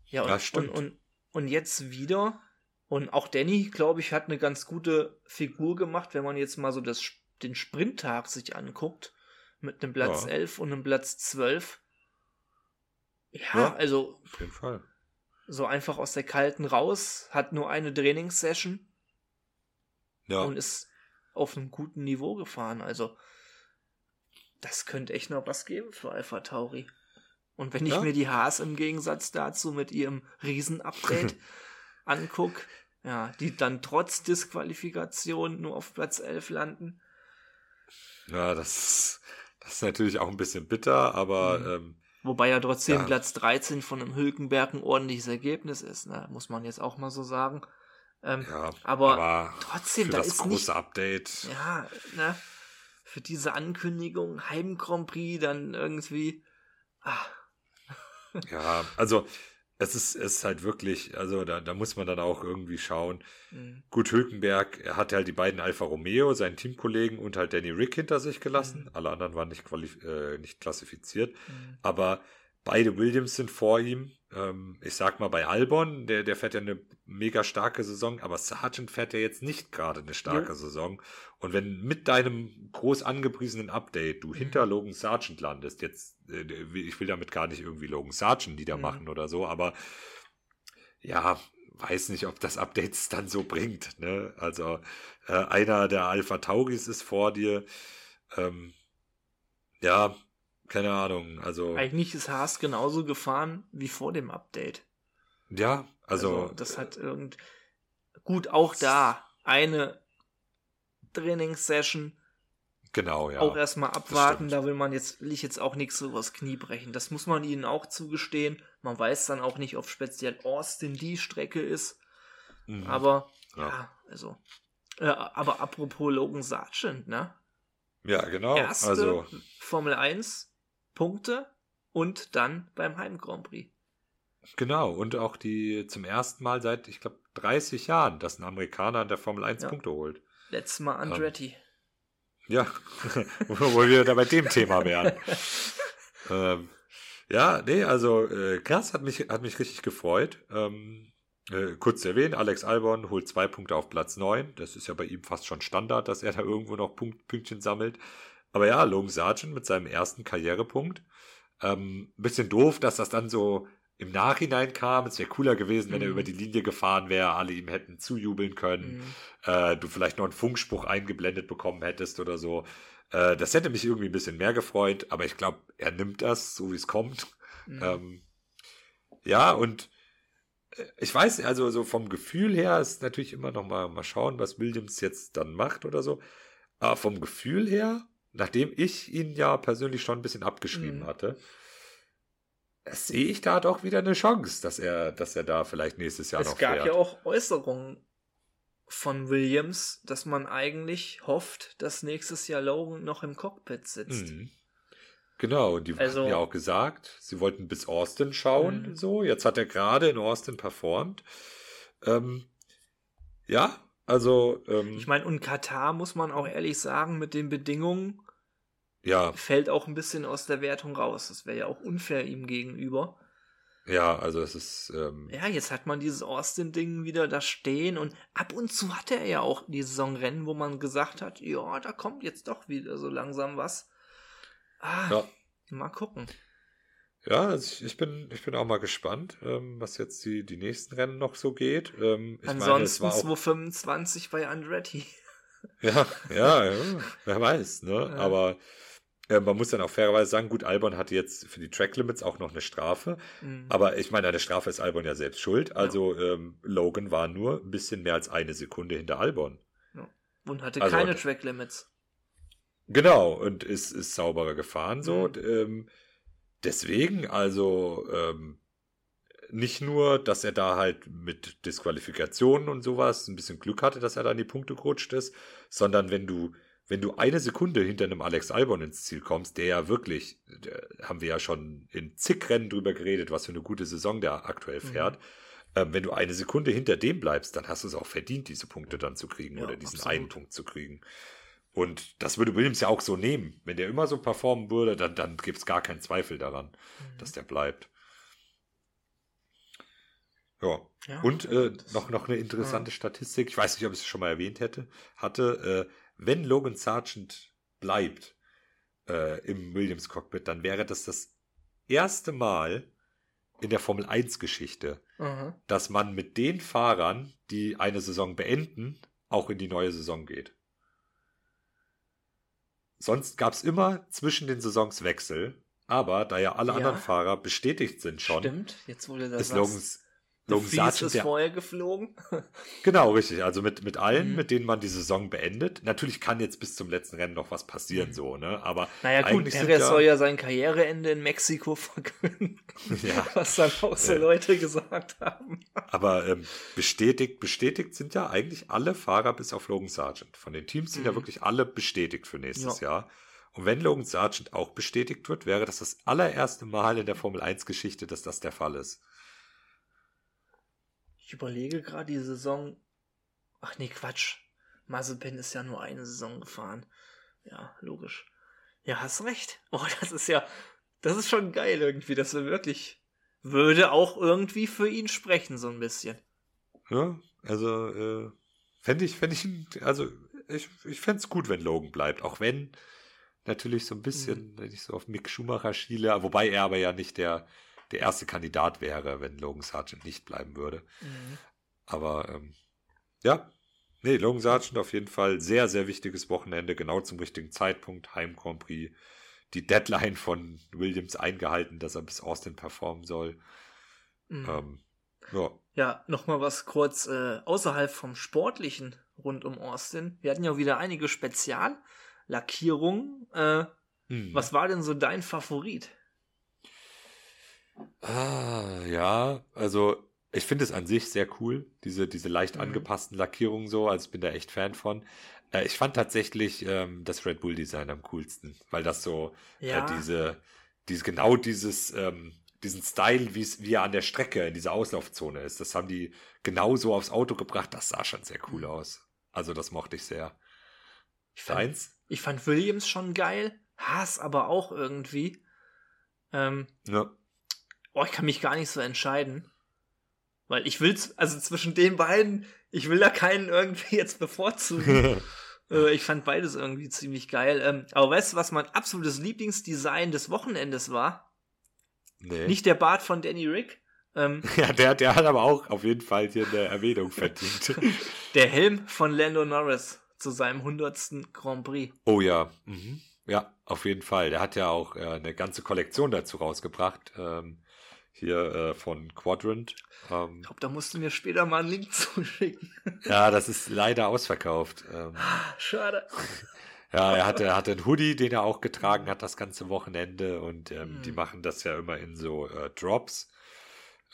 Ja, und, Ja, stimmt. und, und, und jetzt wieder. Und auch Danny, glaube ich, hat eine ganz gute Figur gemacht, wenn man jetzt mal so das, den Sprinttag sich anguckt. Mit einem Platz Ja. 11 und einem Platz 12. Ja, Ja. also Auf jeden Fall. so einfach aus der kalten raus, hat nur eine Trainingssession Ja. und ist auf einem guten Niveau gefahren. Also, das könnte echt noch was geben für Alpha Tauri. Und wenn ich Ja. mir die Haas im Gegensatz dazu mit ihrem Riesen-Update anguck, ja, die dann trotz Disqualifikation nur auf Platz 11 landen. Ja, das, das ist natürlich auch ein bisschen bitter, aber Mhm. ähm, Wobei ja trotzdem Ja. Platz 13 von einem Hülkenberg ein ordentliches Ergebnis ist, ne? muss man jetzt auch mal so sagen. Ähm, Ja, aber trotzdem, für da das ist große nicht- Update. ja, ne? Für diese Ankündigung, Heim Grand Prix, dann irgendwie. Ah, Ja, also es ist, es ist halt wirklich, also da, da muss man dann auch irgendwie schauen. mh, Gut, Hülkenberg, er hatte halt die beiden Alfa Romeo, seinen Teamkollegen und halt Danny Rick hinter sich gelassen. Mhm. Alle anderen waren nicht, qualif äh, nicht klassifiziert. mh. Aber beide Williams sind vor ihm. Ähm, ich sag mal, bei Albon, der, der fährt ja eine mega starke Saison, aber Sargent fährt ja jetzt nicht gerade eine starke Jo. Saison. Und wenn mit deinem groß angepriesenen Update du hinter Logan Sargent landest, jetzt, äh, ich will damit gar nicht irgendwie Logan Sargent niedermachen Mhm. oder so, aber ja, weiß nicht, ob das Update es dann so bringt. Ne? Also äh, einer der Alpha Tauris ist vor dir. Ähm, ja, keine Ahnung. Also Eigentlich ist Haas genauso gefahren wie vor dem Update. ja, also, das hat irgend. Gut, auch da eine Trainingssession. genau, ja. auch erstmal abwarten, da will man jetzt, will ich jetzt auch nichts so übers Knie brechen. Das muss man ihnen auch zugestehen. Man weiß dann auch nicht, ob speziell Austin die Strecke ist. Mhm. Aber, Ja. ja, also. Äh, aber apropos Logan Sargent, ne? ja, genau. Erste Also Formel 1 Punkte und dann beim Heim Grand Prix. genau und auch die zum ersten Mal seit ich glaube 30 Jahren, dass ein Amerikaner an der Formel 1 Ja. Punkte holt. Letztes Mal Andretti. Ja, wo wir da bei dem Thema wären. ähm, ja, nee, also äh, krass, hat mich, hat mich richtig gefreut. Ähm, äh, kurz zu erwähnen, Alex Albon holt zwei Punkte auf Platz 9. Das ist ja bei ihm fast schon Standard, dass er da irgendwo noch Punkt, Pünktchen sammelt. Aber ja, Logan Sargent mit seinem ersten Karrierepunkt. Ähm, bisschen doof, dass das dann so im Nachhinein kam. Es wäre cooler gewesen, wenn er Mhm. über die Linie gefahren wäre, alle ihm hätten zujubeln können Mhm. äh, du vielleicht noch einen Funkspruch eingeblendet bekommen hättest oder so. Äh, das hätte mich irgendwie ein bisschen mehr gefreut, aber ich glaube, er nimmt das, so wie es kommt. Mhm. Ähm, ja, und äh, ich weiß, also so vom Gefühl her ist natürlich immer noch mal, mal schauen, was Williams jetzt dann macht oder so. Aber vom Gefühl her, nachdem ich ihn ja persönlich schon ein bisschen abgeschrieben Mhm. hatte, sehe ich da doch wieder eine Chance, dass er, dass er da vielleicht nächstes Jahr es noch gab fährt. ja auch Äußerungen von Williams, dass man eigentlich hofft, dass nächstes Jahr Logan noch im Cockpit sitzt. Mhm. Genau, und die Also- hatten ja auch gesagt, sie wollten bis Austin schauen, Mhm. so. Jetzt hat er gerade in Austin performt. Ähm, ja, also, ähm, Ich meine, und Katar muss man auch ehrlich sagen, mit den Bedingungen ja, fällt auch ein bisschen aus der Wertung raus. Das wäre ja auch unfair ihm gegenüber. ja, also es ist, ähm, Ja, jetzt hat man dieses Austin-Ding wieder da stehen und ab und zu hatte er ja auch die Saisonrennen, wo man gesagt hat, ja, da kommt jetzt doch wieder so langsam was. Ah, ja, mal gucken. Ja also ich, ich bin, ich bin auch mal gespannt, ähm, was jetzt die, die nächsten Rennen noch so geht. Ähm, ich Ansonsten meine, es war auch, 225 bei Andretti. Ja, ja, ja, wer weiß, ne? Ja. Aber äh, man muss dann auch fairerweise sagen, gut, Albon hatte jetzt für die Track Limits auch noch eine Strafe. Mhm. Aber ich meine, der Strafe ist Albon ja selbst schuld. Also ähm, Logan war nur ein bisschen mehr als eine Sekunde hinter Albon. und hatte also- keine Track Limits. Genau, und ist, ist sauberer gefahren so. Mhm. Ähm, deswegen, also ähm, nicht nur, dass er da halt mit Disqualifikationen und sowas ein bisschen Glück hatte, dass er da in die Punkte gerutscht ist, sondern wenn du, wenn du eine Sekunde hinter einem Alex Albon ins Ziel kommst, der ja wirklich, der, haben wir ja schon in zig Rennen drüber geredet, was für eine gute Saison der aktuell Mhm. fährt. Ähm, wenn du eine Sekunde hinter dem bleibst, dann hast du es auch verdient, diese Punkte dann zu kriegen Ja, oder diesen absolut. einen Punkt zu kriegen. Und das würde Williams ja auch so nehmen. Wenn der immer so performen würde, dann, dann gibt es gar keinen Zweifel daran, Mhm. dass der bleibt. Ja. Ja, Und äh, noch, noch eine interessante Statistik, ich weiß nicht, ob ich es schon mal erwähnt hätte, hatte, äh, wenn Logan Sargent bleibt äh, im Williams Cockpit, dann wäre das das erste Mal in der Formel 1 Geschichte, Aha. dass man mit den Fahrern, die eine Saison beenden, auch in die neue Saison geht. Sonst gab es immer zwischen den Saisons Wechsel, aber da ja alle Ja. anderen Fahrer bestätigt sind schon, Stimmt, jetzt wurde das ist Logans, Logan Sargent, ist der, vorher geflogen. genau, richtig. Also mit, mit allen, Mhm. mit denen man die Saison beendet. Natürlich kann jetzt bis zum letzten Rennen noch was passieren, so, ne? Aber Mhm. Naja, gut, Perez ja- soll ja sein Karriereende in Mexiko verkünden. Ja. Was dann auch so Ja. Leute gesagt haben. Aber ähm, bestätigt, bestätigt sind ja eigentlich alle Fahrer bis auf Logan Sargent. Von den Teams sind ja Mhm. wirklich alle bestätigt für nächstes Ja. Jahr. Und wenn Logan Sargent auch bestätigt wird, wäre das das allererste Mal in der Formel 1 Geschichte, dass das der Fall ist. Ich überlege gerade die Saison. Ach nee, Quatsch. Mazepin ist ja nur eine Saison gefahren. Ja, logisch. Ja, hast recht. Oh, das ist ja, das ist schon geil irgendwie, dass er wirklich würde auch irgendwie für ihn sprechen, so ein bisschen. Ja, also äh, fände ich, fände ich, ihn- also ich, ich fände es gut, wenn Logan bleibt, auch wenn natürlich so ein bisschen, Mhm. wenn ich so auf Mick Schumacher schiele, wobei er aber ja nicht der, der erste Kandidat wäre, wenn Logan Sargent nicht bleiben würde. Aber ähm, ja, nee, Logan Sargent auf jeden Fall sehr, sehr wichtiges Wochenende, genau zum richtigen Zeitpunkt, Heim Grand Prix, die Deadline von Williams eingehalten, dass er bis Austin performen soll. Mhm. Ähm, ja, Ja, nochmal was kurz äh, außerhalb vom Sportlichen rund um Austin. Wir hatten ja wieder einige Speziallackierungen. Äh, hm. was war denn so dein Favorit? Ah, ja, also ich finde es an sich sehr cool, diese, diese leicht Mhm. angepassten Lackierungen so, also ich bin da echt Fan von. Äh, ich fand tatsächlich ähm, das Red Bull Design am coolsten, weil das so Ja. äh, diese, diese, genau dieses, ähm, diesen Style, wie es, wie er an der Strecke in dieser Auslaufzone ist, das haben die genauso aufs Auto gebracht, das sah schon sehr cool Mhm. aus. Also das mochte ich sehr. Ich fand, Deins? ich fand Williams schon geil, Haas aber auch irgendwie. Ähm, Ja. Oh, ich kann mich gar nicht so entscheiden. Weil ich will's, also zwischen den beiden, ich will da keinen irgendwie jetzt bevorzugen. Äh, ich fand beides irgendwie ziemlich geil. Ähm, aber weißt du, was mein absolutes Lieblingsdesign des Wochenendes war? nee. Nicht der Bart von Danny Rick, ähm, Ja, der, der hat aber auch auf jeden Fall hier eine Erwähnung verdient. der Helm von Lando Norris zu seinem 100. Grand Prix. Oh ja, mhm. ja, auf jeden Fall. Der hat ja auch äh, eine ganze Kollektion dazu rausgebracht. Ähm, hier äh, von Quadrant. Ähm, Ich glaube, da musst du mir später mal einen Link zuschicken. ja, das ist leider ausverkauft. Ähm, Schade. ja, er hatte, er hatte einen Hoodie, den er auch getragen hat das ganze Wochenende und ähm, Mhm. die machen das ja immer in so äh, Drops.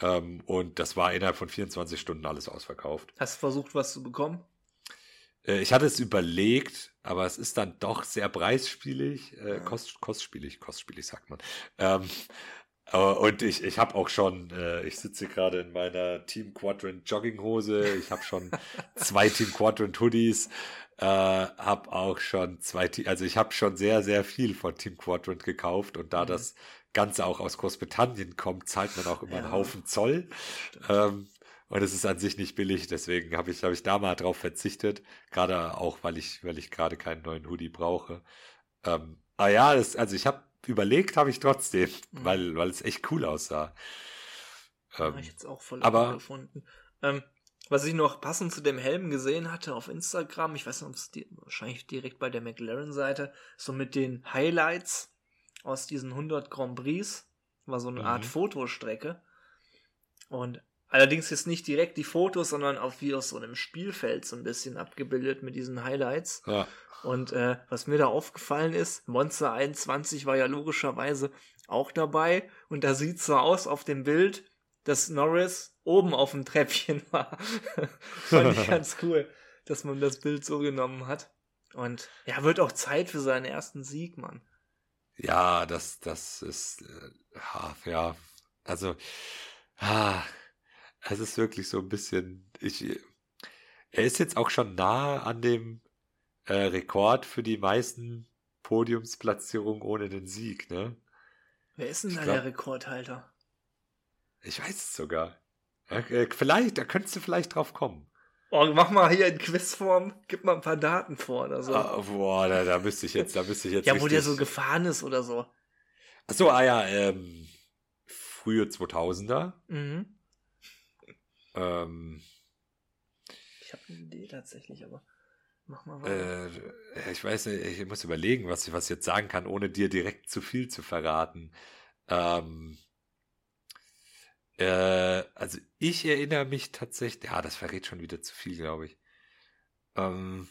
Ähm, und das war innerhalb von 24 Stunden alles ausverkauft. Hast du versucht, was zu bekommen? Äh, ich hatte es überlegt, aber es ist dann doch sehr preisspielig, äh, kost, kostspielig, kostspielig sagt man. Äh, und ich, ich habe auch schon, äh, ich sitze gerade in meiner Team Quadrant Jogginghose, ich habe schon zwei Team Quadrant Hoodies, äh, habe auch schon zwei, also ich habe schon sehr, sehr viel von Team Quadrant gekauft und da Mhm. das Ganze auch aus Großbritannien kommt, zahlt man auch immer Ja. einen Haufen Zoll. Ähm, und es ist an sich nicht billig, deswegen habe ich, habe ich da mal drauf verzichtet. Gerade auch, weil ich, weil ich gerade keinen neuen Hoodie brauche. Ähm, aber ja, das, also ich habe überlegt, habe ich trotzdem, Mhm. weil, weil es echt cool aussah. Ähm, Habe ich jetzt auch voll aber- gefunden. Ähm, was ich noch passend zu dem Helm gesehen hatte auf Instagram, ich weiß nicht, ob es die, wahrscheinlich direkt bei der McLaren-Seite, so mit den Highlights aus diesen 100 Grand Prix, war so eine Mhm. Art Fotostrecke. Und allerdings jetzt nicht direkt die Fotos, sondern auch wie aus so einem Spielfeld so ein bisschen abgebildet mit diesen Highlights. ja, Und äh, was mir da aufgefallen ist, Monster 21 war ja logischerweise auch dabei. Und da sieht so aus auf dem Bild, dass Norris oben auf dem Treppchen war. Fand ich ganz cool, dass man das Bild so genommen hat. Und ja, wird auch Zeit für seinen ersten Sieg, Mann. ja, das, das ist, äh, ja, also, ah, es ist wirklich so ein bisschen, ich, er ist jetzt auch schon nah an dem äh, Rekord für die meisten Podiumsplatzierungen ohne den Sieg, ne? Wer ist denn da glaub- der Rekordhalter? Ich weiß es sogar. Äh, vielleicht, da könntest du vielleicht drauf kommen. Oh, mach mal hier in Quizform, gib mal ein paar Daten vor oder so. Ah, boah, da, da müsste ich jetzt, da müsste ich jetzt. ja, wo der so gefahren ist oder so. Ach so, ah ja, ähm, frühe 2000er. Mhm. Ähm, Ich habe eine Idee tatsächlich, aber mach mal weiter. äh, ich weiß nicht, ich muss überlegen, was ich, was ich jetzt sagen kann, ohne dir direkt zu viel zu verraten. Ähm, Äh, also ich erinnere mich tatsächlich, ja, das verrät schon wieder zu viel, glaube ich. Ähm,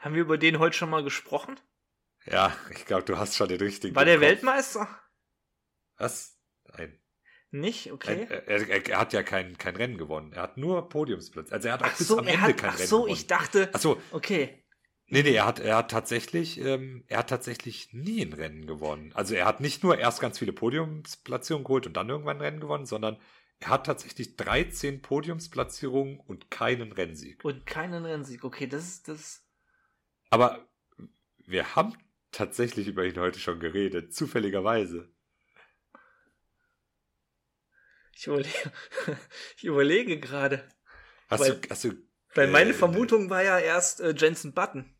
Haben wir über den heute schon mal gesprochen? ja, ich glaube, du hast schon den richtigen. War der. Weltmeister? Was? Nein. Nicht? Okay. Er, er, er hat ja kein, kein Rennen gewonnen. Er hat nur Podiumsplatz. Also er hat auch ach bis so, am Ende hat, kein ach Rennen so, gewonnen. ich dachte, Ach so, okay. nee, nee, er hat, er hat tatsächlich, ähm, er hat tatsächlich nie ein Rennen gewonnen. Also er hat nicht nur erst ganz viele Podiumsplatzierungen geholt und dann irgendwann ein Rennen gewonnen, sondern er hat tatsächlich 13 Podiumsplatzierungen und keinen Rennsieg. Und keinen Rennsieg. Okay, das ist das. Aber wir haben tatsächlich über ihn heute schon geredet, zufälligerweise. Ich überlege, ich überlege gerade. Hast Weil- du, hast du, Weil meine Äh, Vermutung war ja erst äh, Jensen Button.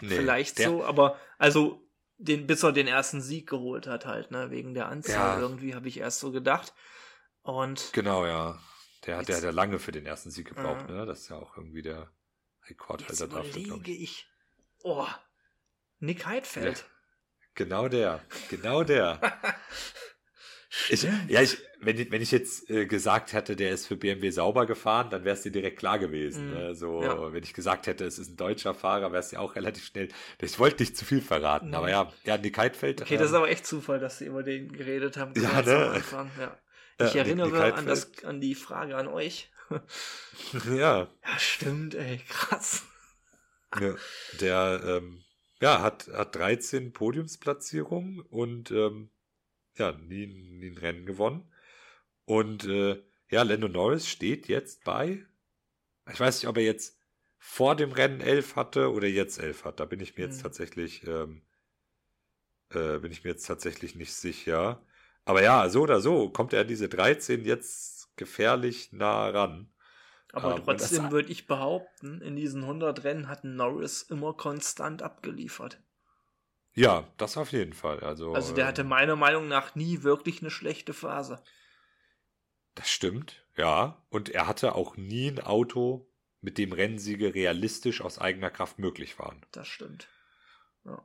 nee, Vielleicht der, so, aber also den, bis er den ersten Sieg geholt hat, halt, ne? Wegen der Anzahl Ja. irgendwie habe ich erst so gedacht. Und Genau, ja. Der hat, der hat ja lange für den ersten Sieg gebraucht, Ja. ne? Das ist ja auch irgendwie der Rekordhalter dafür, überlege ich. ich. Oh, Nick Heidfeld. Genau der, genau der. Ich, ja, ich, wenn, ich- wenn ich jetzt äh, gesagt hätte, der ist für BMW sauber gefahren, dann wäre es dir direkt klar gewesen. Mhm. Ne? So, Ja. wenn ich gesagt hätte, es ist ein deutscher Fahrer, wäre es ja auch relativ schnell. Ich wollte nicht zu viel verraten, Nee. aber ja, ja, Nick Heidfeld. Okay, das ist ähm, aber echt Zufall, dass sie über den geredet haben. Ja, ne? ja. Ich Nick- erinnere Nick an, das, an die Frage an euch. ja, Ja, stimmt, ey, krass. Ja, der ähm, ja, hat, hat 13 Podiumsplatzierungen und ähm, ja, nie, nie ein Rennen gewonnen. Und äh, ja, Lando Norris steht jetzt bei, ich weiß nicht, ob er jetzt vor dem Rennen 11 hatte oder jetzt 11 hat. Da bin ich mir jetzt Mhm. tatsächlich, ähm, äh, bin ich mir jetzt tatsächlich nicht sicher. Aber ja, so oder so kommt er an diese 13 jetzt gefährlich nah ran. Aber Ähm, trotzdem würde ich behaupten, in diesen 100 Rennen hat Norris immer konstant abgeliefert. Ja, das auf jeden Fall. Also, Also der ähm, hatte meiner Meinung nach nie wirklich eine schlechte Phase. Stimmt, ja. Und er hatte auch nie ein Auto, mit dem Rennsiege realistisch aus eigener Kraft möglich waren. Das stimmt.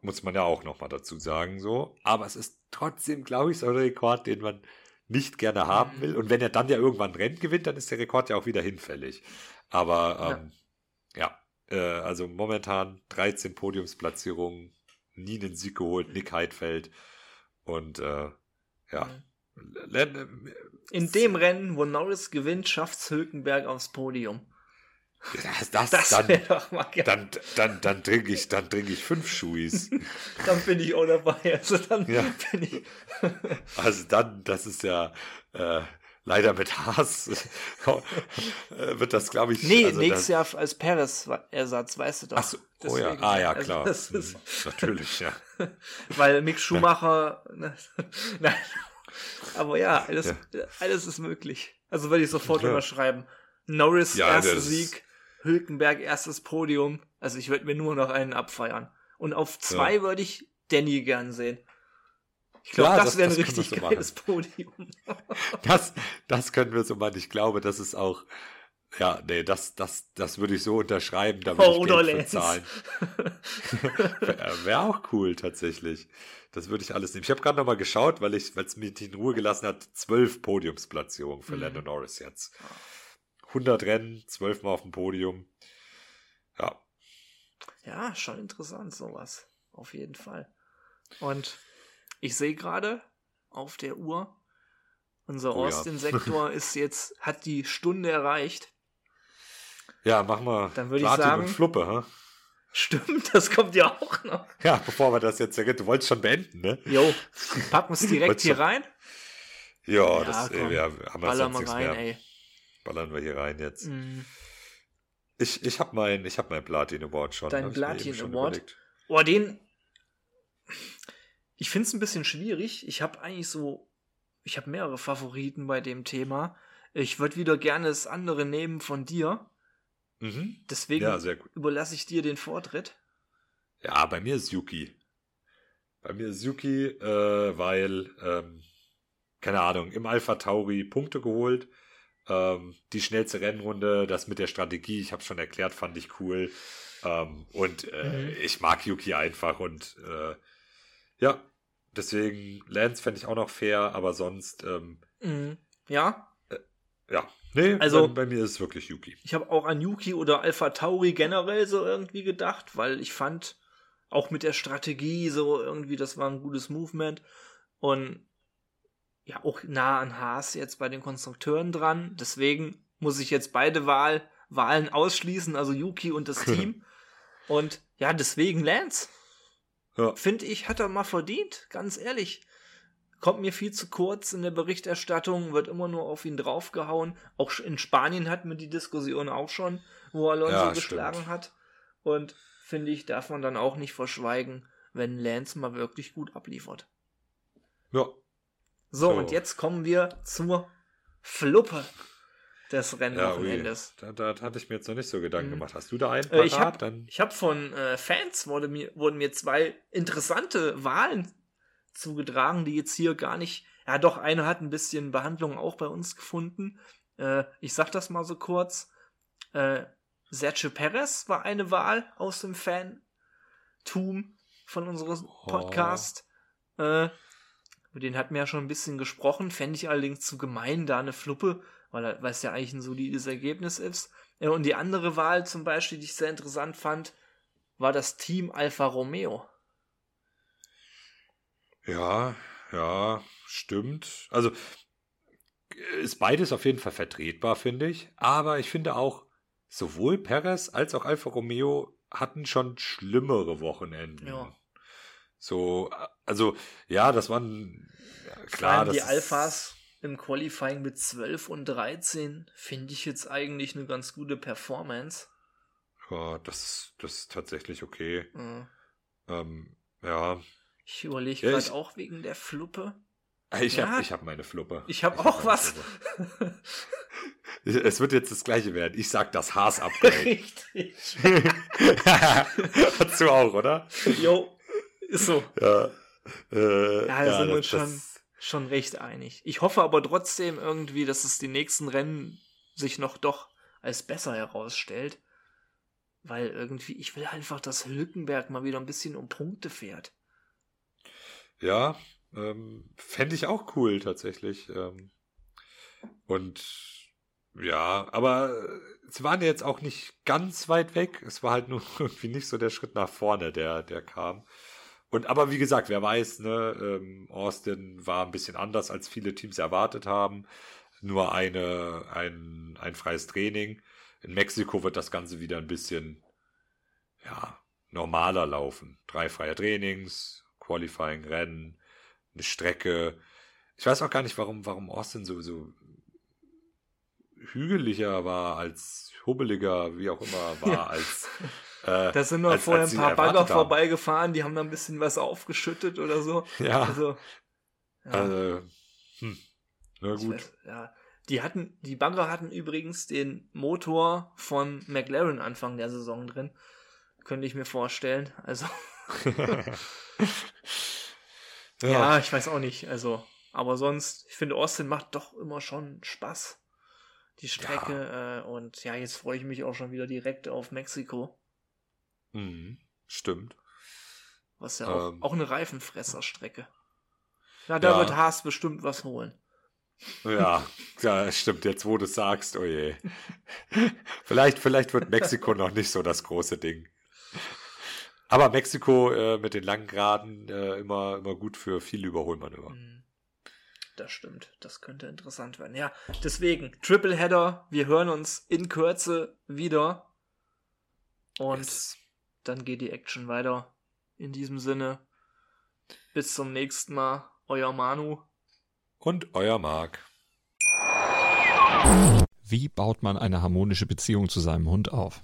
Muss man ja auch nochmal dazu sagen, so. Aber es ist trotzdem, glaube ich, so ein Rekord, den man nicht gerne haben Mhm. will. Und wenn er dann ja irgendwann ein Rennen gewinnt, dann ist der Rekord ja auch wieder hinfällig. Aber ähm, ja, äh, also momentan 13 Podiumsplatzierungen, nie einen Sieg geholt, Nick Heidfeld. Und äh, ja, Mhm. In dem Rennen, wo Norris gewinnt, schafft's Hülkenberg aufs Podium. das, das, Das dann, doch mal geil. Dann, dann, dann trinke ich, dann trinke ich fünf Schuis. Dann bin ich auch dabei. Also dann Ja. bin ich. Also dann, das ist ja äh, leider mit Haas äh, wird das, glaube ich. Nee, also nächstes Jahr als Paris-Ersatz, weißt du doch. Ach so, oh ja, ah ja, Also klar. Mhm, Natürlich, ja. Weil Mick Schumacher. ne, Nein. Aber ja, alles, alles ist möglich. Also würde ich sofort Ja. unterschreiben. Norris, Ja, erster Sieg. Hülkenberg, erstes Podium. Also ich würde mir nur noch einen abfeiern. Und auf zwei Ja. würde ich Danny gern sehen. Ich glaube, Ja, das, das- wäre ein das richtig so geiles Podium. Das, das können wir so machen. Ich glaube, das ist auch. Ja, nee, das, das, das würde ich so unterschreiben, da würde Oh, ich Geld Lenz. für zahlen. Wäre wär auch cool, tatsächlich. Das würde ich alles nehmen. Ich habe gerade nochmal geschaut, weil ich, weil es mich in Ruhe gelassen hat, zwölf Podiumsplatzierungen für Mhm. Lando Norris jetzt. 100 Rennen, zwölfmal auf dem Podium. Ja, Ja, schon interessant, sowas. Auf jeden Fall. Und ich sehe gerade auf der Uhr, unser Oh ja. Austin-Sektor ist jetzt, hat die Stunde erreicht. Ja, machen wir Dann würde ich Platin sagen- und Fluppe, hä? Stimmt, das kommt ja auch noch. Ja, bevor wir das jetzt, du wolltest schon beenden, ne? Jo, packen wir es direkt hier rein. Ja, Ja, das, komm. äh, wir haben wir sonst mal nichts rein, mehr. ey. Ballern wir hier rein jetzt. Mm. Ich, ich habe mein, ich hab mein Platin Award schon. Dein Platin schon Award? überlegt. Oh, den. Ich finde es ein bisschen schwierig. Ich habe eigentlich so. Ich habe mehrere Favoriten bei dem Thema. Ich würde wieder gerne das andere nehmen von dir. Mhm. Deswegen Ja, überlasse ich dir den Vortritt. Ja, bei mir ist Yuki. Bei mir ist Yuki, äh, weil, ähm, keine Ahnung, im Alpha Tauri Punkte geholt. Ähm, die schnellste Rennrunde, das mit der Strategie, ich habe schon erklärt, fand ich cool. Ähm, und äh, Mhm. ich mag Yuki einfach und äh, ja, deswegen Lance fände ich auch noch fair, aber sonst, ähm, Mhm. Ja, Ja. Nee, Also- bei, bei mir ist es wirklich Yuki. ich habe auch an Yuki oder Alpha Tauri generell so irgendwie gedacht, weil ich fand, auch mit der Strategie so irgendwie, das war ein gutes Movement. Und ja, auch nah an Haas jetzt bei den Konstrukteuren dran. Deswegen muss ich jetzt beide Wahl, Wahlen ausschließen, also Yuki und das Team. und ja, deswegen Lance. Ja. Finde ich, hat er mal verdient, ganz ehrlich. Kommt mir viel zu kurz in der Berichterstattung, wird immer nur auf ihn draufgehauen. Auch in Spanien hatten wir die Diskussion auch schon, wo Alonso Ja, geschlagen stimmt. hat. Und finde ich, darf man dann auch nicht verschweigen, wenn Lance mal wirklich gut abliefert. Ja. So, So. und jetzt kommen wir zur Fluppe des Ja. Rennwochenendes. Da, da hatte ich mir jetzt noch nicht so Gedanken Mhm. gemacht. Hast du da einen Äh, ich habe Dann ich hab von äh, Fans wurde mir, wurden mir zwei interessante Wahlen zugetragen, die jetzt hier gar nicht. Ja, doch, eine hat ein bisschen Behandlung auch bei uns gefunden. Äh, ich sag das mal so kurz. Äh, Sergio Perez war eine Wahl aus dem Fantum von unserem Oh. Podcast. Äh, über den hatten wir ja schon ein bisschen gesprochen. Fände ich allerdings zu gemein, da eine Fluppe, weil, er- es ja eigentlich ein solides Ergebnis ist. Ja, und die andere Wahl zum Beispiel, die ich sehr interessant fand, war das Team Alfa Romeo. Ja, ja, stimmt. Also ist beides auf jeden Fall vertretbar, finde ich. Aber ich finde auch, sowohl Perez als auch Alfa Romeo hatten schon schlimmere Wochenenden. Ja. So, also, ja, das waren ja, klar. Das die Alphas im Qualifying mit 12 und 13 finde ich jetzt eigentlich eine ganz gute Performance. Ja, das, das ist tatsächlich okay. Äh, Ähm, ja, Ich überlege Ja, gerade auch wegen der Fluppe. ich Ja. habe hab meine Fluppe. Ich habe hab auch meine was. Es wird jetzt das gleiche werden. Ich sag das Haas-Upgrade. Richtig. Hast du auch, oder? Jo, ist so. Ja. Äh, Ja, da sind wir uns schon, schon recht einig. Ich hoffe aber trotzdem irgendwie, dass es die nächsten Rennen sich noch doch als besser herausstellt. Weil irgendwie, ich will einfach, dass Hülkenberg mal wieder ein bisschen um Punkte fährt. Ja, ähm, fände ich auch cool tatsächlich. Ähm, und ja, aber sie waren jetzt auch nicht ganz weit weg. Es war halt nur irgendwie nicht so der Schritt nach vorne, der, der kam. Und aber wie gesagt, wer weiß, ne, ähm, Austin war ein bisschen anders, als viele Teams erwartet haben. Nur eine, ein, ein freies Training. In Mexiko wird das Ganze wieder ein bisschen, ja, normaler laufen. Drei freie Trainings, Qualifying, Rennen, eine Strecke. Ich weiß auch gar nicht, warum, warum Austin so, so hügeliger war, als hubbeliger, wie auch immer war, Ja. als. Äh, Da sind noch als- vorher als ein paar Bagger vorbeigefahren, die haben da ein bisschen was aufgeschüttet oder so. Ja, Also, ja, äh, hm. Na gut. weiß, ja. Die hatten, die Bagger hatten übrigens den Motor von McLaren Anfang der Saison drin. Könnte ich mir vorstellen. Also, ja, Ja, ich weiß auch nicht. Also, aber sonst, ich finde, Austin macht doch immer schon Spaß. Die Strecke. Äh, und ja, jetzt freue ich mich auch schon wieder direkt auf Mexiko. Mhm. stimmt. Was ja auch, Ähm. auch eine Reifenfresserstrecke. Ja, da Ja. wird Haas bestimmt was holen. Ja, ja, stimmt. Jetzt, wo du sagst, oh je. vielleicht, vielleicht wird Mexiko noch nicht so das große Ding. Aber Mexiko äh, mit den langen Geraden äh, immer, immer gut für viele Überholmanöver. Hm. Das stimmt. Das könnte interessant werden. Ja, deswegen, Tripleheader. Wir hören uns in Kürze wieder. Und Yes. dann geht die Action weiter. In diesem Sinne, bis zum nächsten Mal. Euer Manu. Und euer Marc. Wie baut man eine harmonische Beziehung zu seinem Hund auf?